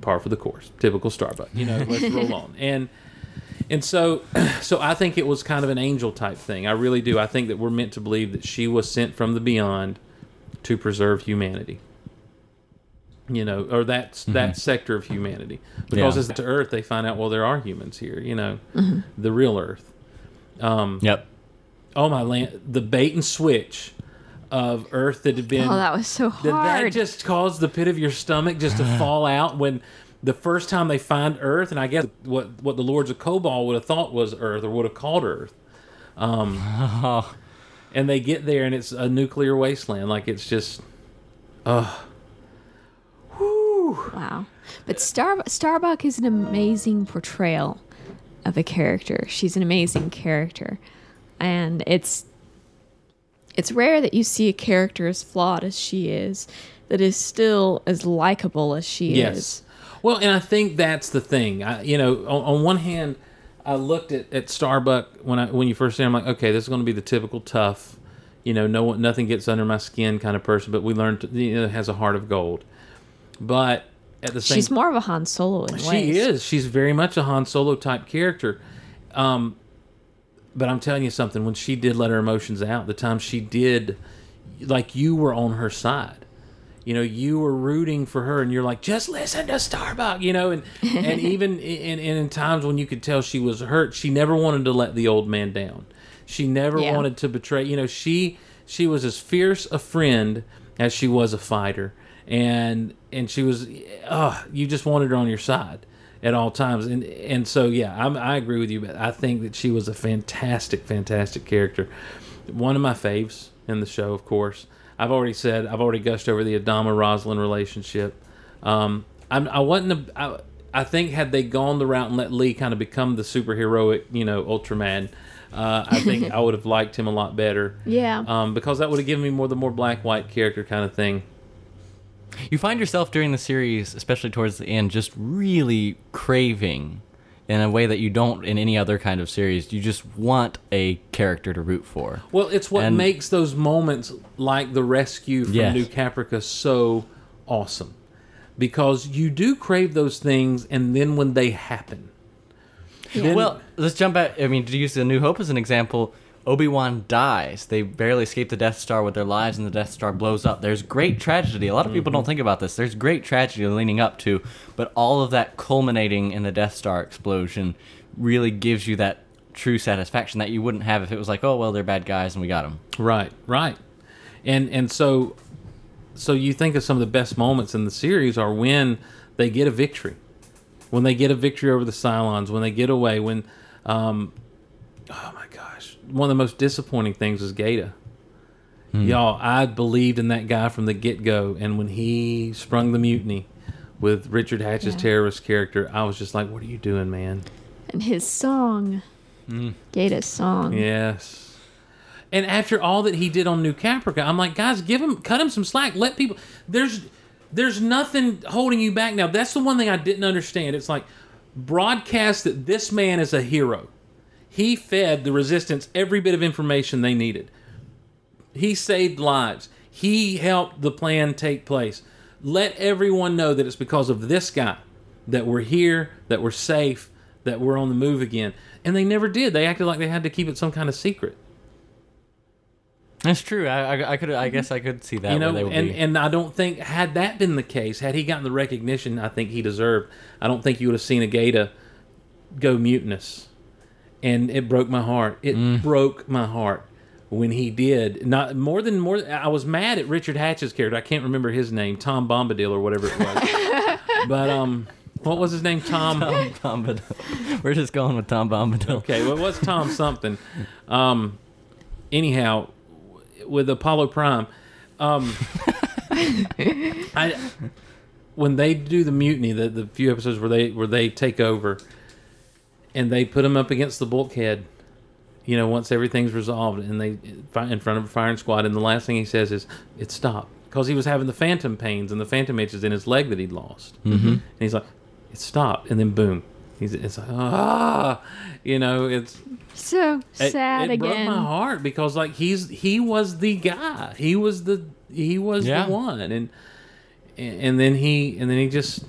par for the course. Typical Starbucks. You know, let's roll [laughs] on. And and so [clears throat] so I think it was kind of an angel type thing. I really do. I think that we're meant to believe that she was sent from the beyond to preserve humanity you know, or that that sector of humanity. Because Yeah. as to Earth, they find out well there are humans here. You know, the real Earth. Um, Yep. Oh my land, the bait and switch of Earth that had been. Oh, that was so hard. did that just cause the pit of your stomach just to [sighs] fall out when the first time they find Earth, and I guess what what the Lords of Kobol would have thought was Earth or would have called Earth. Um, Oh, [laughs] and they get there and it's a nuclear wasteland. Like it's just, Wow. But Star Starbuck is an amazing portrayal of a character. She's an amazing character. And it's it's rare that you see a character as flawed as she is that is still as likable as she Yes. is. Well, and I think that's the thing. I, you know, on, on one hand, I looked at, at Starbuck when I when you first said, I'm like, okay, this is going to be the typical tough, you know, no nothing gets under my skin kind of person. But we learned, to, you know, has a heart of gold. But at the same, She's more of a Han Solo in ways. she is. She's very much a Han Solo type character. Um, but I'm telling you something. When she did let her emotions out, the time she did, like you were on her side. You know, you were rooting for her, and you're like, just listen to Starbuck. You know, and [laughs] and even in, in in times when you could tell she was hurt, she never wanted to let the old man down. She never Yeah. wanted to betray. You know, she she was as fierce a friend as she was a fighter, and and she was, oh, you just wanted her on your side at all times. And and so yeah, I'm, I agree with you. But I think that she was a fantastic, fantastic character. One of my faves in the show, of course. I've already said I've already gushed over the Adama Roslin relationship. Um, I'm, I wasn't a, I, I think had they gone the route and let Lee kind of become the superheroic, you know, Ultraman, uh, I think [laughs] I would have liked him a lot better. Yeah. Um, because that would have given me more the more black white character kind of thing. You find yourself during the series, especially towards the end, just really craving in a way that you don't in any other kind of series. You just want a character to root for. Well, it's what And- makes those moments like the rescue from Yes. New Caprica so awesome. Because you do crave those things, and then when they happen, then- well, let's jump back. I mean, to use the New Hope as an example, Obi Wan dies. They barely escape the Death Star with their lives, and the Death Star blows up. There's great tragedy. A lot of people Mm-hmm. don't think about this. There's great tragedy leading up to, but all of that culminating in the Death Star explosion really gives you that true satisfaction that you wouldn't have if it was like, oh well, they're bad guys and we got them. Right, right. And and so so you think of some of the best moments in the series are when they get a victory. When they get a victory over the Cylons, when they get away, when um oh my. One of the most disappointing things is Gaeta. Hmm. Y'all, I believed in that guy from the get go, and when he sprung the mutiny with Richard Hatch's Yeah. terrorist character, I was just like, What are you doing, man? and his song, hmm. Gaeta's song. Yes. And after all that he did on New Caprica, I'm like, guys, give him, cut him some slack. Let people. There's, there's nothing holding you back now. That's the one thing I didn't understand. It's like, broadcast that this man is a hero. He fed the resistance every bit of information they needed. He saved lives. He helped the plan take place. Let everyone know that it's because of this guy that we're here, that we're safe, that we're on the move again. And they never did. They acted like they had to keep it some kind of secret. That's true. I, I, I could. I guess I could see that. you know, where they would and be. and I don't think had that been the case, had he gotten the recognition I think he deserved, I don't think you would have seen a Gaeta go mutinous. And it broke my heart. It Mm. broke my heart when he did. Not more than more. I was mad at Richard Hatch's character. I can't remember his name, Tom Bombadil or whatever it was. [laughs] but um, what was his name? Tom. Tom Bombadil. We're just going with Tom Bombadil. Okay, well, it was Tom something. Um, anyhow, with Apollo Prime, um, [laughs] I when they do the mutiny, the the few episodes where they where they take over, and they put him up against the bulkhead. You know, once everything's resolved, and they in front of a firing squad, and the last thing he says is, "It stopped," because he was having the phantom pains and the phantom itches in his leg that he'd lost. Mm-hmm. And he's like, "It stopped," and then boom, he's it's like ah, you know, it's So sad it broke again. my heart because like he's he was the guy he was the he was Yeah. the one and and then he and then he just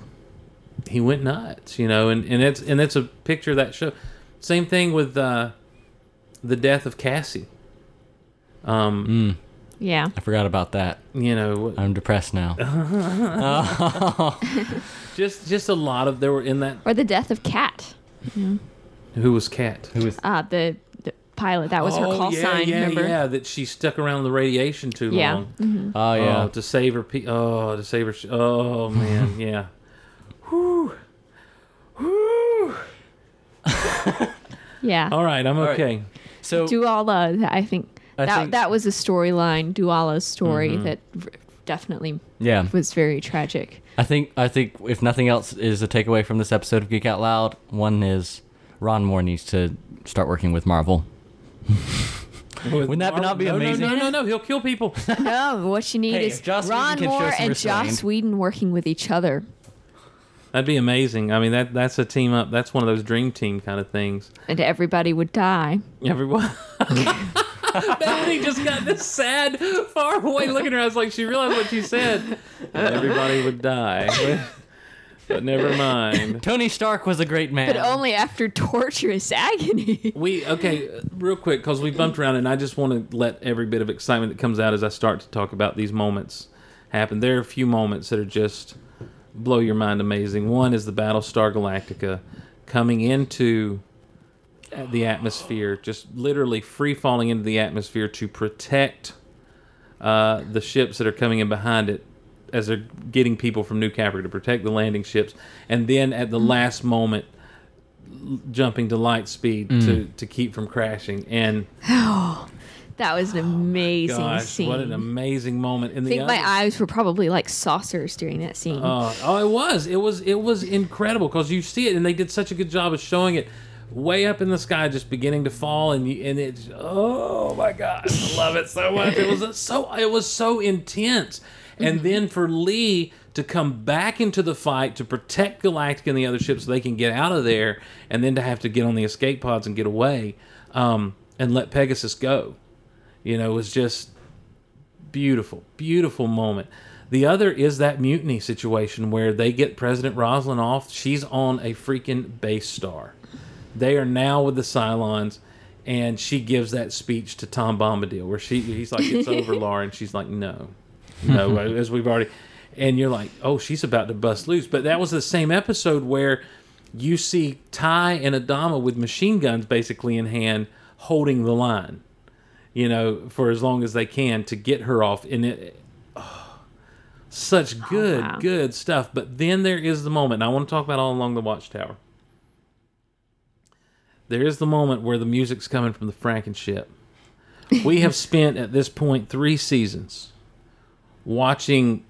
he went nuts you know and and it's and it's a picture of that show same thing with uh the death of cassie um Yeah. I forgot about that. you know I'm depressed now. [laughs] [laughs] just just a lot of there were in that Or the death of Kat. who was Kat Who was? Uh, the, the pilot. That was her oh call yeah sign. yeah remember? yeah that she stuck around the radiation too Yeah. long Mhm. Oh yeah. Oh, to save her. Pe- oh, to save her. Sh- oh man, [laughs] yeah. Whew. Whew. [laughs] Yeah. All right, I'm right. okay. so Dualla, I think I that think- that was a storyline, Dualla's story Mm-hmm. that r- definitely yeah, was very tragic. I think I think if nothing else is a takeaway from this episode of Geek Out Loud, one is Ron Moore needs to start working with Marvel. [laughs] Wouldn't that not be no, amazing? No, no, no, no. He'll kill people. [laughs] no, what you need Hey, is if Joss Whedon Ron can show Moore some and restraint. Joss Whedon working with each other. That'd be amazing. I mean, that that's a team up. That's one of those dream team kind of things. And everybody would die. Everyone. [laughs] Bethany just got this sad, far away looking at her. I was like, she realized what she said. Everybody would die. But, [laughs] but never mind. Tony Stark was a great man. But only after torturous agony. [laughs] We okay, real quick because we bumped around, and I just want to let every bit of excitement that comes out as I start to talk about these moments happen. There are a few moments that are just blow your mind, amazing. One is the Battlestar Galactica coming into uh, the atmosphere, just literally free falling into the atmosphere to protect uh, the ships that are coming in behind it as they're getting people from New Caprica to protect the landing ships, and then at the last moment jumping to light speed to, to keep from crashing. And [gasps] [sighs] [gasps] That was an amazing Gosh, scene. what an amazing moment! In I the think my eyes were probably like saucers during that scene. Uh, oh, it was. It was. It was incredible because you see it, and they did such a good job of showing it way up in the sky, just beginning to fall, and you, and it's oh my gosh, I love it so much. It was so. It was so intense, and then for Lee to come back into the fight to protect Galactic and the other ships so they can get out of there, and then to have to get on the escape pods and get away, um, and let Pegasus go. You know, it was just beautiful, beautiful moment. The other is that mutiny situation where they get President Roslin off. She's on a freaking base star. They are now with the Cylons, and she gives that speech to Tom Bombadil where she he's like, "It's over, [laughs] Laura," and she's like, "No, no," uh, [laughs] as we've already. And you're like, "Oh, she's about to bust loose." But that was the same episode where you see Tigh and Adama with machine guns basically in hand, holding the line you know, for as long as they can to get her off. And it, [sighs] oh, such good, wow. good stuff. But then there is the moment, and I want to talk about all along the Watchtower. There is the moment where the music's coming from the Franken ship. We [laughs] have spent at this point three seasons watching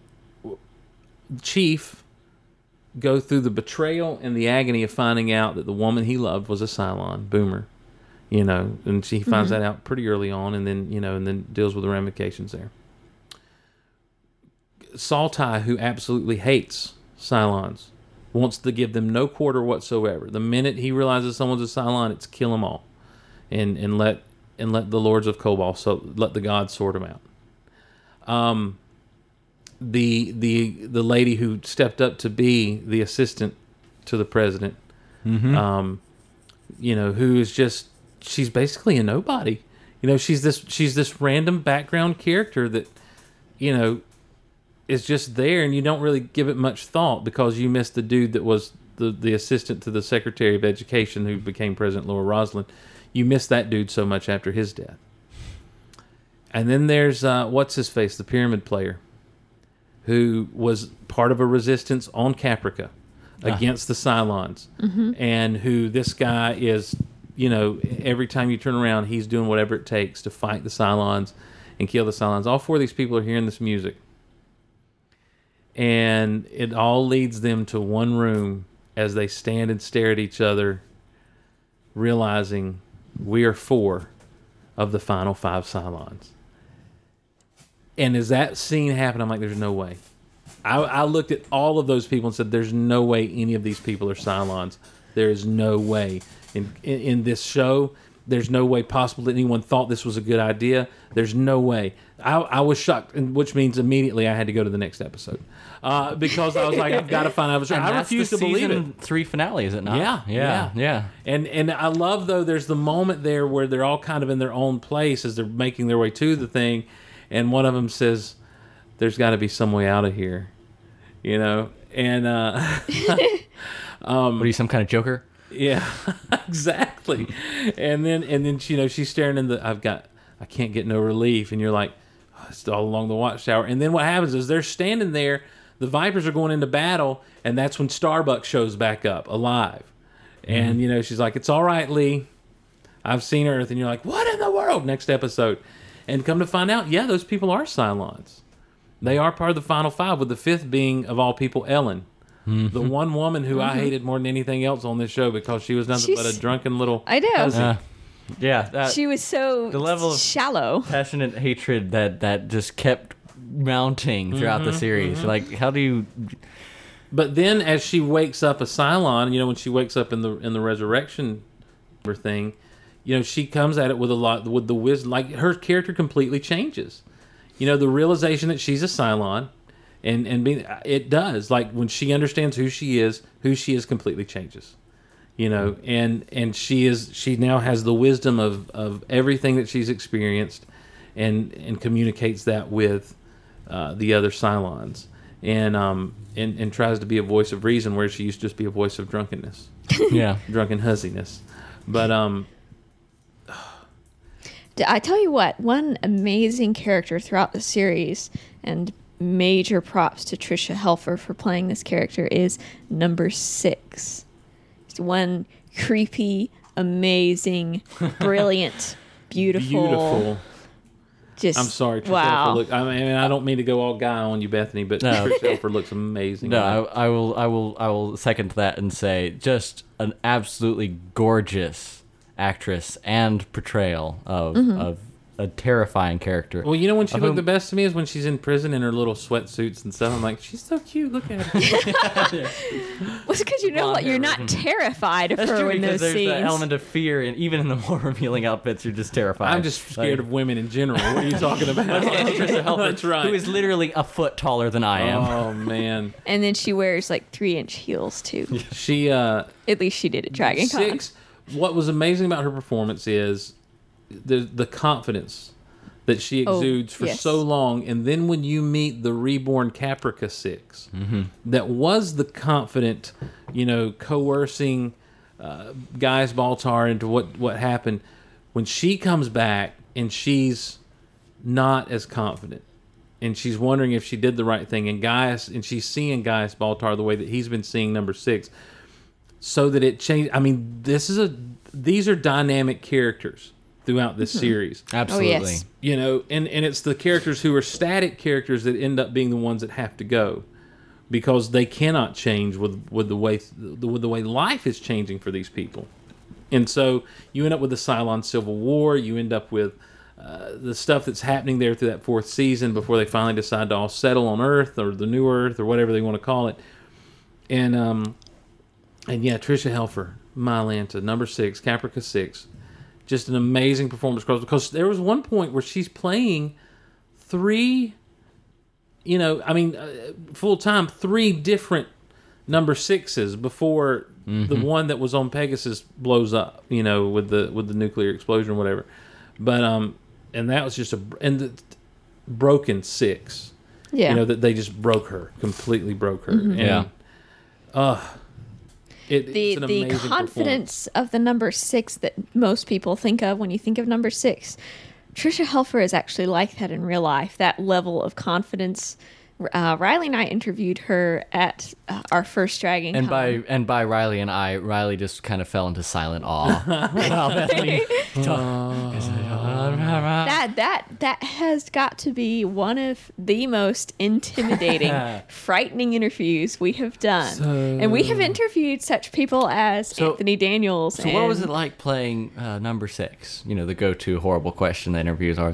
Chief go through the betrayal and the agony of finding out that the woman he loved was a Cylon, Boomer you know, and she finds that out pretty early on, and then you know, and then deals with the ramifications there. Saul Tigh, who absolutely hates Cylons, wants to give them no quarter whatsoever. The minute he realizes someone's a Cylon, it's kill them all, and and let and let the lords of Kobol so let the gods sort them out. Um, the the the lady who stepped up to be the assistant to the president, um, you know, who is just she's basically a nobody. You know, she's this she's this random background character that, you know, is just there and you don't really give it much thought because you missed the dude that was the, the assistant to the Secretary of Education who became President Laura Roslin. You miss that dude so much after his death. And then there's uh, what's his face, the pyramid player, who was part of a resistance on Caprica against the Cylons, and who this guy is, you know, every time you turn around, he's doing whatever it takes to fight the Cylons and kill the Cylons. All four of these people are hearing this music, and it all leads them to one room as they stand and stare at each other, realizing we are four of the final five Cylons. And as that scene happened, I'm like, there's no way. I, I looked at all of those people and said, there's no way any of these people are Cylons. There is no way. In, in, in this show, there's no way possible that anyone thought this was a good idea. There's no way. I, I was shocked, and which means immediately I had to go to the next episode uh, because I was like, I've got to find out. [laughs] And I refuse to believe it. Three finale, is it not? Yeah, yeah, yeah. And and I love though there's the moment there where they're all kind of in their own place as they're making their way to the thing, and one of them says, "There's got to be some way out of here," you know. And uh, [laughs] [laughs] what are you, some kind of Joker? Yeah, [laughs] exactly. And then and then you know she's staring in the. I've got. I can't get no relief, and you're like, oh, it's all along the watchtower. And then what happens is they're standing there. The Vipers are going into battle, and that's when Starbuck shows back up alive. And mm-hmm. you know she's like, "It's all right, Lee. I've seen Earth." And you're like, "What in the world?" Next episode, and come to find out, yeah, those people are Cylons. They are part of the final five, with the fifth being of all people, Ellen. The one woman who I hated more than anything else on this show because she was nothing but a drunken little. I know. Uh, yeah, that she was so the level of- shallow. passionate hatred that that just kept mounting throughout Mm-hmm, the series. Like, how do you? But then, as she wakes up a Cylon, you know, when she wakes up in the in the resurrection thing, you know, she comes at it with a lot with the wisdom. Like her character completely changes. You know, the realization that she's a Cylon, and and being it does like when she understands who she is, who she is completely changes. You know, and and she is she now has the wisdom of of everything that she's experienced, and and communicates that with uh, the other Cylons, and um and and tries to be a voice of reason where she used to just be a voice of drunkenness, [laughs] Yeah, drunken hussiness. But um, D- I tell you what, one amazing character throughout the series, and major props to Tricia Helfer for playing this character, is number six. It's one creepy, amazing, [laughs] brilliant, beautiful, beautiful. Just I'm sorry, Trish wow. Helfer look, I mean, I don't mean to go all guy on you, Bethany, but No. Trish Helfer looks amazing. No, I, I will, I will, I will second that and say just an absolutely gorgeous actress and portrayal of Mm-hmm. of a terrifying character. well, you know when she Of looked whom- the best to me is when she's in prison in her little sweatsuits and stuff. I'm like, she's so cute. Look at her. [laughs] [laughs] Was because you know Blonde what? You're not terrified of That's her true in because those there's scenes. that element of fear, and even in the [laughs] more revealing outfits, you're just terrified. I'm just scared of women in general. What are you talking about? Tricia Helfer, That's right. who is literally a foot taller than I am. Oh man, and then she wears like three inch heels too. she uh At least she did at Dragon Con. six. What was amazing about her performance is the the confidence that she Oh, exudes for yes. so long, and then when you meet the reborn Caprica 6 Mm-hmm. that was the confident, you know, coercing uh, Gaius Baltar into what what happened. When she comes back and she's not as confident, and she's wondering if she did the right thing, and Gaius, and she's seeing Gaius Baltar the way that he's been seeing number six so that it changed. I mean, this is a these are dynamic characters throughout this series. Absolutely. Oh, yes. You know, and and it's the characters who are static characters that end up being the ones that have to go because they cannot change with with the way with the way life is changing for these people. And so you end up with the Cylon Civil War. You end up with uh, the stuff that's happening there through that fourth season before they finally decide to all settle on Earth or the new Earth or whatever they want to call it. And um, and yeah, Tricia Helfer, Mylanta, number six, Caprica six, just an amazing performance across. Because there was one point where she's playing three, you know, I mean, uh, full time, three different number sixes before the one that was on Pegasus blows up, you know, with the with the nuclear explosion or whatever. But um, and that was just a and the broken six. Yeah. You know that they just broke her, completely broke her. And, Yeah. It, the it's an the confidence of the number six that most people think of when you think of number six. Tricia Helfer is actually like that in real life. That level of confidence. Uh, Riley and I interviewed her at uh, our first Dragon And Con. by and by Riley and I, Riley just kind of fell into silent awe. [laughs] Wow, Bethany. [laughs] that that that has got to be one of the most intimidating, [laughs] frightening interviews we have done, and we have interviewed such people as So- Anthony Daniels. So what was it like playing uh, number six? You know, the go-to horrible question that interviews are.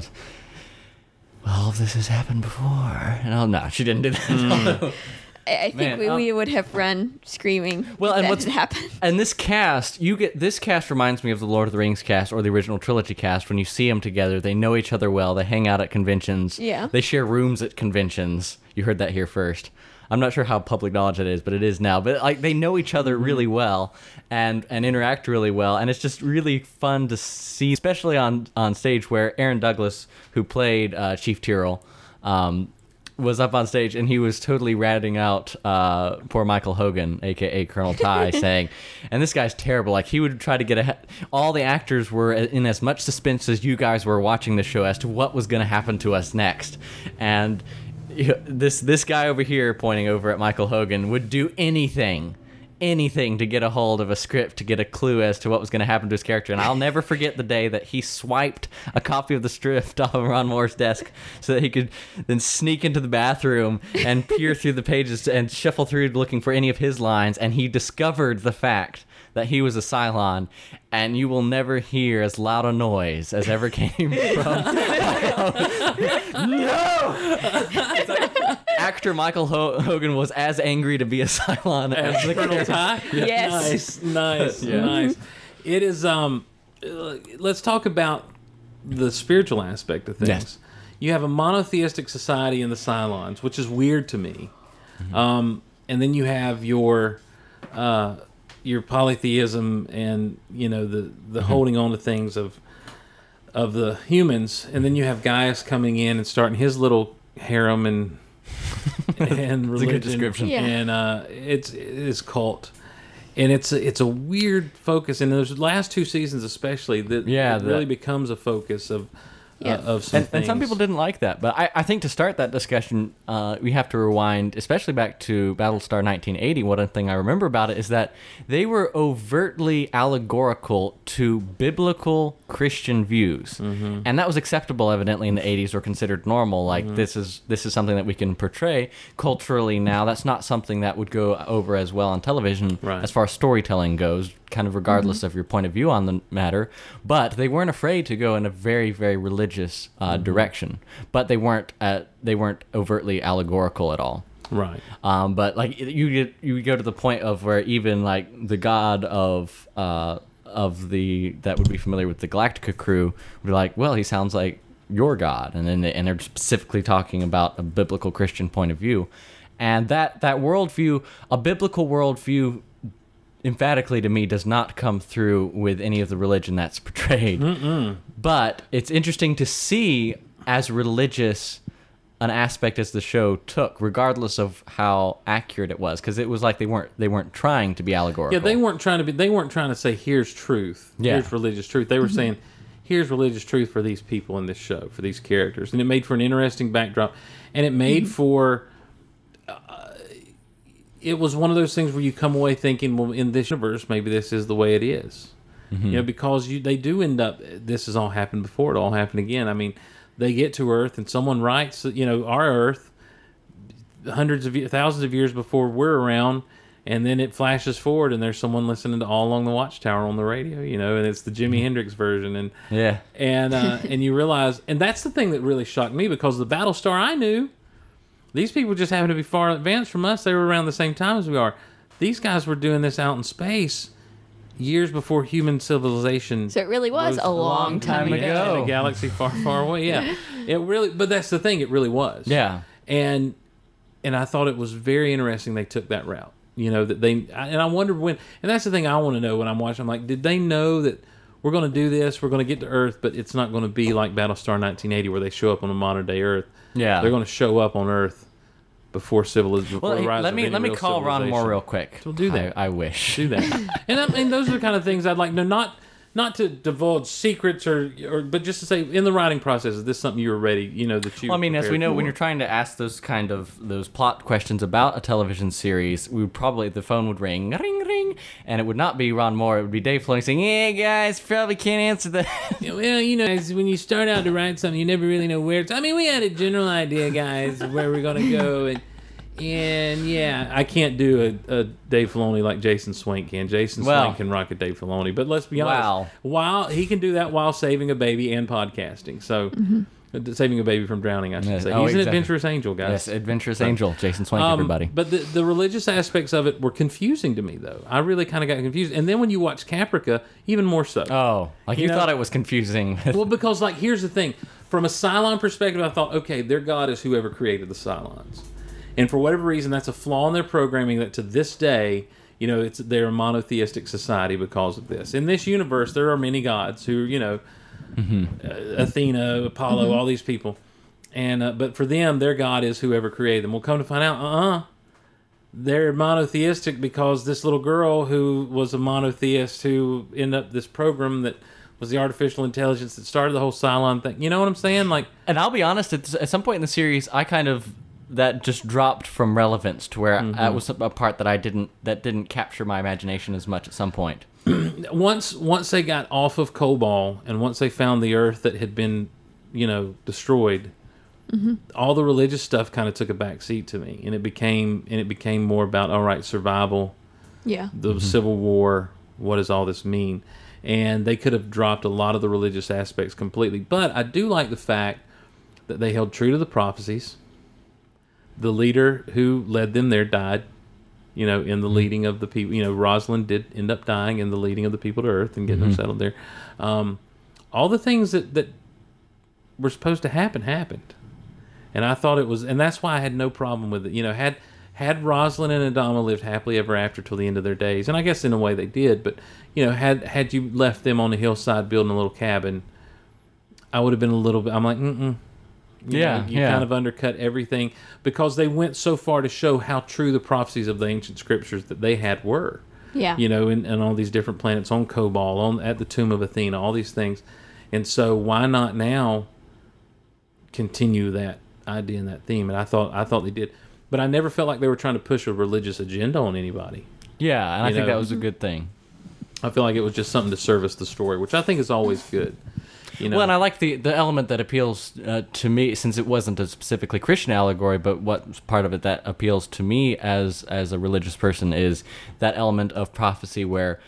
Well, this has happened before. And oh no, she didn't do that. [laughs] I I think Man, we, um, we would have run screaming. Well, and that what's happened? And this cast, you get this cast reminds me of the Lord of the Rings cast or the original trilogy cast. When you see them together, they know each other well. They hang out at conventions. Yeah. They share rooms at conventions. You heard that here first. I'm not sure how public knowledge it is, but it is now. But like they know each other really well and and interact really well, and it's just really fun to see, especially on on stage where Aaron Douglas, who played uh, Chief Tyrol, um, was up on stage and he was totally ratting out uh, poor Michael Hogan, aka Colonel Tigh, [laughs] saying, "And this guy's terrible. Like he would try to get ahead. All the actors were in as much suspense as you guys were watching the show as to what was going to happen to us next." And this this guy over here, pointing over at Michael Hogan, would do anything. Anything to get a hold of a script to get a clue as to what was going to happen to his character, and I'll never forget the day that he swiped a copy of the script [laughs] off of Ron Moore's desk so that he could then sneak into the bathroom and peer through the pages and shuffle through looking for any of his lines. And he discovered the fact that he was a Cylon, and you will never hear as loud a noise as ever came [laughs] from. no! It's [laughs] like actor Michael Ho- Hogan was as angry to be a Cylon as the Colonel character. Tigh? [laughs] Yes. Nice, nice, Yeah. nice. It is. Um, uh, let's talk about the spiritual aspect of things. Yes. You have a monotheistic society in the Cylons, which is weird to me. Um, and then you have your uh, your polytheism and you know the the holding on to things of of the humans, and then you have Gaius coming in and starting his little harem and [laughs] and religion. a good description. Yeah. And uh, it's it's cult, and it's a, it's a weird focus. And those last two seasons, especially, that Yeah, it the- really becomes a focus of Yeah. uh, of some and, and some people didn't like that. But I, I think to start that discussion, uh, we have to rewind, especially back to Battlestar 1980. One thing I remember about it is that they were overtly allegorical to biblical Christian views, Mm-hmm. and that was acceptable, evidently, in the 80s, or considered normal. Like Mm-hmm. this is this is something that we can portray culturally now. That's not something that would go over as well on television Right. as far as storytelling goes, kind of regardless of your point of view on the matter. But they weren't afraid to go in a very, very religious uh, direction. But they weren't uh, they weren't overtly allegorical at all. right. Um, but like you get you go to the point of where even like the god of uh, of the that would be familiar with the Galactica crew would be like, well, he sounds like your god, and then they, and they're specifically talking about a biblical Christian point of view, and that that worldview, a biblical worldview. Emphatically, to me, does not come through with any of the religion that's portrayed. But it's interesting to see as religious an aspect as the show took, regardless of how accurate it was, because it was like they weren't they weren't trying to be allegorical. Yeah, they weren't trying to be. They weren't trying to say, "Here's truth. Yeah. Here's religious truth." They were saying, "Here's religious truth for these people in this show, for these characters," and it made for an interesting backdrop, and it made for. Uh, it was one of those things where you come away thinking, "Well, in this universe, maybe this is the way it is. You know, because you they do end up. This has all happened before. It all happened again. I mean, they get to Earth, and someone writes, you know, our Earth hundreds of thousands of years before we're around and then it flashes forward and there's someone listening to all along the watchtower on the radio you know and it's the jimi hendrix version and Yeah. and uh, and you realize and that's the thing that really shocked me because the battlestar i knew these people just happen to be far advanced from us they were around the same time as we are these guys were doing this out in space years before human civilization So it really was a long time time ago. ago. in a [laughs] galaxy far far away yeah [laughs] it really but that's the thing it really was Yeah. and and I thought it was very interesting they took that route. You know that they and I wondered when and that's the thing I want to know when I'm watching. I'm like, did they know that we're going to do this? We're going to get to Earth, but it's not going to be like Battlestar 1980 where they show up on a modern day Earth. Yeah. they're going to show up on Earth before civilization. Before Well, the hey, rise let of me any let me call Ron Moore real quick. We'll do that. I, I wish. Do that, [laughs] and I mean those are the kind of things I'd like. No, not not to divulge secrets or or but just to say in the writing process, is this something you were ready? You know that you. Well, I mean, as we know, when you're trying to ask those kind of those plot questions about a television series, we would probably the phone would ring, ring, ring, and it would not be Ron Moore. It would be Dave Filoni saying, "Yeah, guys, probably can't answer that." Yeah, Well, you know, as when you start out to write something, you never really know where it's. I mean, we had a general idea, guys, where we're gonna go, and and yeah, I can't do a, a Dave Filoni like Jason Swank can. Jason Well- Swank can rock a Dave Filoni, but let's be honest. Wow. While he can do that while saving a baby and podcasting, so uh, saving a baby from drowning, I should Yes. say. Oh, He's an exactly. adventurous angel, guys. yes, adventurous angel, Jason Swank, Um, everybody. But the, the religious aspects of it were confusing to me, though. I really kind of got confused. And then when you watch Caprica, even more so. Oh, like you, You know- thought it was confusing. [laughs] Well, because like here's the thing, from a Cylon perspective, I thought, okay, their god is whoever created the Cylons, and for whatever reason, that's a flaw in their programming that to this day, you know, it's they're a monotheistic society because of this. In this universe, there are many gods who, you know, uh, Athena, Apollo, all these people, and uh, but for them, their god is whoever created them. We'll come to find out, uh, uh they're monotheistic because this little girl who was a monotheist who ended up this program that was the artificial intelligence that started the whole Cylon thing. You know what I'm saying? Like, and I'll be honest, at, at some point in the series, I kind of that just dropped from relevance to where Mm-hmm. that was a part that I didn't that didn't capture my imagination as much at some point. [clears throat] once once they got off of Kobol and once they found the Earth that had been, you know, destroyed, all the religious stuff kind of took a back seat to me, and it became and it became more about all right survival. Yeah. the Civil War. What does all this mean? And they could have dropped a lot of the religious aspects completely. But I do like the fact that they held true to the prophecies. The leader who led them there died, you know, in the leading of the people. You know, Roslin did end up dying in the leading of the people to Earth and getting them settled there. Um, all the things that, that were supposed to happen happened and I thought it was, and that's why I had no problem with it. You know, had had Roslin and Adama lived happily ever after till the end of their days, and I guess in a way they did, but you know, had had you left them on the hillside building a little cabin, I would have been a little bit. I'm like, mm mm. You Yeah, know, you yeah. kind of undercut everything because they went so far to show how true the prophecies of the ancient scriptures that they had were Yeah. you know, and, and all these different planets on Kobol, on at the tomb of Athena, all these things. And so, why not now continue that idea and that theme, and I thought I thought they did, but I never felt like they were trying to push a religious agenda on anybody. Yeah, and I You think that was a good thing. I feel like it was just something to service the story, which I think is always good. You know, Well, and I like the the element that appeals uh, to me, since it wasn't a specifically Christian allegory, but what's part of it that appeals to me as as a religious person is that element of prophecy, where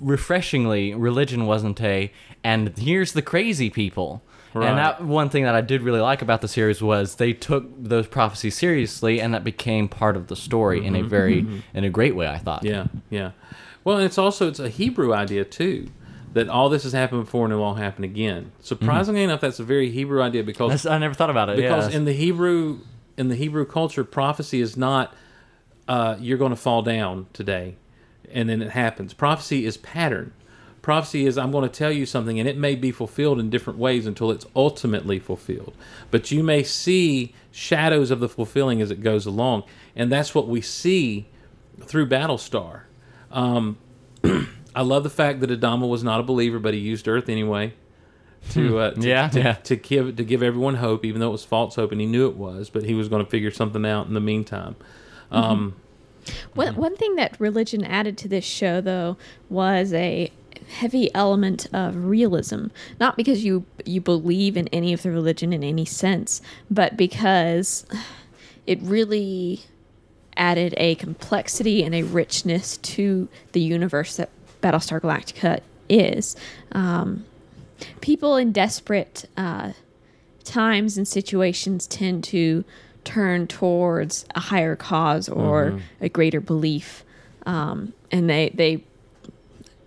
refreshingly religion wasn't a and here's the crazy people. Right. And that one thing that I did really like about the series was they took those prophecies seriously, and that became part of the story in a very in a great way. I thought. Mm-hmm. yeah, yeah. Well, and it's also it's a Hebrew idea too. That all this has happened before and it will all happen again. Surprisingly enough, that's a very Hebrew idea because That's, I never thought about it. because yeah. in the Hebrew in the Hebrew culture, prophecy is not uh, you're going to fall down today, and then it happens. Prophecy is pattern. Prophecy is I'm going to tell you something, and it may be fulfilled in different ways until it's ultimately fulfilled. But you may see shadows of the fulfilling as it goes along, and that's what we see through Battlestar. Um, [clears throat] I love the fact that Adama was not a believer, but he used Earth anyway to, uh, to Yeah, to, yeah. to give to give everyone hope, even though it was false hope, and he knew it was, but he was going to figure something out in the meantime. Um, One, one thing that religion added to this show, though, was a heavy element of realism. Not because you you believe in any of the religion in any sense, but because it really added a complexity and a richness to the universe that Battlestar Galactica is. Um, people in desperate uh, times and situations tend to turn towards a higher cause or a greater belief, um, and they they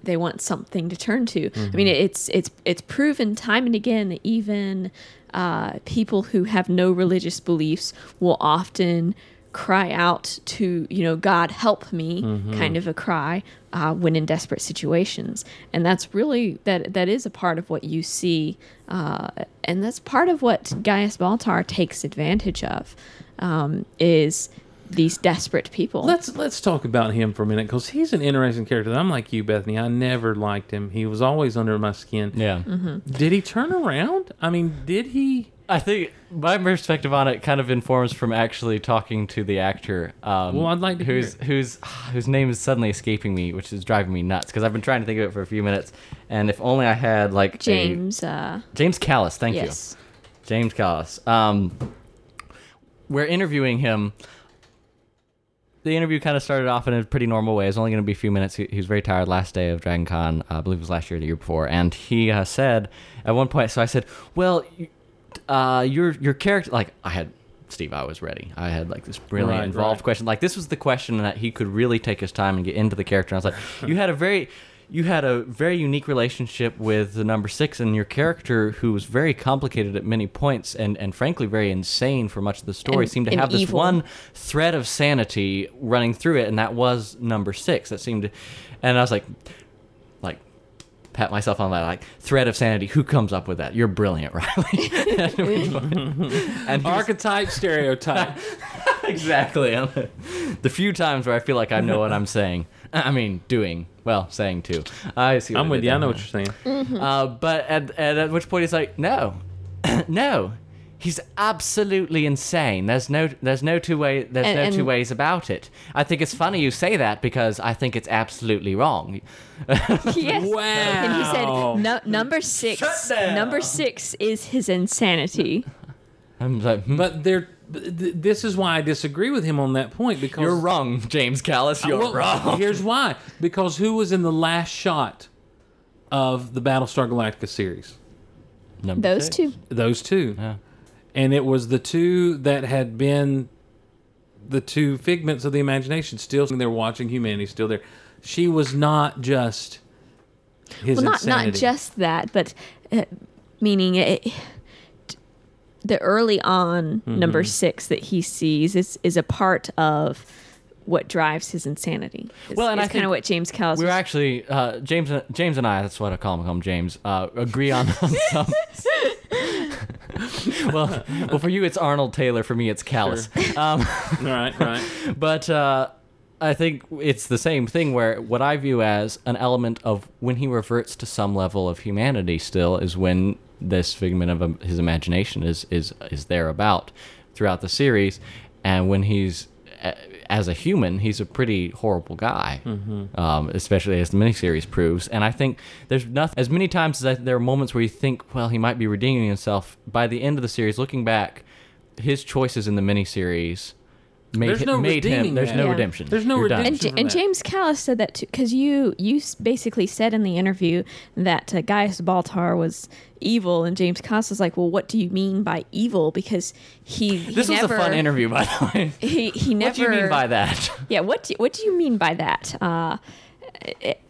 they want something to turn to. I mean, it's it's it's proven time and again that even uh, people who have no religious beliefs will often cry out to you know God help me kind of a cry uh, when in desperate situations, and that's really that that is a part of what you see, uh, and that's part of what Gaius Baltar takes advantage of, um, is these desperate people. let's let's talk about him for a minute because he's an interesting character. I'm like you, Bethany. I never liked him. He was always under my skin. yeah. Did he turn around? I mean, did he? I think my perspective on it kind of informs from actually talking to the actor. Um, Well, I'd like to whose hear whose whose name is suddenly escaping me, which is driving me nuts because I've been trying to think of it for a few minutes, and if only I had like a- James, uh, James Callis. Thank yes. you, James Callis. Um, we're interviewing him. The interview kind of started off in a pretty normal way. It was only going to be a few minutes. He, he was very tired last day of Dragon Con, uh, I believe it was last year or the year before. And he uh, said at one point, so I said, Well, uh, your your character, like, I had, Steve, I was ready. I had like this really Right, involved right. question. Like, this was the question that he could really take his time and get into the character. And I was like, [laughs] You had a very. You had a very unique relationship with the number six, and your character, who was very complicated at many points, and, and frankly very insane for much of the story, And- seemed to and have this evil. one thread of sanity running through it, and that was number six. That seemed, to, and I was like, like, pat myself on that, like thread of sanity. Who comes up with that? You're brilliant, [laughs] Riley. and [laughs] [laughs] Archetype, stereotype. exactly. the few times where I feel like I know what I'm saying. [laughs] I mean, doing well, saying too. I see. what I'm with you. I know what you're saying. Uh, but at, at at which point he's like, no, [clears throat] no, he's absolutely insane. There's no there's no two way there's And- no and- two ways about it. I think it's funny you say that because I think it's absolutely wrong. [laughs] yes. Wow. And he said, no, number six. Number six is his insanity. [laughs] I'm like, hmm, But there, th- this is why I disagree with him on that point because you're wrong, James Callis. You're Well, wrong. [laughs] Here's why: because who was in the last shot of the Battlestar Galactica series? Number Those six. two. Those two, Yeah. and it was the two that had been the two figments of the imagination. Still, they're watching humanity. Still there. She was not just his well, not insanity. not just that, but uh, meaning it, the early on Mm-hmm. number six that he sees is is a part of what drives his insanity. Is, Well, and I kind of what James Callis. We were was- actually uh, James. James and I. That's what I call him. Call him James. Uh, agree on, on [laughs] some. [laughs] well, well, for you it's Arnold Taylor. For me it's Callis. [laughs] Um, right, right. but uh, I think it's the same thing. Where what I view as an element of when he reverts to some level of humanity, still is when this figment of um, his imagination is is is there about throughout the series, and when he's as a human, he's a pretty horrible guy, um, especially as the miniseries proves. And I think there's nothing as many times as I, there are moments where you think, well, he might be redeeming himself. By the end of the series, looking back, his choices in the miniseries made, There's hi- no made him. redeeming There's that. no Yeah. redemption. There's no You're done. redemption. And, J- from and that. James Callis said that too, because you you s- basically said in the interview that uh, Gaius Baltar was evil, and James Callis was like, "Well, what do you mean by evil?" Because he, he This never, was a fun interview, by the way. [laughs] He he never. What do you mean by that? Yeah, what do, what do you mean by that? Uh,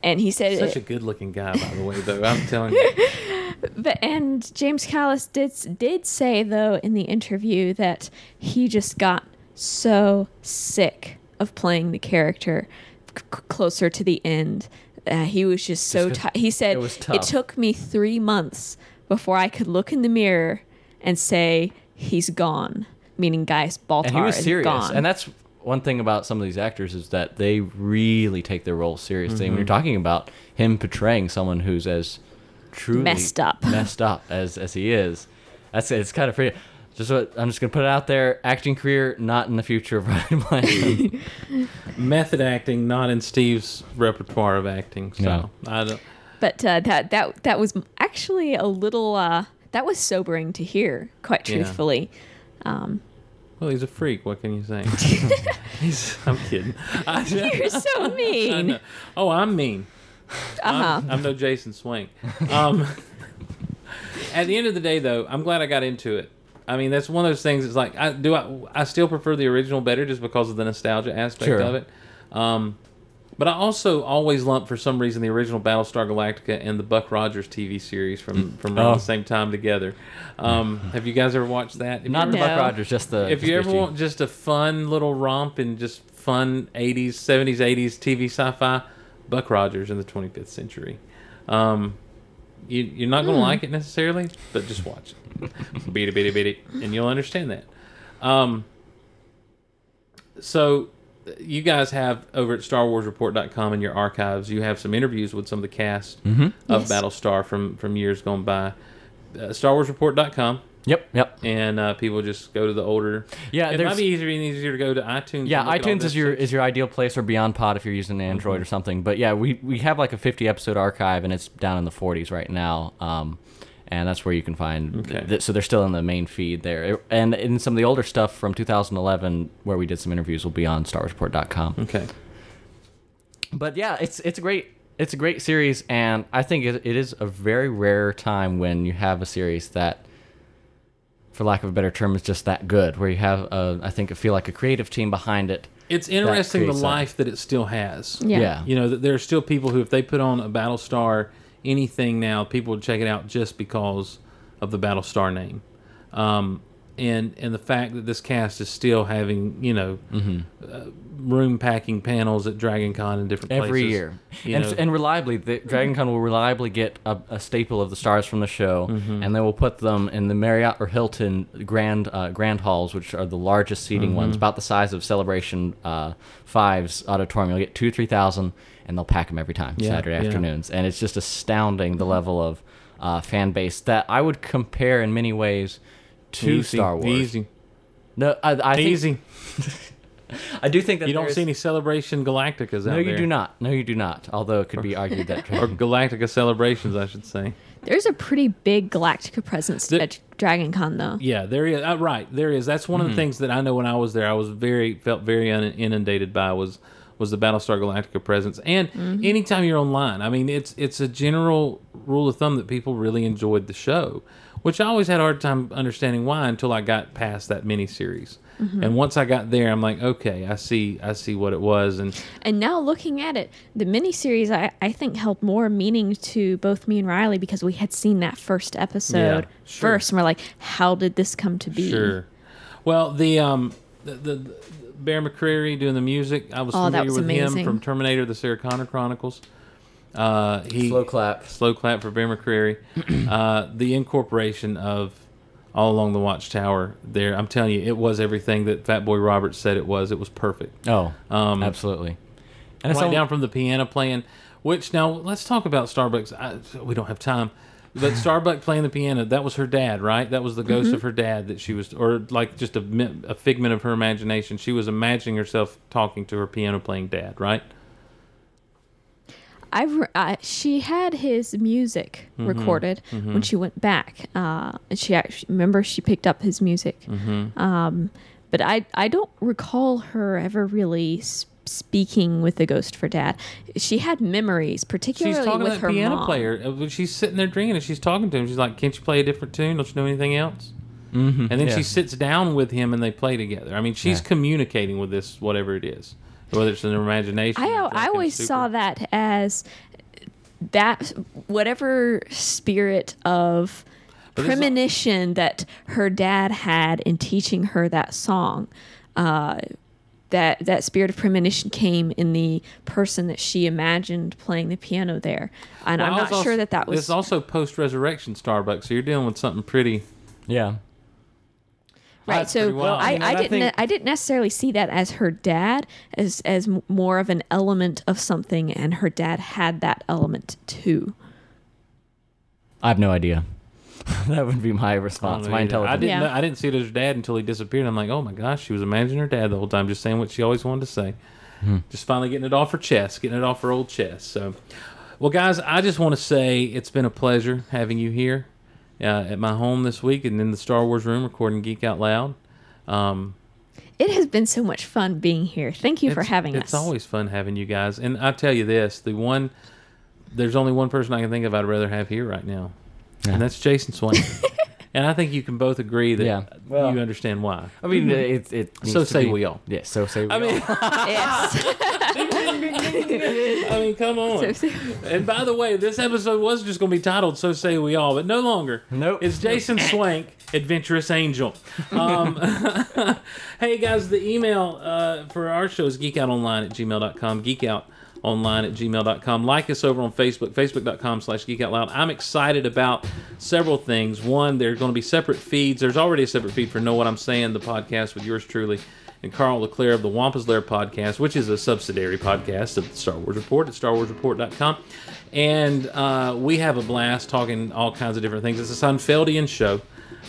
and he said, Such a good-looking guy, by the way. Though I'm telling you, [laughs] but and James Callis did did say though in the interview that he just got so sick of playing the character c- c- closer to the end. Uh, he was just so tired. He said it was it took me three months before I could look in the mirror and say he's gone, meaning Gaius Baltar and he was is serious. gone. And that's one thing about some of these actors is that they really take their role seriously. And when you're talking about him portraying someone who's as truly Messed up. messed up as as he is, that's it's kind of free. Just what I'm just gonna put it out there. Acting career not in the future of [laughs] Ryan Blanchard. [laughs] method acting not in Steve's repertoire of acting. So No. I don't. but uh, that that that was actually a little uh, that was sobering to hear. Quite Yeah. truthfully. Well, he's a freak. What can you say? [laughs] he's. I'm kidding. I, You're so I mean. know. Oh, I'm mean. Uh-huh. I'm, I'm no Jason Swank. Um, at the end of the day, though, I'm glad I got into it. I mean, that's one of those things. It's like I do. I, I still prefer the original better just because of the nostalgia aspect Sure. of it. Um, but I also always lump for some reason the original Battlestar Galactica and the Buck Rogers TV series from from around Oh. the same time together. Um, [laughs] have you guys ever watched that? Have not ever- the Buck Rogers, just the. if you ever want just a fun little romp and just fun 80s 70s 80s tv sci-fi buck rogers in the 25th century um, you, you're not going to like it necessarily but just watch it [laughs] beat it beat it beat it and you'll understand that um, so you guys have over at starwarsreport.com in your archives you have some interviews with some of the cast of Yes. battlestar from from years gone by uh, starwarsreport.com Yep, yep. and uh, people just go to the older. Yeah, it might there's- be easier and easier to go to iTunes. Yeah, and look at all iTunes is your shit. is your ideal place, or BeyondPod if you're using an Android or something. But yeah, we we have like a 50 episode archive, and it's down in the 40s right now. Um, and that's where you can find. Okay. th- so they're still in the main feed there, and in some of the older stuff from 2011, where we did some interviews, will be on StarWarsReport.com. okay. But yeah, it's it's a great it's a great series, and I think it, it is a very rare time when you have a series that, for lack of a better term, is just that good. Where you have a, I think, I feel like a creative team behind it. It's interesting the creates that. life that it still has. Yeah. Yeah. You know that there are still people who, if they put on a Battlestar anything now, people would check it out just because of the Battlestar name. Um, and and the fact that this cast is still having you know Mm-hmm. uh, room packing panels at Dragon Con in different every places. year, and, know. and reliably, the Dragon Con will reliably get a, a staple of the stars from the show, Mm-hmm. and they will put them in the Marriott or Hilton grand uh, grand halls, which are the largest seating ones, Mm-hmm. about the size of Celebration uh, Five's auditorium. You'll get two, three thousand, and they'll pack them every time Yeah, Saturday yeah. afternoons, and it's just astounding the level of uh, fan base that I would compare in many ways to Easy, Star Wars. Easy, No, I, I think, easy. [laughs] I do think that You don't see any Celebration Galacticas out No, there. you do not. No, you do not. Although it could be argued that [laughs] Or Galactica celebrations, I should say. There's a pretty big Galactica presence The- at Dragon Con, though. Yeah, there is. Uh, right, there is. That's one of the things that I know when I was there. I was very felt very un- inundated by was was the Battlestar Galactica presence. And anytime you're online, I mean, it's it's a general rule of thumb that people really enjoyed the show, which I always had a hard time understanding why until I got past that miniseries. And once I got there, I'm like, okay, I see, I see what it was, and And now looking at it, the miniseries I, I think held more meaning to both me and Riley because we had seen that first episode Yeah, sure. first, and we're like, how did this come to be? Sure. Well, the um the, the, the Bear McCreary doing the music, I was Oh, that familiar was with him amazing. from Terminator: The Sarah Connor Chronicles. Uh, he Slow clap. slow clap for Bear McCreary. [clears throat] uh, the incorporation of all along the Watchtower there, I'm telling you, it was everything that Fatboy Roberts said it was. It was perfect. Oh, Um, absolutely. And right all- down from the piano playing. Which now let's talk about Starbucks. I, we don't have time. But [laughs] Starbuck playing the piano, that was her dad, right? That was the ghost of her dad that she was, or like just a, a figment of her imagination. She was imagining herself talking to her piano playing dad, right? I, re- I she had his music Mm-hmm. recorded when she went back, uh, and she actually remember she picked up his music. Mm-hmm. Um, but I I don't recall her ever really s- speaking with the ghost for dad. She had memories, particularly She's talking with to that her piano mom. player. Uh, when She's sitting there drinking and she's talking to him. She's like, "Can't you play a different tune? Don't you know anything else?" Mm-hmm. And then yeah. she sits down with him and they play together. I mean, she's Yeah. communicating with this whatever it is, whether it's in her imagination. I or al- drunken I always stupor. saw that as that whatever spirit of But this is- premonition that her dad had in teaching her that song. Uh, that that spirit of premonition came in the person that she imagined playing the piano there, and I'm not also- sure that that was It's also post resurrection Starbucks, so you're dealing with something pretty. Yeah. Right. That's So pretty wild. I, I mean, I didn't think- I didn't necessarily see that as her dad as as more of an element of something, and her dad had that element too. I have no idea. [laughs] that would be my response. My either. I intelligence. didn't. Yeah. I didn't see it as her dad until he disappeared. I'm like, oh my gosh, she was imagining her dad the whole time, just saying what she always wanted to say. Hmm. Just finally getting it off her chest, getting it off her old chest. So, well, guys, I just want to say it's been a pleasure having you here uh, at my home this week and in the Star Wars room recording Geek Out Loud. Um, It has been so much fun being here. Thank you for having It's us. It's always fun having you guys. And I tell you this, the one there's only one person I can think of I'd rather have here right now. And that's Jason Swain. [laughs] and I think you can both agree that Yeah. Well- you understand why. I mean, it, it So say be- we all. Yeah, so say we I all. mean, [laughs] yes. I mean, come [laughs] on. So- And by the way, this episode was just going to be titled "So Say We All," but no longer. Nope. It's Jason Swank, Adventurous Angel. Um, [laughs] hey guys, the email uh, for our show is geekoutonline at gmail.com. Geekoutonline at gmail.com. Like us over on Facebook, facebook.com slash geekoutloud. I'm excited about several things. One, there's going to be separate feeds. There's already a separate feed for Know What I'm Saying, the podcast with yours truly and Carl Leclerc of the Wampus Lair podcast, which is a subsidiary podcast of the Star Wars Report at starwarsreport.com. And uh, we have a blast talking all kinds of different things. It's a Seinfeldian show,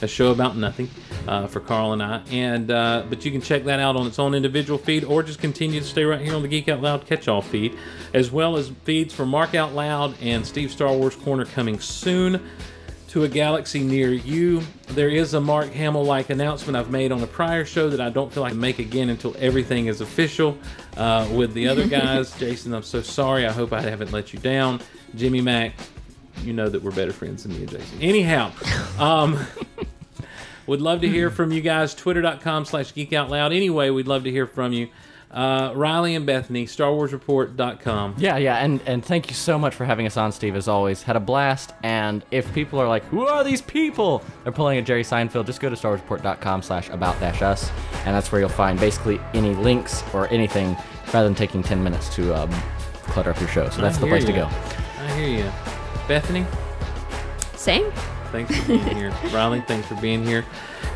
a show about nothing uh, for Carl and I. And uh, but you can check that out on its own individual feed, or just continue to stay right here on the Geek Out Loud catch-all feed, as well as feeds for Mark Out Loud and Steve Star Wars Corner coming soon to a galaxy near you. There is a Mark Hamill like announcement I've made on a prior show that I don't feel like I can make again until everything is official uh, with the other [laughs] guys. Jason, I'm so sorry. I hope I haven't let you down. Jimmy Mack, you know that we're better friends than me and Jason. Anyhow, um, [laughs] would love to hear from you guys. Twitter.com slash geek out loud. Anyway, we'd love to hear from you. Uh, Riley and Bethany, StarWarsReport.com. Yeah, yeah, and and thank you so much for having us on, Steve. As always, had a blast. And if people are like, "Who are these people?" They're pulling a Jerry Seinfeld. Just go to StarWarsReport.com/slash about dash us, and that's where you'll find basically any links or anything, rather than taking ten minutes to um, clutter up your show. So that's the place to go. I hear you. Bethany? Same. Thanks for being here. [laughs] Riley, thanks for being here.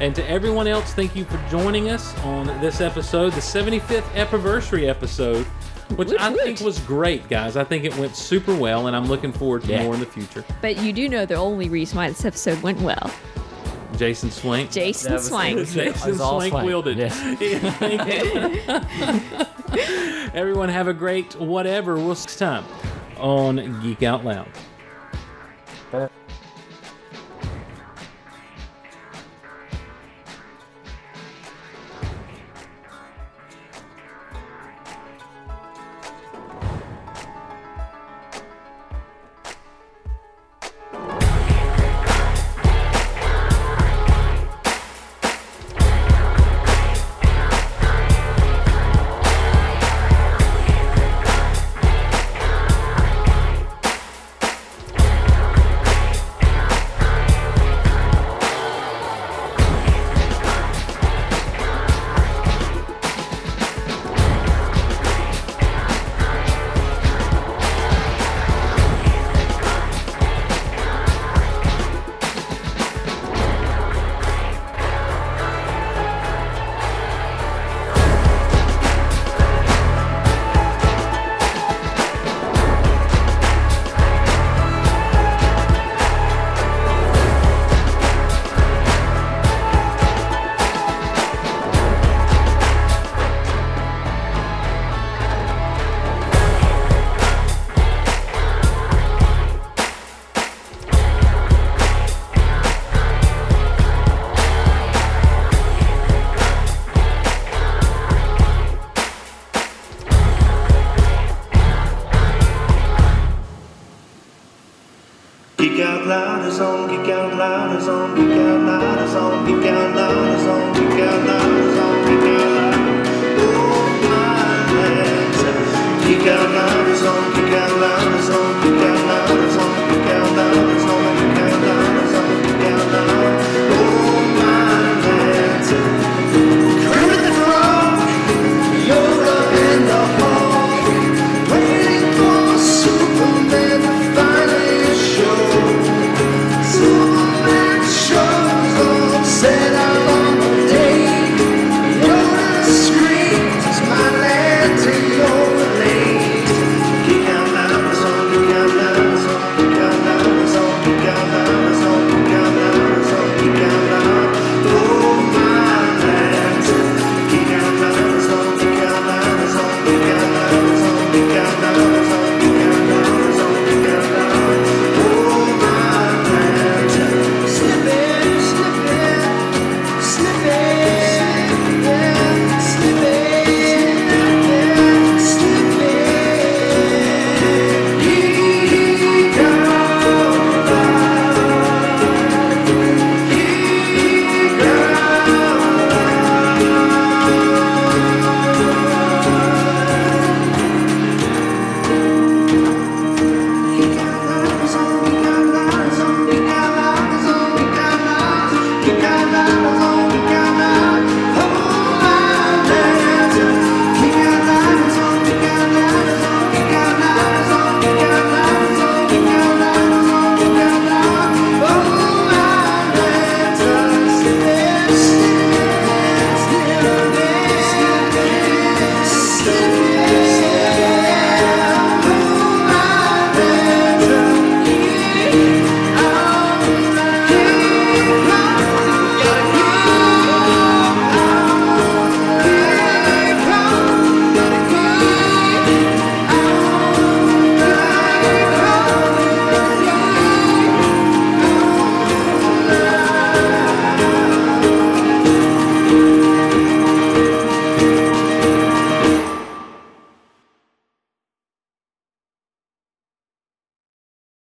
And to everyone else, thank you for joining us on this episode, the 75th anniversary episode, which Woot I woot. think was great, guys. I think it went super well, and I'm looking forward to Yeah. more in the future. But you do know the only reason why this episode went well. Jason Swank. Jason was- Swank. [laughs] Jason Swank Swank. wielded. Yes. [laughs] Everyone have a great whatever. We'll see you next time on Geek Out Loud. 네.